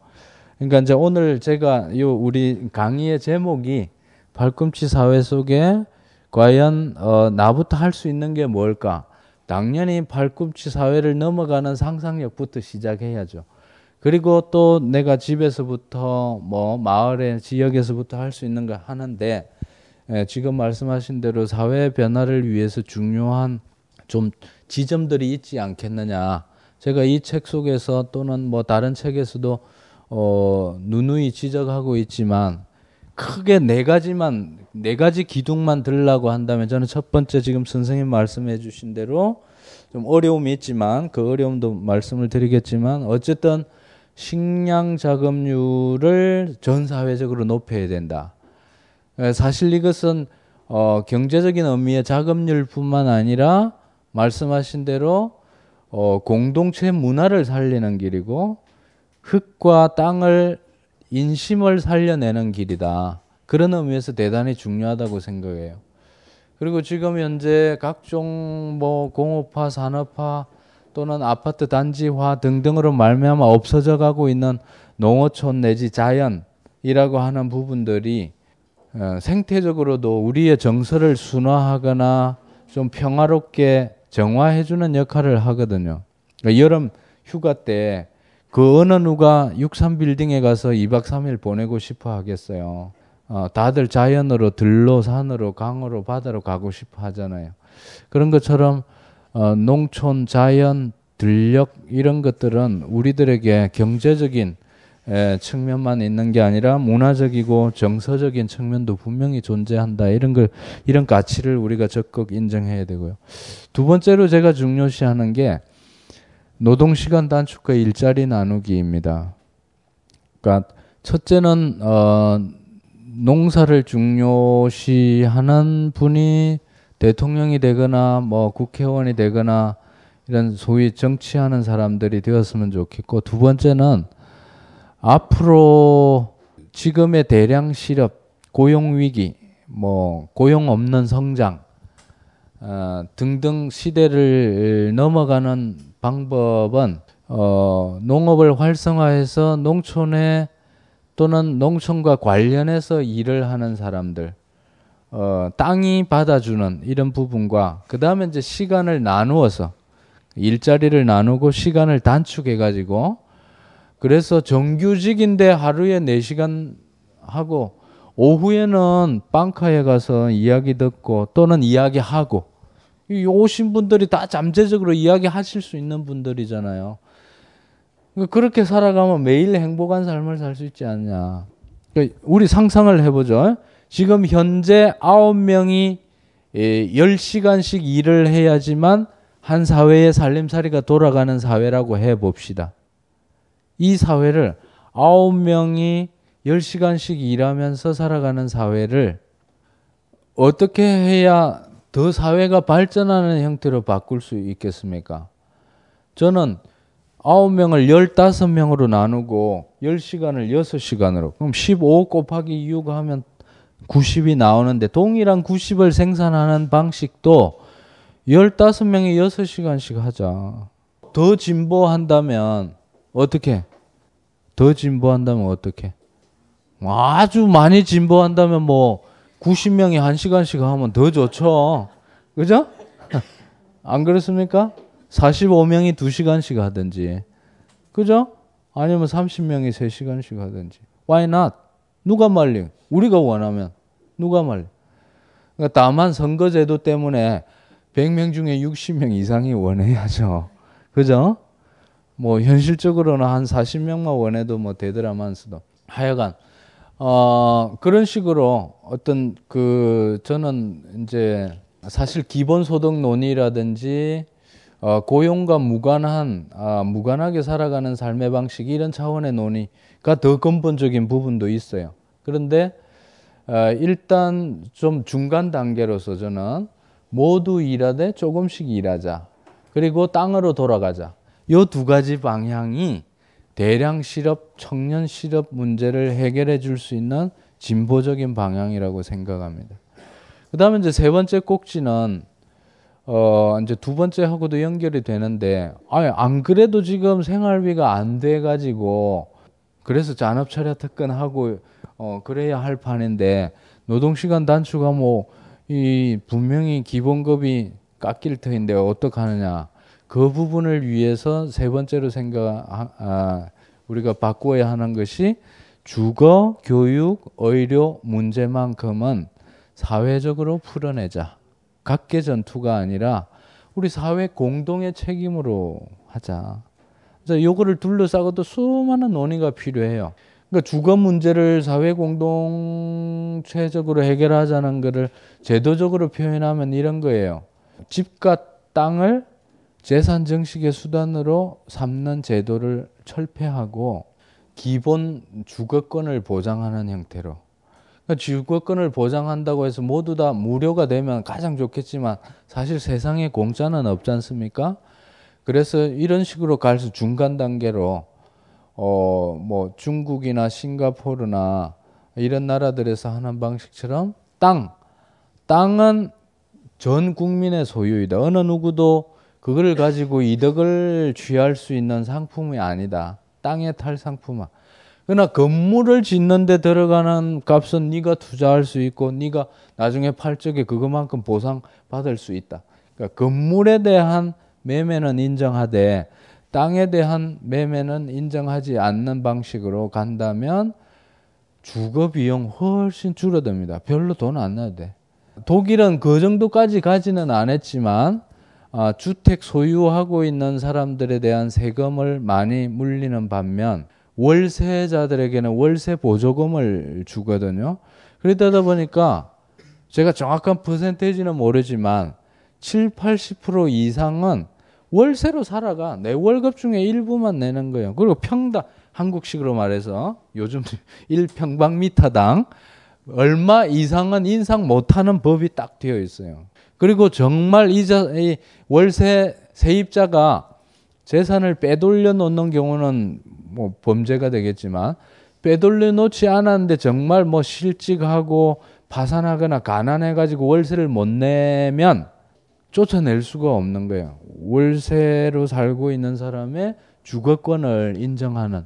그러니까 이제 오늘 제가 요 우리 강의의 제목이 발꿈치 사회 속에 과연 어, 나부터 할 수 있는 게 뭘까? 당연히 발꿈치 사회를 넘어가는 상상력부터 시작해야죠. 그리고 또 내가 집에서부터 뭐 마을의 지역에서부터 할 수 있는 거 하는데 예, 지금 말씀하신 대로 사회 변화를 위해서 중요한 좀 지점들이 있지 않겠느냐. 제가 이 책 속에서 또는 뭐 다른 책에서도 어, 누누이 지적하고 있지만 크게 네 가지만 네 가지 기둥만 들라고 한다면 저는 첫 번째 지금 선생님 말씀해 주신 대로 좀 어려움이 있지만 그 어려움도 말씀을 드리겠지만 어쨌든 식량 자금률을 전 사회적으로 높여야 된다. 사실 이것은 어, 경제적인 의미의 자금률뿐만 아니라 말씀하신 대로 어, 공동체 문화를 살리는 길이고 흙과 땅을 인심을 살려내는 길이다. 그런 의미에서 대단히 중요하다고 생각해요. 그리고 지금 현재 각종 뭐 공업화, 산업화 또는 아파트 단지화 등등으로 말미암아 없어져 가고 있는 농어촌 내지 자연이라고 하는 부분들이 어, 생태적으로도 우리의 정서를 순화하거나 좀 평화롭게 정화해주는 역할을 하거든요. 그러니까 여름 휴가 때 그 어느 누가 63 빌딩에 가서 2박 3일 보내고 싶어 하겠어요. 어, 다들 자연으로 들로 산으로 강으로 바다로 가고 싶어 하잖아요. 그런 것처럼 어, 농촌 자연 들력 이런 것들은 우리들에게 경제적인 에, 측면만 있는 게 아니라 문화적이고 정서적인 측면도 분명히 존재한다. 이런 걸 이런 가치를 우리가 적극 인정해야 되고요. 두 번째로 제가 중요시하는 게 노동 시간 단축과 일자리 나누기입니다. 그러니까 첫째는 어, 농사를 중요시하는 분이 대통령이 되거나 뭐 국회의원이 되거나 이런 소위 정치하는 사람들이 되었으면 좋겠고 두 번째는 앞으로 지금의 대량 실업, 고용 위기, 뭐 고용 없는 성장 어, 등등 시대를 넘어가는 방법은 어, 농업을 활성화해서 농촌에 또는 농촌과 관련해서 일을 하는 사람들, 어, 땅이 받아주는 이런 부분과 그 다음에 이제 시간을 나누어서 일자리를 나누고 시간을 단축해 가지고 그래서 정규직인데 하루에 4시간 하고 오후에는 빵카에 가서 이야기 듣고 또는 이야기하고 이 오신 분들이 다 잠재적으로 이야기하실 수 있는 분들이잖아요. 그러니까 그렇게 살아가면 매일 행복한 삶을 살 수 있지 않냐. 그러니까 우리 상상을 해보죠. 지금 현재 9명이 10시간씩 일을 해야지만 한 사회의 살림살이가 돌아가는 사회라고 해 봅시다. 이 사회를 9명이 10시간씩 일하면서 살아가는 사회를 어떻게 해야 더 사회가 발전하는 형태로 바꿀 수 있겠습니까? 저는 9명을 15명으로 나누고 10시간을 6시간으로 그럼 15 곱하기 6 하면 90이 나오는데 동일한 90을 생산하는 방식도 15명이 6시간씩 하자. 더 진보한다면 어떻게? 더 진보한다면 어떻게? 아주 많이 진보한다면 뭐 90명이 1시간씩 하면 더 좋죠. 그죠? 안 그렇습니까? 45명이 2시간씩 하든지. 그죠? 아니면 30명이 3시간씩 하든지. Why not? 누가 말려? 우리가 원하면. 누가 말려? 그러니까 다만 선거제도 때문에 100명 중에 60명 이상이 원해야죠. 그죠? 뭐 현실적으로는 한 40명만 원해도 뭐 되더라만서도 하여간 어 그런 식으로 어떤 그 저는 이제 사실 기본소득 논의라든지 어, 고용과 무관한 아, 무관하게 살아가는 삶의 방식 이런 차원의 논의가 더 근본적인 부분도 있어요. 그런데 어, 일단 좀 중간 단계로서 저는 모두 일하되 조금씩 일하자. 그리고 땅으로 돌아가자. 요 두 가지 방향이 대량 실업, 청년 실업 문제를 해결해 줄 수 있는 진보적인 방향이라고 생각합니다. 그 다음에 이제 세 번째 꼭지는 어, 이제 두 번째 하고도 연결이 되는데, 아니, 안 그래도 지금 생활비가 안 돼가지고, 그래서 잔업차려 특근하고, 어, 그래야 할 판인데, 노동시간 단축하 뭐, 이, 분명히 기본급이 깎일 터인데, 어떡하느냐. 그 부분을 위해서 세 번째로 생각, 아, 우리가 바꾸어야 하는 것이 주거, 교육, 의료 문제만큼은 사회적으로 풀어내자. 각계 전투가 아니라 우리 사회 공동의 책임으로 하자. 그래서 요거를 둘러싸고도 수많은 논의가 필요해요. 그러니까 주거 문제를 사회 공동체적으로 해결하자는 것을 제도적으로 표현하면 이런 거예요. 집과 땅을 재산 정식의 수단으로 삼는 제도를 철폐하고 기본 주거권을 보장하는 형태로 그러니까 주거권을 보장한다고 해서 모두 다 무료가 되면 가장 좋겠지만 사실 세상에 공짜는 없지 않습니까? 그래서 이런 식으로 갈수 중간 단계로 어 뭐 중국이나 싱가포르나 이런 나라들에서 하는 방식처럼 땅 땅은 전 국민의 소유이다. 어느 누구도 그걸 가지고 이득을 취할 수 있는 상품이 아니다. 땅의 탈상품아. 그러나 건물을 짓는데 들어가는 값은 네가 투자할 수 있고 네가 나중에 팔 적에 그것만큼 보상 받을 수 있다. 그러니까 건물에 대한 매매는 인정하되 땅에 대한 매매는 인정하지 않는 방식으로 간다면 주거 비용 훨씬 줄어듭니다. 별로 돈안 나도 돼. 독일은 그 정도까지 가지는 않았지만 아, 주택 소유하고 있는 사람들에 대한 세금을 많이 물리는 반면 월세자들에게는 월세 보조금을 주거든요. 그러다 보니까 제가 정확한 퍼센테이지는 모르지만 7, 80% 이상은 월세로 살아가. 내 월급 중에 일부만 내는 거예요. 그리고 평당, 한국식으로 말해서 요즘 1평방미터당 얼마 이상은 인상 못하는 법이 딱 되어 있어요. 그리고 정말 이자, 이 월세 세입자가 재산을 빼돌려 놓는 경우는 뭐 범죄가 되겠지만 빼돌려 놓지 않았는데 정말 뭐 실직하고 파산하거나 가난해가지고 월세를 못 내면 쫓아낼 수가 없는 거예요. 월세로 살고 있는 사람의 주거권을 인정하는.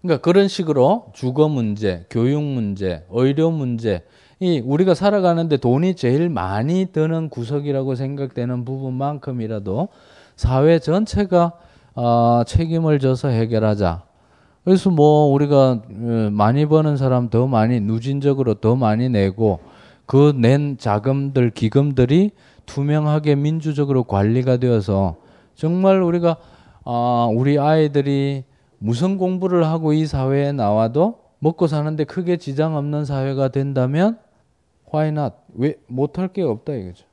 그러니까 그런 식으로 주거 문제, 교육 문제, 의료 문제, 이 우리가 살아가는데 돈이 제일 많이 드는 구석이라고 생각되는 부분만큼이라도 사회 전체가 어, 책임을 져서 해결하자. 그래서 뭐 우리가 어, 많이 버는 사람 더 많이 누진적으로 더 많이 내고 그 낸 자금들 기금들이 투명하게 민주적으로 관리가 되어서 정말 우리가 아 우리 아이들이 무슨 공부를 하고 이 사회에 나와도 먹고 사는데 크게 지장 없는 사회가 된다면 why not? 왜 못할 게 없다 이거죠.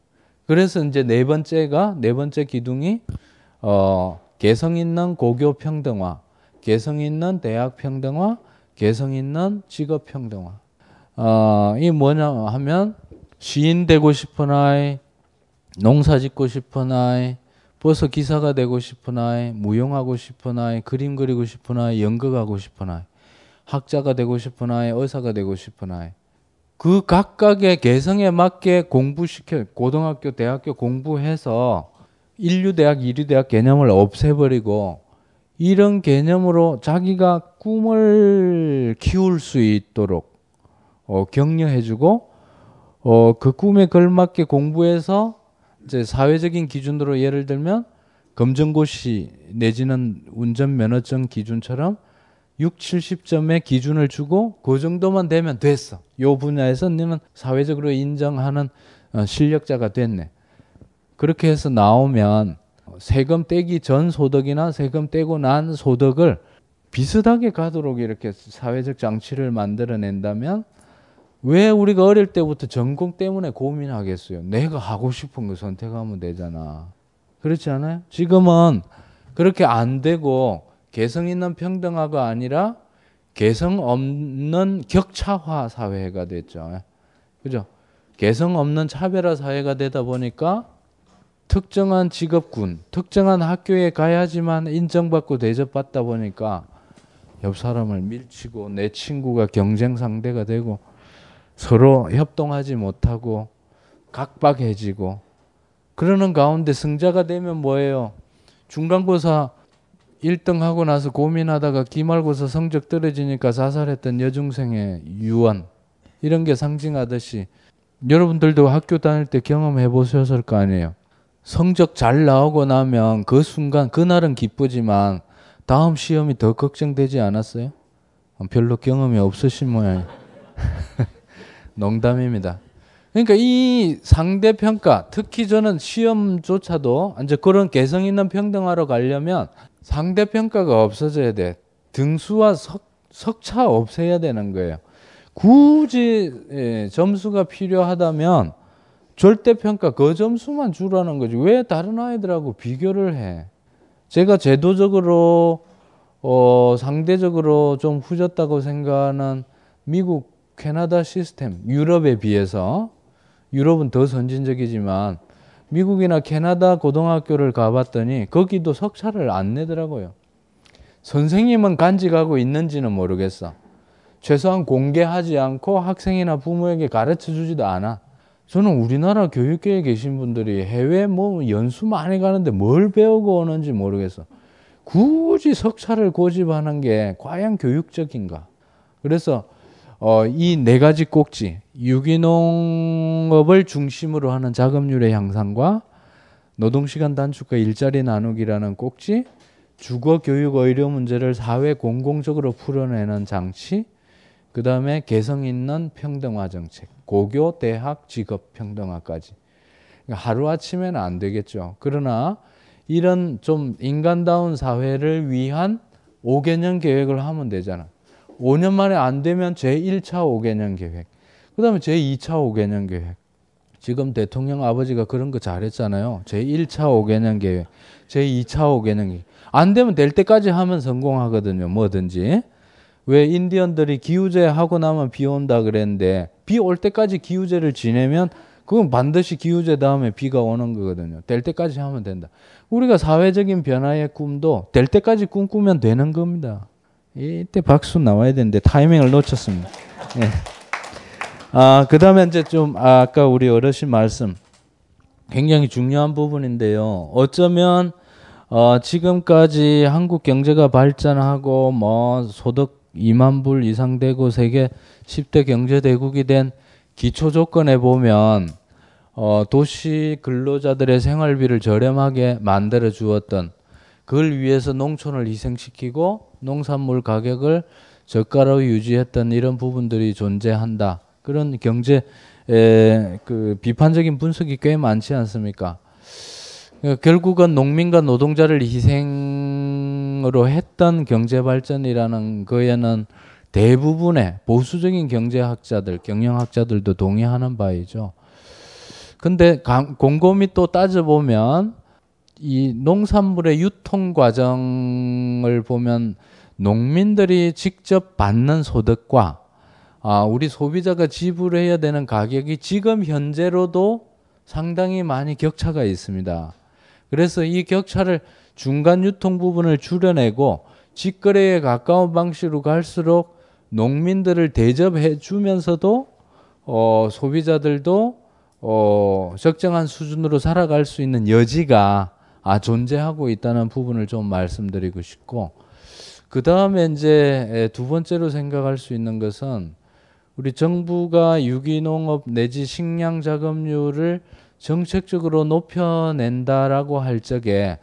그래서 이제 네 번째가 네 번째 기둥이 어 개성 있는 고교 평등화, 개성 있는 대학 평등화, 개성 있는 직업 평등화. 어, 이 뭐냐 하면 시인 되고 싶은 아이, 농사 짓고 싶은 아이, 버스 기사가 되고 싶은 아이, 무용하고 싶은 아이, 그림 그리고 싶은 아이, 연극하고 싶은 아이, 학자가 되고 싶은 아이, 의사가 되고 싶은 아이. 그 각각의 개성에 맞게 공부시켜 고등학교, 대학교 공부해서 인류대학, 이류대학 개념을 없애버리고 이런 개념으로 자기가 꿈을 키울 수 있도록 어, 격려해주고 어, 그 꿈에 걸맞게 공부해서 이제 사회적인 기준으로 예를 들면 검정고시 내지는 운전면허증 기준처럼 6, 70점의 기준을 주고 그 정도만 되면 됐어. 요 분야에서 너는 사회적으로 인정하는 어, 실력자가 됐네. 그렇게 해서 나오면 세금 떼기 전 소득이나 세금 떼고 난 소득을 비슷하게 가도록 이렇게 사회적 장치를 만들어낸다면 왜 우리가 어릴 때부터 전공 때문에 고민하겠어요? 내가 하고 싶은 거 선택하면 되잖아. 그렇지 않아요? 지금은 그렇게 안 되고 개성 있는 평등화가 아니라 개성 없는 격차화 사회가 됐죠. 그죠? 개성 없는 차별화 사회가 되다 보니까 특정한 직업군, 특정한 학교에 가야지만 인정받고 대접받다 보니까 옆 사람을 밀치고 내 친구가 경쟁 상대가 되고 서로 협동하지 못하고 각박해지고 그러는 가운데 승자가 되면 뭐예요? 중간고사 1등 하고 나서 고민하다가 기말고사 성적 떨어지니까 자살했던 여중생의 유언 이런 게 상징하듯이 여러분들도 학교 다닐 때 경험해 보셨을 거 아니에요. 성적 잘 나오고 나면 그 순간 그날은 기쁘지만 다음 시험이 더 걱정되지 않았어요? 별로 경험이 없으신 모양이에요. 농담입니다. 그러니까 이 상대 평가, 특히 저는 시험조차도 이제 그런 개성 있는 평등화로 가려면 상대 평가가 없어져야 돼. 등수와 석, 석차 없애야 되는 거예요. 굳이 예, 점수가 필요하다면 절대 평가 그 점수만 주라는 거지. 왜 다른 아이들하고 비교를 해? 제가 제도적으로 어, 상대적으로 좀 후졌다고 생각하는 미국, 캐나다 시스템, 유럽에 비해서 유럽은 더 선진적이지만 미국이나 캐나다 고등학교를 가봤더니 거기도 석차를 안 내더라고요. 선생님은 간직하고 있는지는 모르겠어. 최소한 공개하지 않고 학생이나 부모에게 가르쳐 주지도 않아. 저는 우리나라 교육계에 계신 분들이 해외 뭐 연수 많이 가는데 뭘 배우고 오는지 모르겠어. 굳이 석차를 고집하는 게 과연 교육적인가? 그래서 어, 이 네 가지 꼭지 유기농업을 중심으로 하는 자금률의 향상과 노동시간 단축과 일자리 나누기라는 꼭지 주거 교육 의료 문제를 사회 공공적으로 풀어내는 장치 그 다음에 개성 있는 평등화 정책 고교 대학 직업 평등화까지. 그러니까 하루아침에는 안 되겠죠. 그러나 이런 좀 인간다운 사회를 위한 5개년 계획을 하면 되잖아 5년 만에 안 되면 제1차 5개년 계획. 그 다음에 제2차 5개년 계획. 지금 대통령 아버지가 그런 거 잘했잖아요. 제1차 5개년 계획. 제2차 5개년 계획. 안 되면 될 때까지 하면 성공하거든요. 뭐든지. 왜 인디언들이 기후제 하고 나면 비 온다 그랬는데 비 올 때까지 기후제를 지내면 그건 반드시 기후제 다음에 비가 오는 거거든요. 될 때까지 하면 된다. 우리가 사회적인 변화의 꿈도 될 때까지 꿈꾸면 되는 겁니다. 이때 박수 나와야 되는데 타이밍을 놓쳤습니다. 예. 아, 그 다음에 이제 좀, 아, 아까 우리 어르신 말씀. 굉장히 중요한 부분인데요. 어쩌면, 어, 지금까지 한국 경제가 발전하고, 뭐, 소득 2만 불 이상 되고, 세계 10대 경제 대국이 된 기초 조건에 보면, 어, 도시 근로자들의 생활비를 저렴하게 만들어 주었던, 그걸 위해서 농촌을 희생시키고, 농산물 가격을 저가로 유지했던 이런 부분들이 존재한다. 그런 경제 에, 그 비판적인 분석이 꽤 많지 않습니까? 그러니까 결국은 농민과 노동자를 희생으로 했던 경제 발전이라는 거에는 대부분의 보수적인 경제학자들, 경영학자들도 동의하는 바이죠. 근데 곰곰이 또 따져보면 이 농산물의 유통 과정을 보면 농민들이 직접 받는 소득과 아, 우리 소비자가 지불해야 되는 가격이 지금 현재로도 상당히 많이 격차가 있습니다. 그래서 이 격차를 중간 유통 부분을 줄여내고 직거래에 가까운 방식으로 갈수록 농민들을 대접해 주면서도 어, 소비자들도 어, 적정한 수준으로 살아갈 수 있는 여지가 아, 존재하고 있다는 부분을 좀 말씀드리고 싶고 그 다음에 이제 두 번째로 생각할 수 있는 것은 우리 정부가 유기농업 내지 식량 작업률을 정책적으로 높여낸다라고 할 적에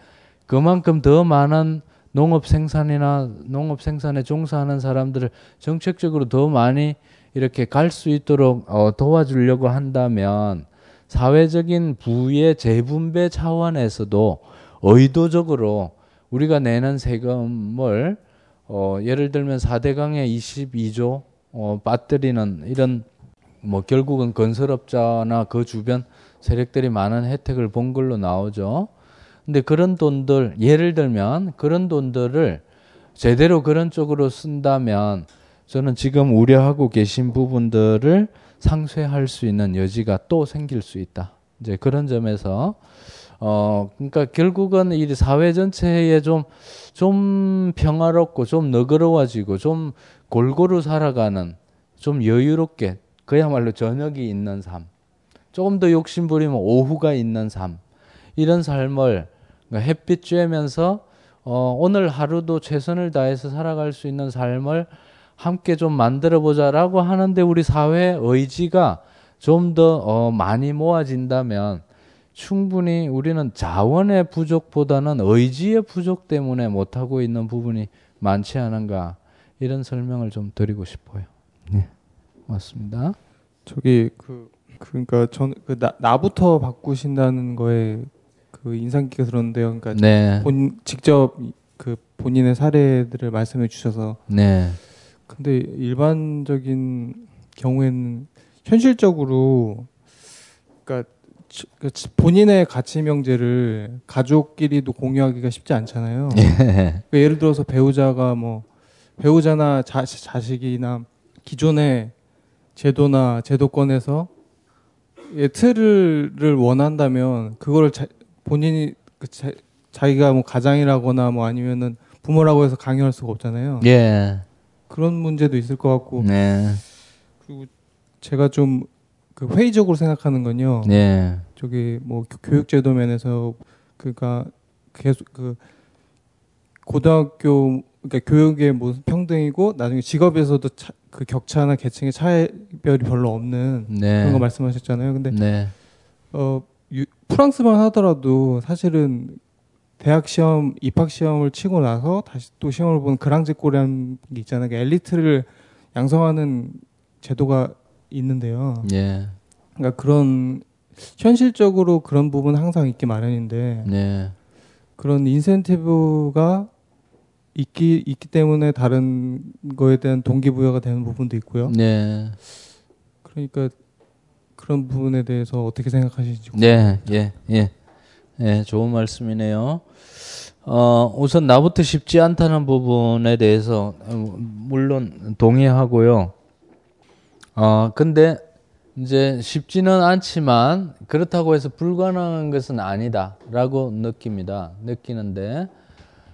그만큼 더 많은 농업 생산이나 농업 생산에 종사하는 사람들을 정책적으로 더 많이 이렇게 갈 수 있도록 어, 도와주려고 한다면 사회적인 부의 재분배 차원에서도 의도적으로 우리가 내는 세금을 어, 예를 들면 4대강의 22조 어, 빠뜨리는 이런 뭐 결국은 건설업자나 그 주변 세력들이 많은 혜택을 본 걸로 나오죠. 근데 그런 돈들 예를 들면 그런 돈들을 제대로 그런 쪽으로 쓴다면 저는 지금 우려하고 계신 부분들을 상쇄할 수 있는 여지가 또 생길 수 있다. 이제 그런 점에서 어 그러니까 결국은 이 사회 전체에 좀좀 평화롭고 좀 너그러워지고 좀 골고루 살아가는 좀 여유롭게 그야말로 저녁이 있는 삶. 조금 더 욕심 부리면 오후가 있는 삶. 이런 삶을 그러니까 햇빛 쬐면서 어, 오늘 하루도 최선을 다해서 살아갈 수 있는 삶을 함께 좀 만들어 보자라고 하는데 우리 사회 의지가 좀 더 어, 많이 모아진다면 충분히 우리는 자원의 부족보다는 의지의 부족 때문에 못하고 있는 부분이 많지 않은가 이런 설명을 좀 드리고 싶어요. 네, 맞습니다. 저기 그 그러니까 전그 나부터 바꾸신다는 거에 그 인상 깊게 들었는데요. 그러니까 네. 본 직접 그 본인의 사례들을 말씀해 주셔서 네. 근데 일반적인 경우에는 현실적으로 그러니까 그 본인의 가치 명제를 가족끼리도 공유하기가 쉽지 않잖아요. 예. 그러니까 예를 들어서 배우자가 뭐 배우자나 자, 자식이나 기존의 제도나 제도권에서 예, 틀을 원한다면 그거를 자, 본인이 그 자, 자기가 뭐 가장이라거나 뭐 아니면은 부모라고 해서 강요할 수가 없잖아요. 예. 그런 문제도 있을 것 같고. 네. 그리고 제가 좀 그 회의적으로 생각하는 건요. 네. 저기 뭐 교육 제도 면에서 그니까 계속 그 고등학교 그러니까 교육의 무슨 평등이고 나중에 직업에서도 차, 그 격차나 계층의 차별이 별로 없는 네. 그런 거 말씀하셨잖아요. 근데 네. 어 유, 프랑스만 하더라도 사실은 대학 시험 입학 시험을 치고 나서 다시 또 시험을 보는 그랑제꼬라는 게 있잖아요. 그러니까 엘리트를 양성하는 제도가 있는데요. 예. 그러니까 그런 현실적으로 그런 부분 항상 있기 마련인데 네. 그런 인센티브가 있기 있기 때문에 다른 거에 대한 동기부여가 되는 부분도 있고요. 네. 그러니까 그런 부분에 대해서 어떻게 생각하시는지. 네, 예, 예, 예, 좋은 말씀이네요. 어, 우선 나부터 쉽지 않다는 부분에 대해서 물론 동의하고요. 어, 근데 이제 쉽지는 않지만 그렇다고 해서 불가능한 것은 아니다라고 느낍니다. 느끼는데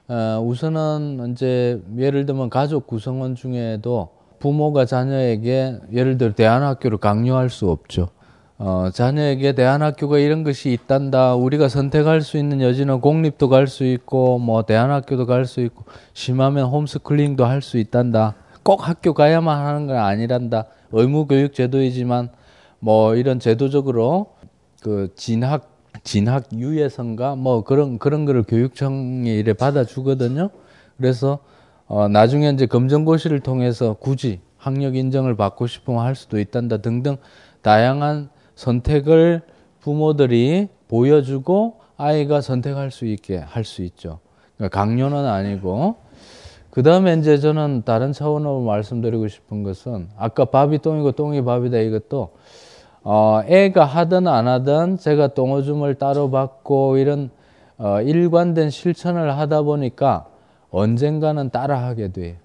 어, 우선은 이제 예를 들면 가족 구성원 중에도 부모가 자녀에게 예를 들어 대안학교를 강요할 수 없죠. 어, 자녀에게 대안학교가 이런 것이 있단다. 우리가 선택할 수 있는 여지는 공립도 갈 수 있고, 뭐 대안학교도 갈 수 있고, 심하면 홈스쿨링도 할 수 있단다. 꼭 학교 가야만 하는 건 아니란다. 의무교육 제도이지만 뭐 이런 제도적으로 그 진학 진학 유예선가 뭐 그런 그런 거를 교육청이 이래 받아주거든요. 그래서 어 나중에 이제 검정고시를 통해서 굳이 학력 인정을 받고 싶으면 할 수도 있단다 등등 다양한 선택을 부모들이 보여주고 아이가 선택할 수 있게 할 수 있죠. 그러니까 강요는 아니고 그 다음에 이제 저는 다른 차원으로 말씀드리고 싶은 것은 아까 밥이 똥이고 똥이 밥이다 이것도 어, 애가 하든 안 하든 제가 똥오줌을 따로 받고 이런 어, 일관된 실천을 하다 보니까 언젠가는 따라 하게 돼요.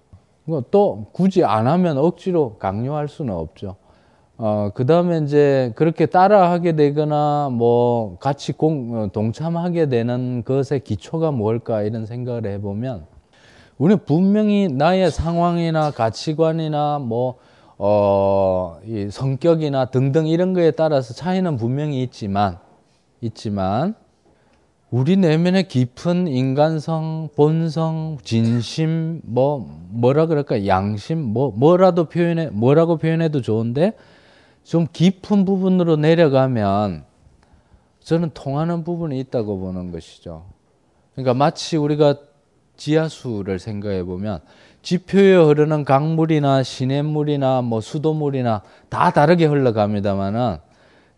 또 굳이 안 하면 억지로 강요할 수는 없죠. 어, 그 다음에 이제 그렇게 따라 하게 되거나 뭐 같이 공, 어, 동참하게 되는 것의 기초가 뭘까 이런 생각을 해보면 우리는 분명히 나의 상황이나 가치관이나 뭐, 어, 이 성격이나 등등 이런 거에 따라서 차이는 분명히 있지만, 있지만, 우리 내면의 깊은 인간성, 본성, 진심, 뭐, 뭐라 그럴까, 양심, 뭐, 뭐라도 표현해, 뭐라고 표현해도 좋은데, 좀 깊은 부분으로 내려가면, 저는 통하는 부분이 있다고 보는 것이죠. 그러니까 마치 우리가 지하수를 생각해 보면 지표에 흐르는 강물이나 시냇물이나 뭐 수도물이나 다 다르게 흘러갑니다만은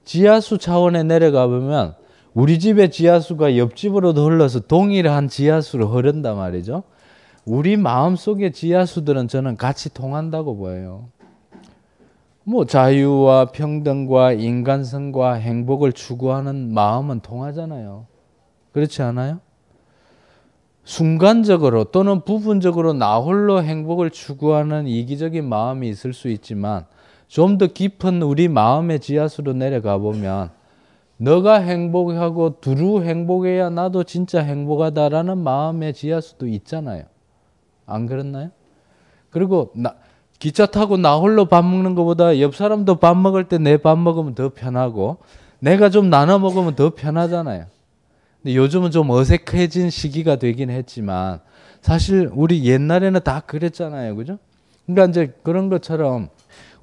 지하수 차원에 내려가 보면 우리 집의 지하수가 옆집으로도 흘러서 동일한 지하수로 흐른단 말이죠. 우리 마음 속의 지하수들은 저는 같이 통한다고 보여요. 뭐 자유와 평등과 인간성과 행복을 추구하는 마음은 통하잖아요. 그렇지 않아요? 순간적으로 또는 부분적으로 나 홀로 행복을 추구하는 이기적인 마음이 있을 수 있지만 좀 더 깊은 우리 마음의 지하수로 내려가 보면 너가 행복하고 두루 행복해야 나도 진짜 행복하다라는 마음의 지하수도 있잖아요. 안 그렇나요? 그리고 나, 기차 타고 나 홀로 밥 먹는 것보다 옆 사람도 밥 먹을 때 내 밥 먹으면 더 편하고 내가 좀 나눠 먹으면 더 편하잖아요. 근데 요즘은 좀 어색해진 시기가 되긴 했지만 사실 우리 옛날에는 다 그랬잖아요. 그죠? 그러니까 이제 그런 것처럼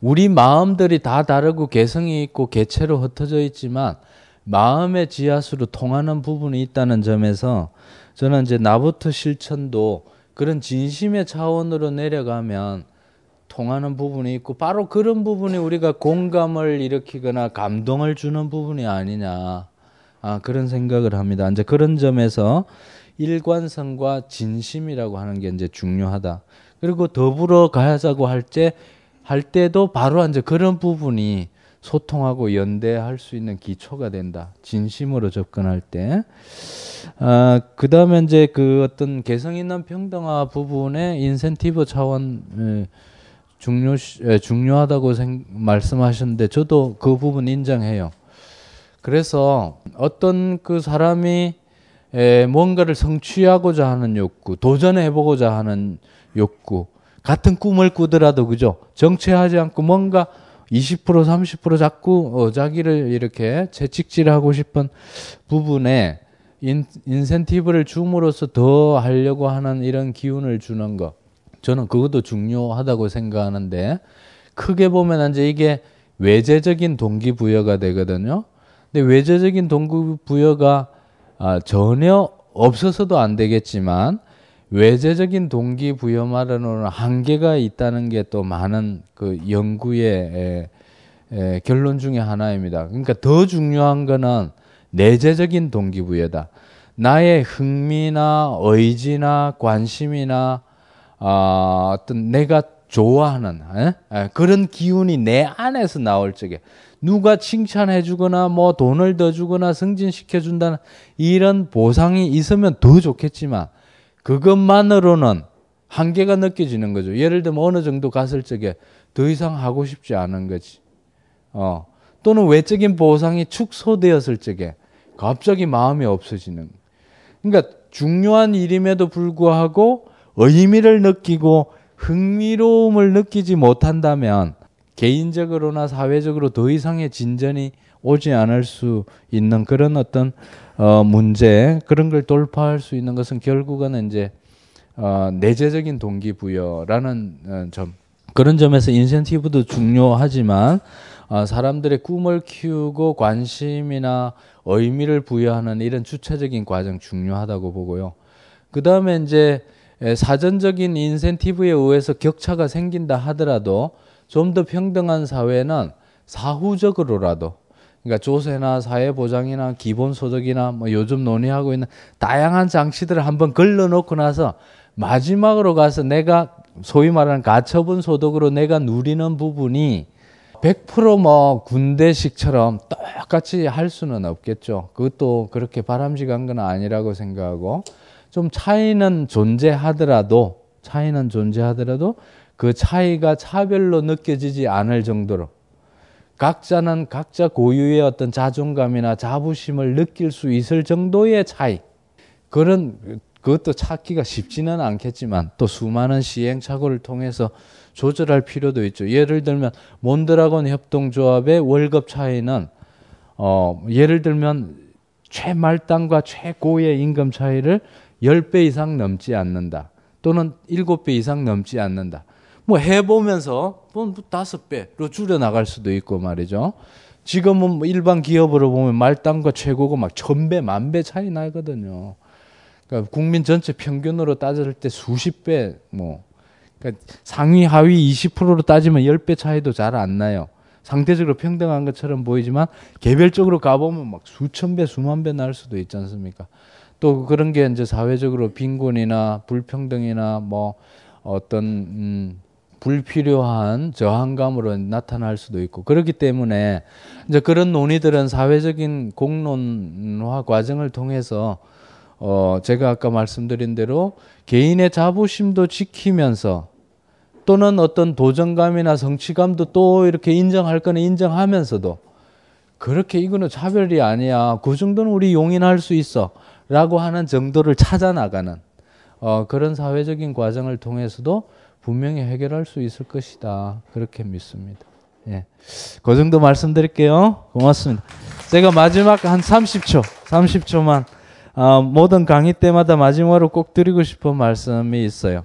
우리 마음들이 다 다르고 개성이 있고 개체로 흩어져 있지만 마음의 지하수로 통하는 부분이 있다는 점에서 저는 이제 나부터 실천도 그런 진심의 차원으로 내려가면 통하는 부분이 있고 바로 그런 부분이 우리가 공감을 일으키거나 감동을 주는 부분이 아니냐. 아, 그런 생각을 합니다. 이제 그런 점에서 일관성과 진심이라고 하는 게 이제 중요하다. 그리고 더불어 가자고 할 때, 할 때도 바로 이제 그런 부분이 소통하고 연대할 수 있는 기초가 된다. 진심으로 접근할 때. 아, 그 다음에 이제 그 어떤 개성 있는 평등화 부분의 인센티브 차원, 중요, 중요하다고 생, 말씀하셨는데 저도 그 부분 인정해요. 그래서 어떤 그 사람이 에, 뭔가를 성취하고자 하는 욕구, 도전해보고자 하는 욕구, 같은 꿈을 꾸더라도 그죠? 정체하지 않고 뭔가 20% 30% 자꾸 어, 자기를 이렇게 채찍질하고 싶은 부분에 인, 인센티브를 줌으로써 더 하려고 하는 이런 기운을 주는 것. 저는 그것도 중요하다고 생각하는데 크게 보면 이제 이게 외재적인 동기부여가 되거든요. 근데 외재적인 동기부여가 아, 전혀 없어서도 안 되겠지만 외재적인 동기부여만으로는 한계가 있다는 게 또 많은 그 연구의 에, 에, 결론 중에 하나입니다. 그러니까 더 중요한 거는 내재적인 동기부여다. 나의 흥미나 의지나 관심이나 어, 어떤 내가 좋아하는 에? 에, 그런 기운이 내 안에서 나올 적에 누가 칭찬해 주거나 뭐 돈을 더 주거나 승진시켜 준다는 이런 보상이 있으면 더 좋겠지만 그것만으로는 한계가 느껴지는 거죠. 예를 들면 어느 정도 갔을 적에 더 이상 하고 싶지 않은 거지. 어. 또는 외적인 보상이 축소되었을 적에 갑자기 마음이 없어지는. 그러니까 중요한 일임에도 불구하고 의미를 느끼고 흥미로움을 느끼지 못한다면 개인적으로나 사회적으로 더 이상의 진전이 오지 않을 수 있는 그런 어떤 어 문제 그런 걸 돌파할 수 있는 것은 결국은 이제 어 내재적인 동기부여라는 어점 그런 점에서 인센티브도 중요하지만 어 사람들의 꿈을 키우고 관심이나 의미를 부여하는 이런 주체적인 과정 중요하다고 보고요. 그 다음에 이제 사전적인 인센티브에 의해서 격차가 생긴다 하더라도 좀 더 평등한 사회는 사후적으로라도 그러니까 조세나 사회보장이나 기본소득이나 뭐 요즘 논의하고 있는 다양한 장치들을 한번 걸러놓고 나서 마지막으로 가서 내가 소위 말하는 가처분 소득으로 내가 누리는 부분이 100%뭐 군대식처럼 똑같이 할 수는 없겠죠. 그것도 그렇게 바람직한 건 아니라고 생각하고 좀 차이는 존재하더라도 차이는 존재하더라도 그 차이가 차별로 느껴지지 않을 정도로 각자는 각자 고유의 어떤 자존감이나 자부심을 느낄 수 있을 정도의 차이 그런 그것도 찾기가 쉽지는 않겠지만 또 수많은 시행착오를 통해서 조절할 필요도 있죠. 예를 들면 몬드라곤 협동조합의 월급 차이는 어 예를 들면 최말단과 최고의 임금 차이를 10배 이상 넘지 않는다. 또는 7배 이상 넘지 않는다. 뭐 해보면서 뭐 다섯 배로 줄여 나갈 수도 있고 말이죠. 지금은 뭐 일반 기업으로 보면 말단과 최고가 막 천배, 만배 차이 나거든요. 그러니까 국민 전체 평균으로 따질 때 수십 배, 뭐, 그러니까 상위 하위 20%로 따지면 10배 차이도 잘 안 나요. 상대적으로 평등한 것처럼 보이지만 개별적으로 가보면 막 수천 배, 수만 배 날 수도 있지 않습니까? 또 그런 게 이제 사회적으로 빈곤이나 불평등이나 뭐 어떤 음 불필요한 저항감으로 나타날 수도 있고 그렇기 때문에 이제 그런 논의들은 사회적인 공론화 과정을 통해서 어 제가 아까 말씀드린 대로 개인의 자부심도 지키면서 또는 어떤 도전감이나 성취감도 또 이렇게 인정할 거는 인정하면서도 그렇게 이거는 차별이 아니야. 그 정도는 우리 용인할 수 있어. 라고 하는 정도를 찾아 나가는 어, 그런 사회적인 과정을 통해서도 분명히 해결할 수 있을 것이다. 그렇게 믿습니다. 예. 그 정도 말씀드릴게요. 고맙습니다. 제가 마지막 한 30초, 30초만 어, 모든 강의 때마다 마지막으로 꼭 드리고 싶은 말씀이 있어요.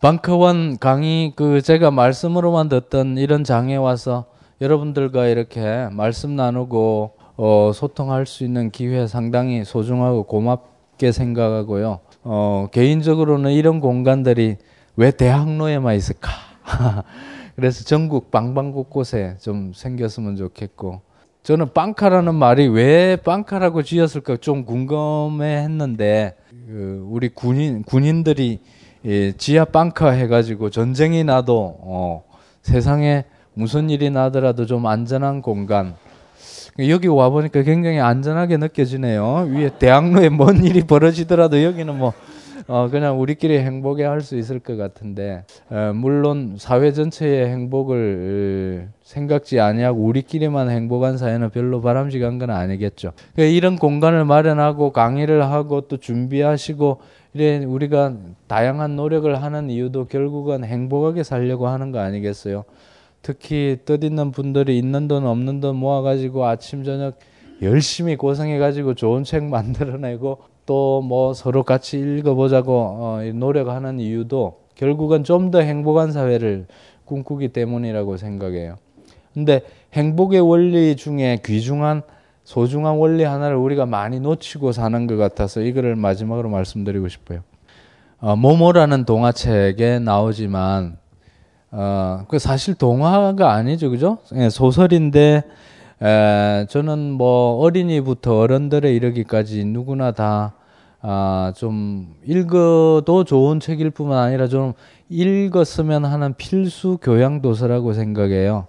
방크원 강의 그 제가 말씀으로만 듣던 이런 장에 와서 여러분들과 이렇게 말씀 나누고 어, 소통할 수 있는 기회 상당히 소중하고 고맙게 생각하고요. 어, 개인적으로는 이런 공간들이 왜 대학로에만 있을까? 그래서 전국 방방곳곳에 좀 생겼으면 좋겠고 저는 빵카라는 말이 왜 빵카라고 지었을까 좀 궁금해 했는데 그 우리 군인 군인들이 예, 지하 빵카 해가지고 전쟁이 나도 어, 세상에 무슨 일이 나더라도 좀 안전한 공간 여기 와 보니까 굉장히 안전하게 느껴지네요. 위에 대학로에 뭔 일이 벌어지더라도 여기는 뭐 어, 그냥 우리끼리 행복해 할 수 있을 것 같은데 어, 물론 사회 전체의 행복을 생각지 아니하고 우리끼리만 행복한 사회는 별로 바람직한 건 아니겠죠. 그러니까 이런 공간을 마련하고 강의를 하고 또 준비하시고 이래 우리가 다양한 노력을 하는 이유도 결국은 행복하게 살려고 하는 거 아니겠어요? 특히 뜻 있는 분들이 있는 돈 없는 돈 모아가지고 아침 저녁 열심히 고생해가지고 좋은 책 만들어내고 또 뭐 서로 같이 읽어보자고 어, 노력하는 이유도 결국은 좀 더 행복한 사회를 꿈꾸기 때문이라고 생각해요. 근데 행복의 원리 중에 귀중한 소중한 원리 하나를 우리가 많이 놓치고 사는 것 같아서 이거를 마지막으로 말씀드리고 싶어요. 어, 모모라는 동화책에 나오지만 어, 그 사실 동화가 아니죠, 그죠? 예, 소설인데 에, 저는 뭐 어린이부터 어른들에 이르기까지 누구나 다 아, 좀 읽어도 좋은 책일 뿐만 아니라 좀 읽었으면 하는 필수 교양 도서라고 생각해요.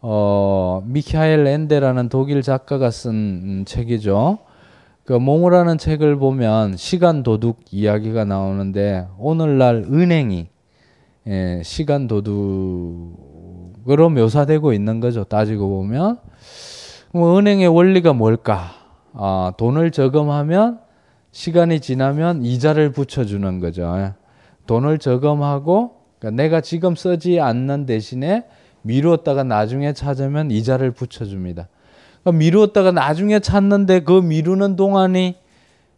어, 미카엘 렌데라는 독일 작가가 쓴 음, 책이죠. 그 모모라는 책을 보면 시간 도둑 이야기가 나오는데 오늘날 은행이 예, 시간 도둑으로 묘사되고 있는 거죠. 따지고 보면 뭐 은행의 원리가 뭘까? 아, 돈을 저금하면 시간이 지나면 이자를 붙여주는 거죠. 돈을 저금하고 그러니까 내가 지금 쓰지 않는 대신에 미루었다가 나중에 찾으면 이자를 붙여줍니다. 그러니까 미루었다가 나중에 찾는데 그 미루는 동안이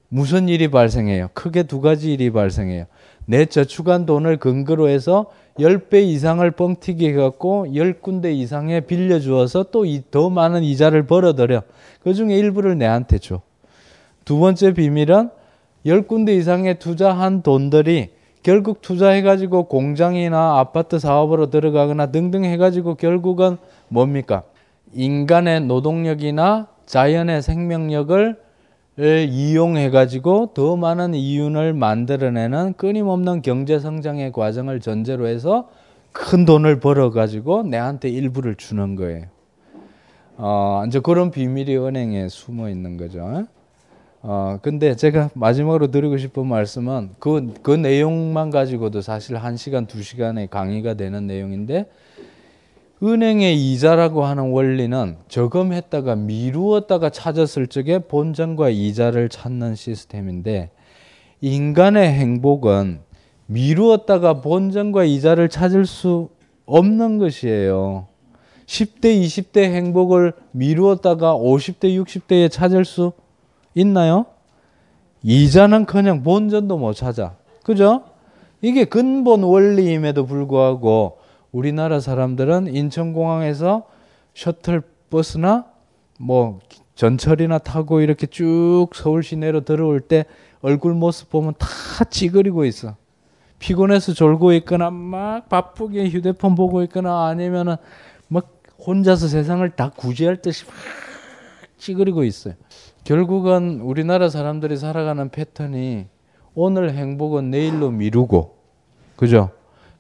무슨 일이 발생해요? 크게 두 가지 일이 발생해요. 내 저축한 돈을 근거로 해서 10배 이상을 뻥튀기 해갖고 10군데 이상에 빌려주어서 또 더 많은 이자를 벌어들여. 그 중에 일부를 내한테 줘. 두 번째 비밀은 10군데 이상에 투자한 돈들이 결국 투자해가지고 공장이나 아파트 사업으로 들어가거나 등등 해가지고 결국은 뭡니까? 인간의 노동력이나 자연의 생명력을 이용해가지고 더 많은 이윤을 만들어내는 끊임없는 경제 성장의 과정을 전제로 해서 큰 돈을 벌어가지고 내한테 일부를 주는 거예요. 어, 이제 그런 비밀이 은행에 숨어 있는 거죠. 어, 근데 제가 마지막으로 드리고 싶은 말씀은 그, 그 내용만 가지고도 사실 한 시간, 두 시간의 강의가 되는 내용인데 은행의 이자라고 하는 원리는 저금했다가 미루었다가 찾았을 적에 본전과 이자를 찾는 시스템인데 인간의 행복은 미루었다가 본전과 이자를 찾을 수 없는 것이에요. 10대, 20대 행복을 미루었다가 50대, 60대에 찾을 수 있나요? 이자는 그냥 본전도 못 찾아. 그죠? 이게 근본 원리임에도 불구하고 우리나라 사람들은 인천공항에서 셔틀버스나 뭐 전철이나 타고 이렇게 쭉 서울 시내로 들어올 때 얼굴 모습 보면 다 찌그리고 있어. 피곤해서 졸고 있거나 막 바쁘게 휴대폰 보고 있거나 아니면은 막 혼자서 세상을 다 구제할 듯이 막 찌그리고 있어요. 결국은 우리나라 사람들이 살아가는 패턴이 오늘 행복은 내일로 미루고, 그죠?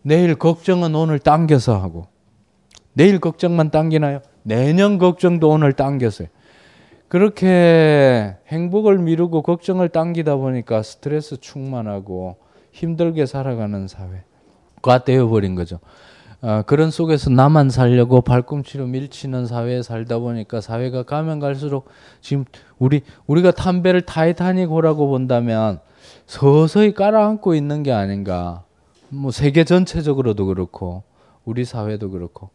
내일 걱정은 오늘 당겨서 하고, 내일 걱정만 당기나요? 내년 걱정도 오늘 당겼어요. 그렇게 행복을 미루고 걱정을 당기다 보니까 스트레스 충만하고 힘들게 살아가는 사회가 되어버린 거죠. 어, 그런 속에서 나만 살려고 발꿈치로 밀치는 사회에 살다 보니까 사회가 가면 갈수록 지금 우리 우리가 담배를 타이타닉호라고 본다면 서서히 깔아앉고 있는 게 아닌가. 뭐 세계 전체적으로도 그렇고 우리 사회도 그렇고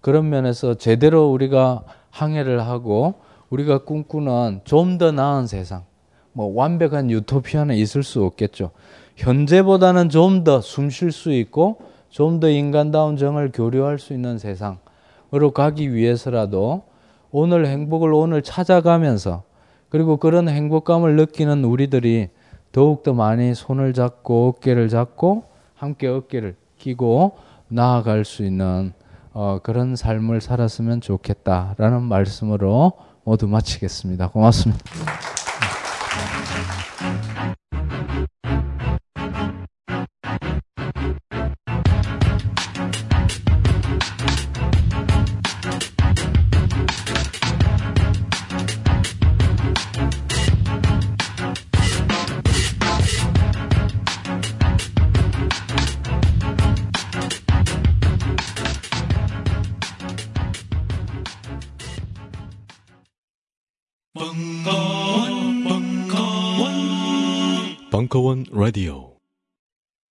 그런 면에서 제대로 우리가 항해를 하고 우리가 꿈꾸는 좀 더 나은 세상, 뭐 완벽한 유토피아는 있을 수 없겠죠. 현재보다는 좀 더 숨 쉴 수 있고 좀 더 인간다운 정을 교류할 수 있는 세상으로 가기 위해서라도 오늘 행복을 오늘 찾아가면서 그리고 그런 행복감을 느끼는 우리들이 더욱더 많이 손을 잡고 어깨를 잡고 함께 어깨를 끼고 나아갈 수 있는 어, 그런 삶을 살았으면 좋겠다라는 말씀으로 모두 마치겠습니다. 고맙습니다. 벙커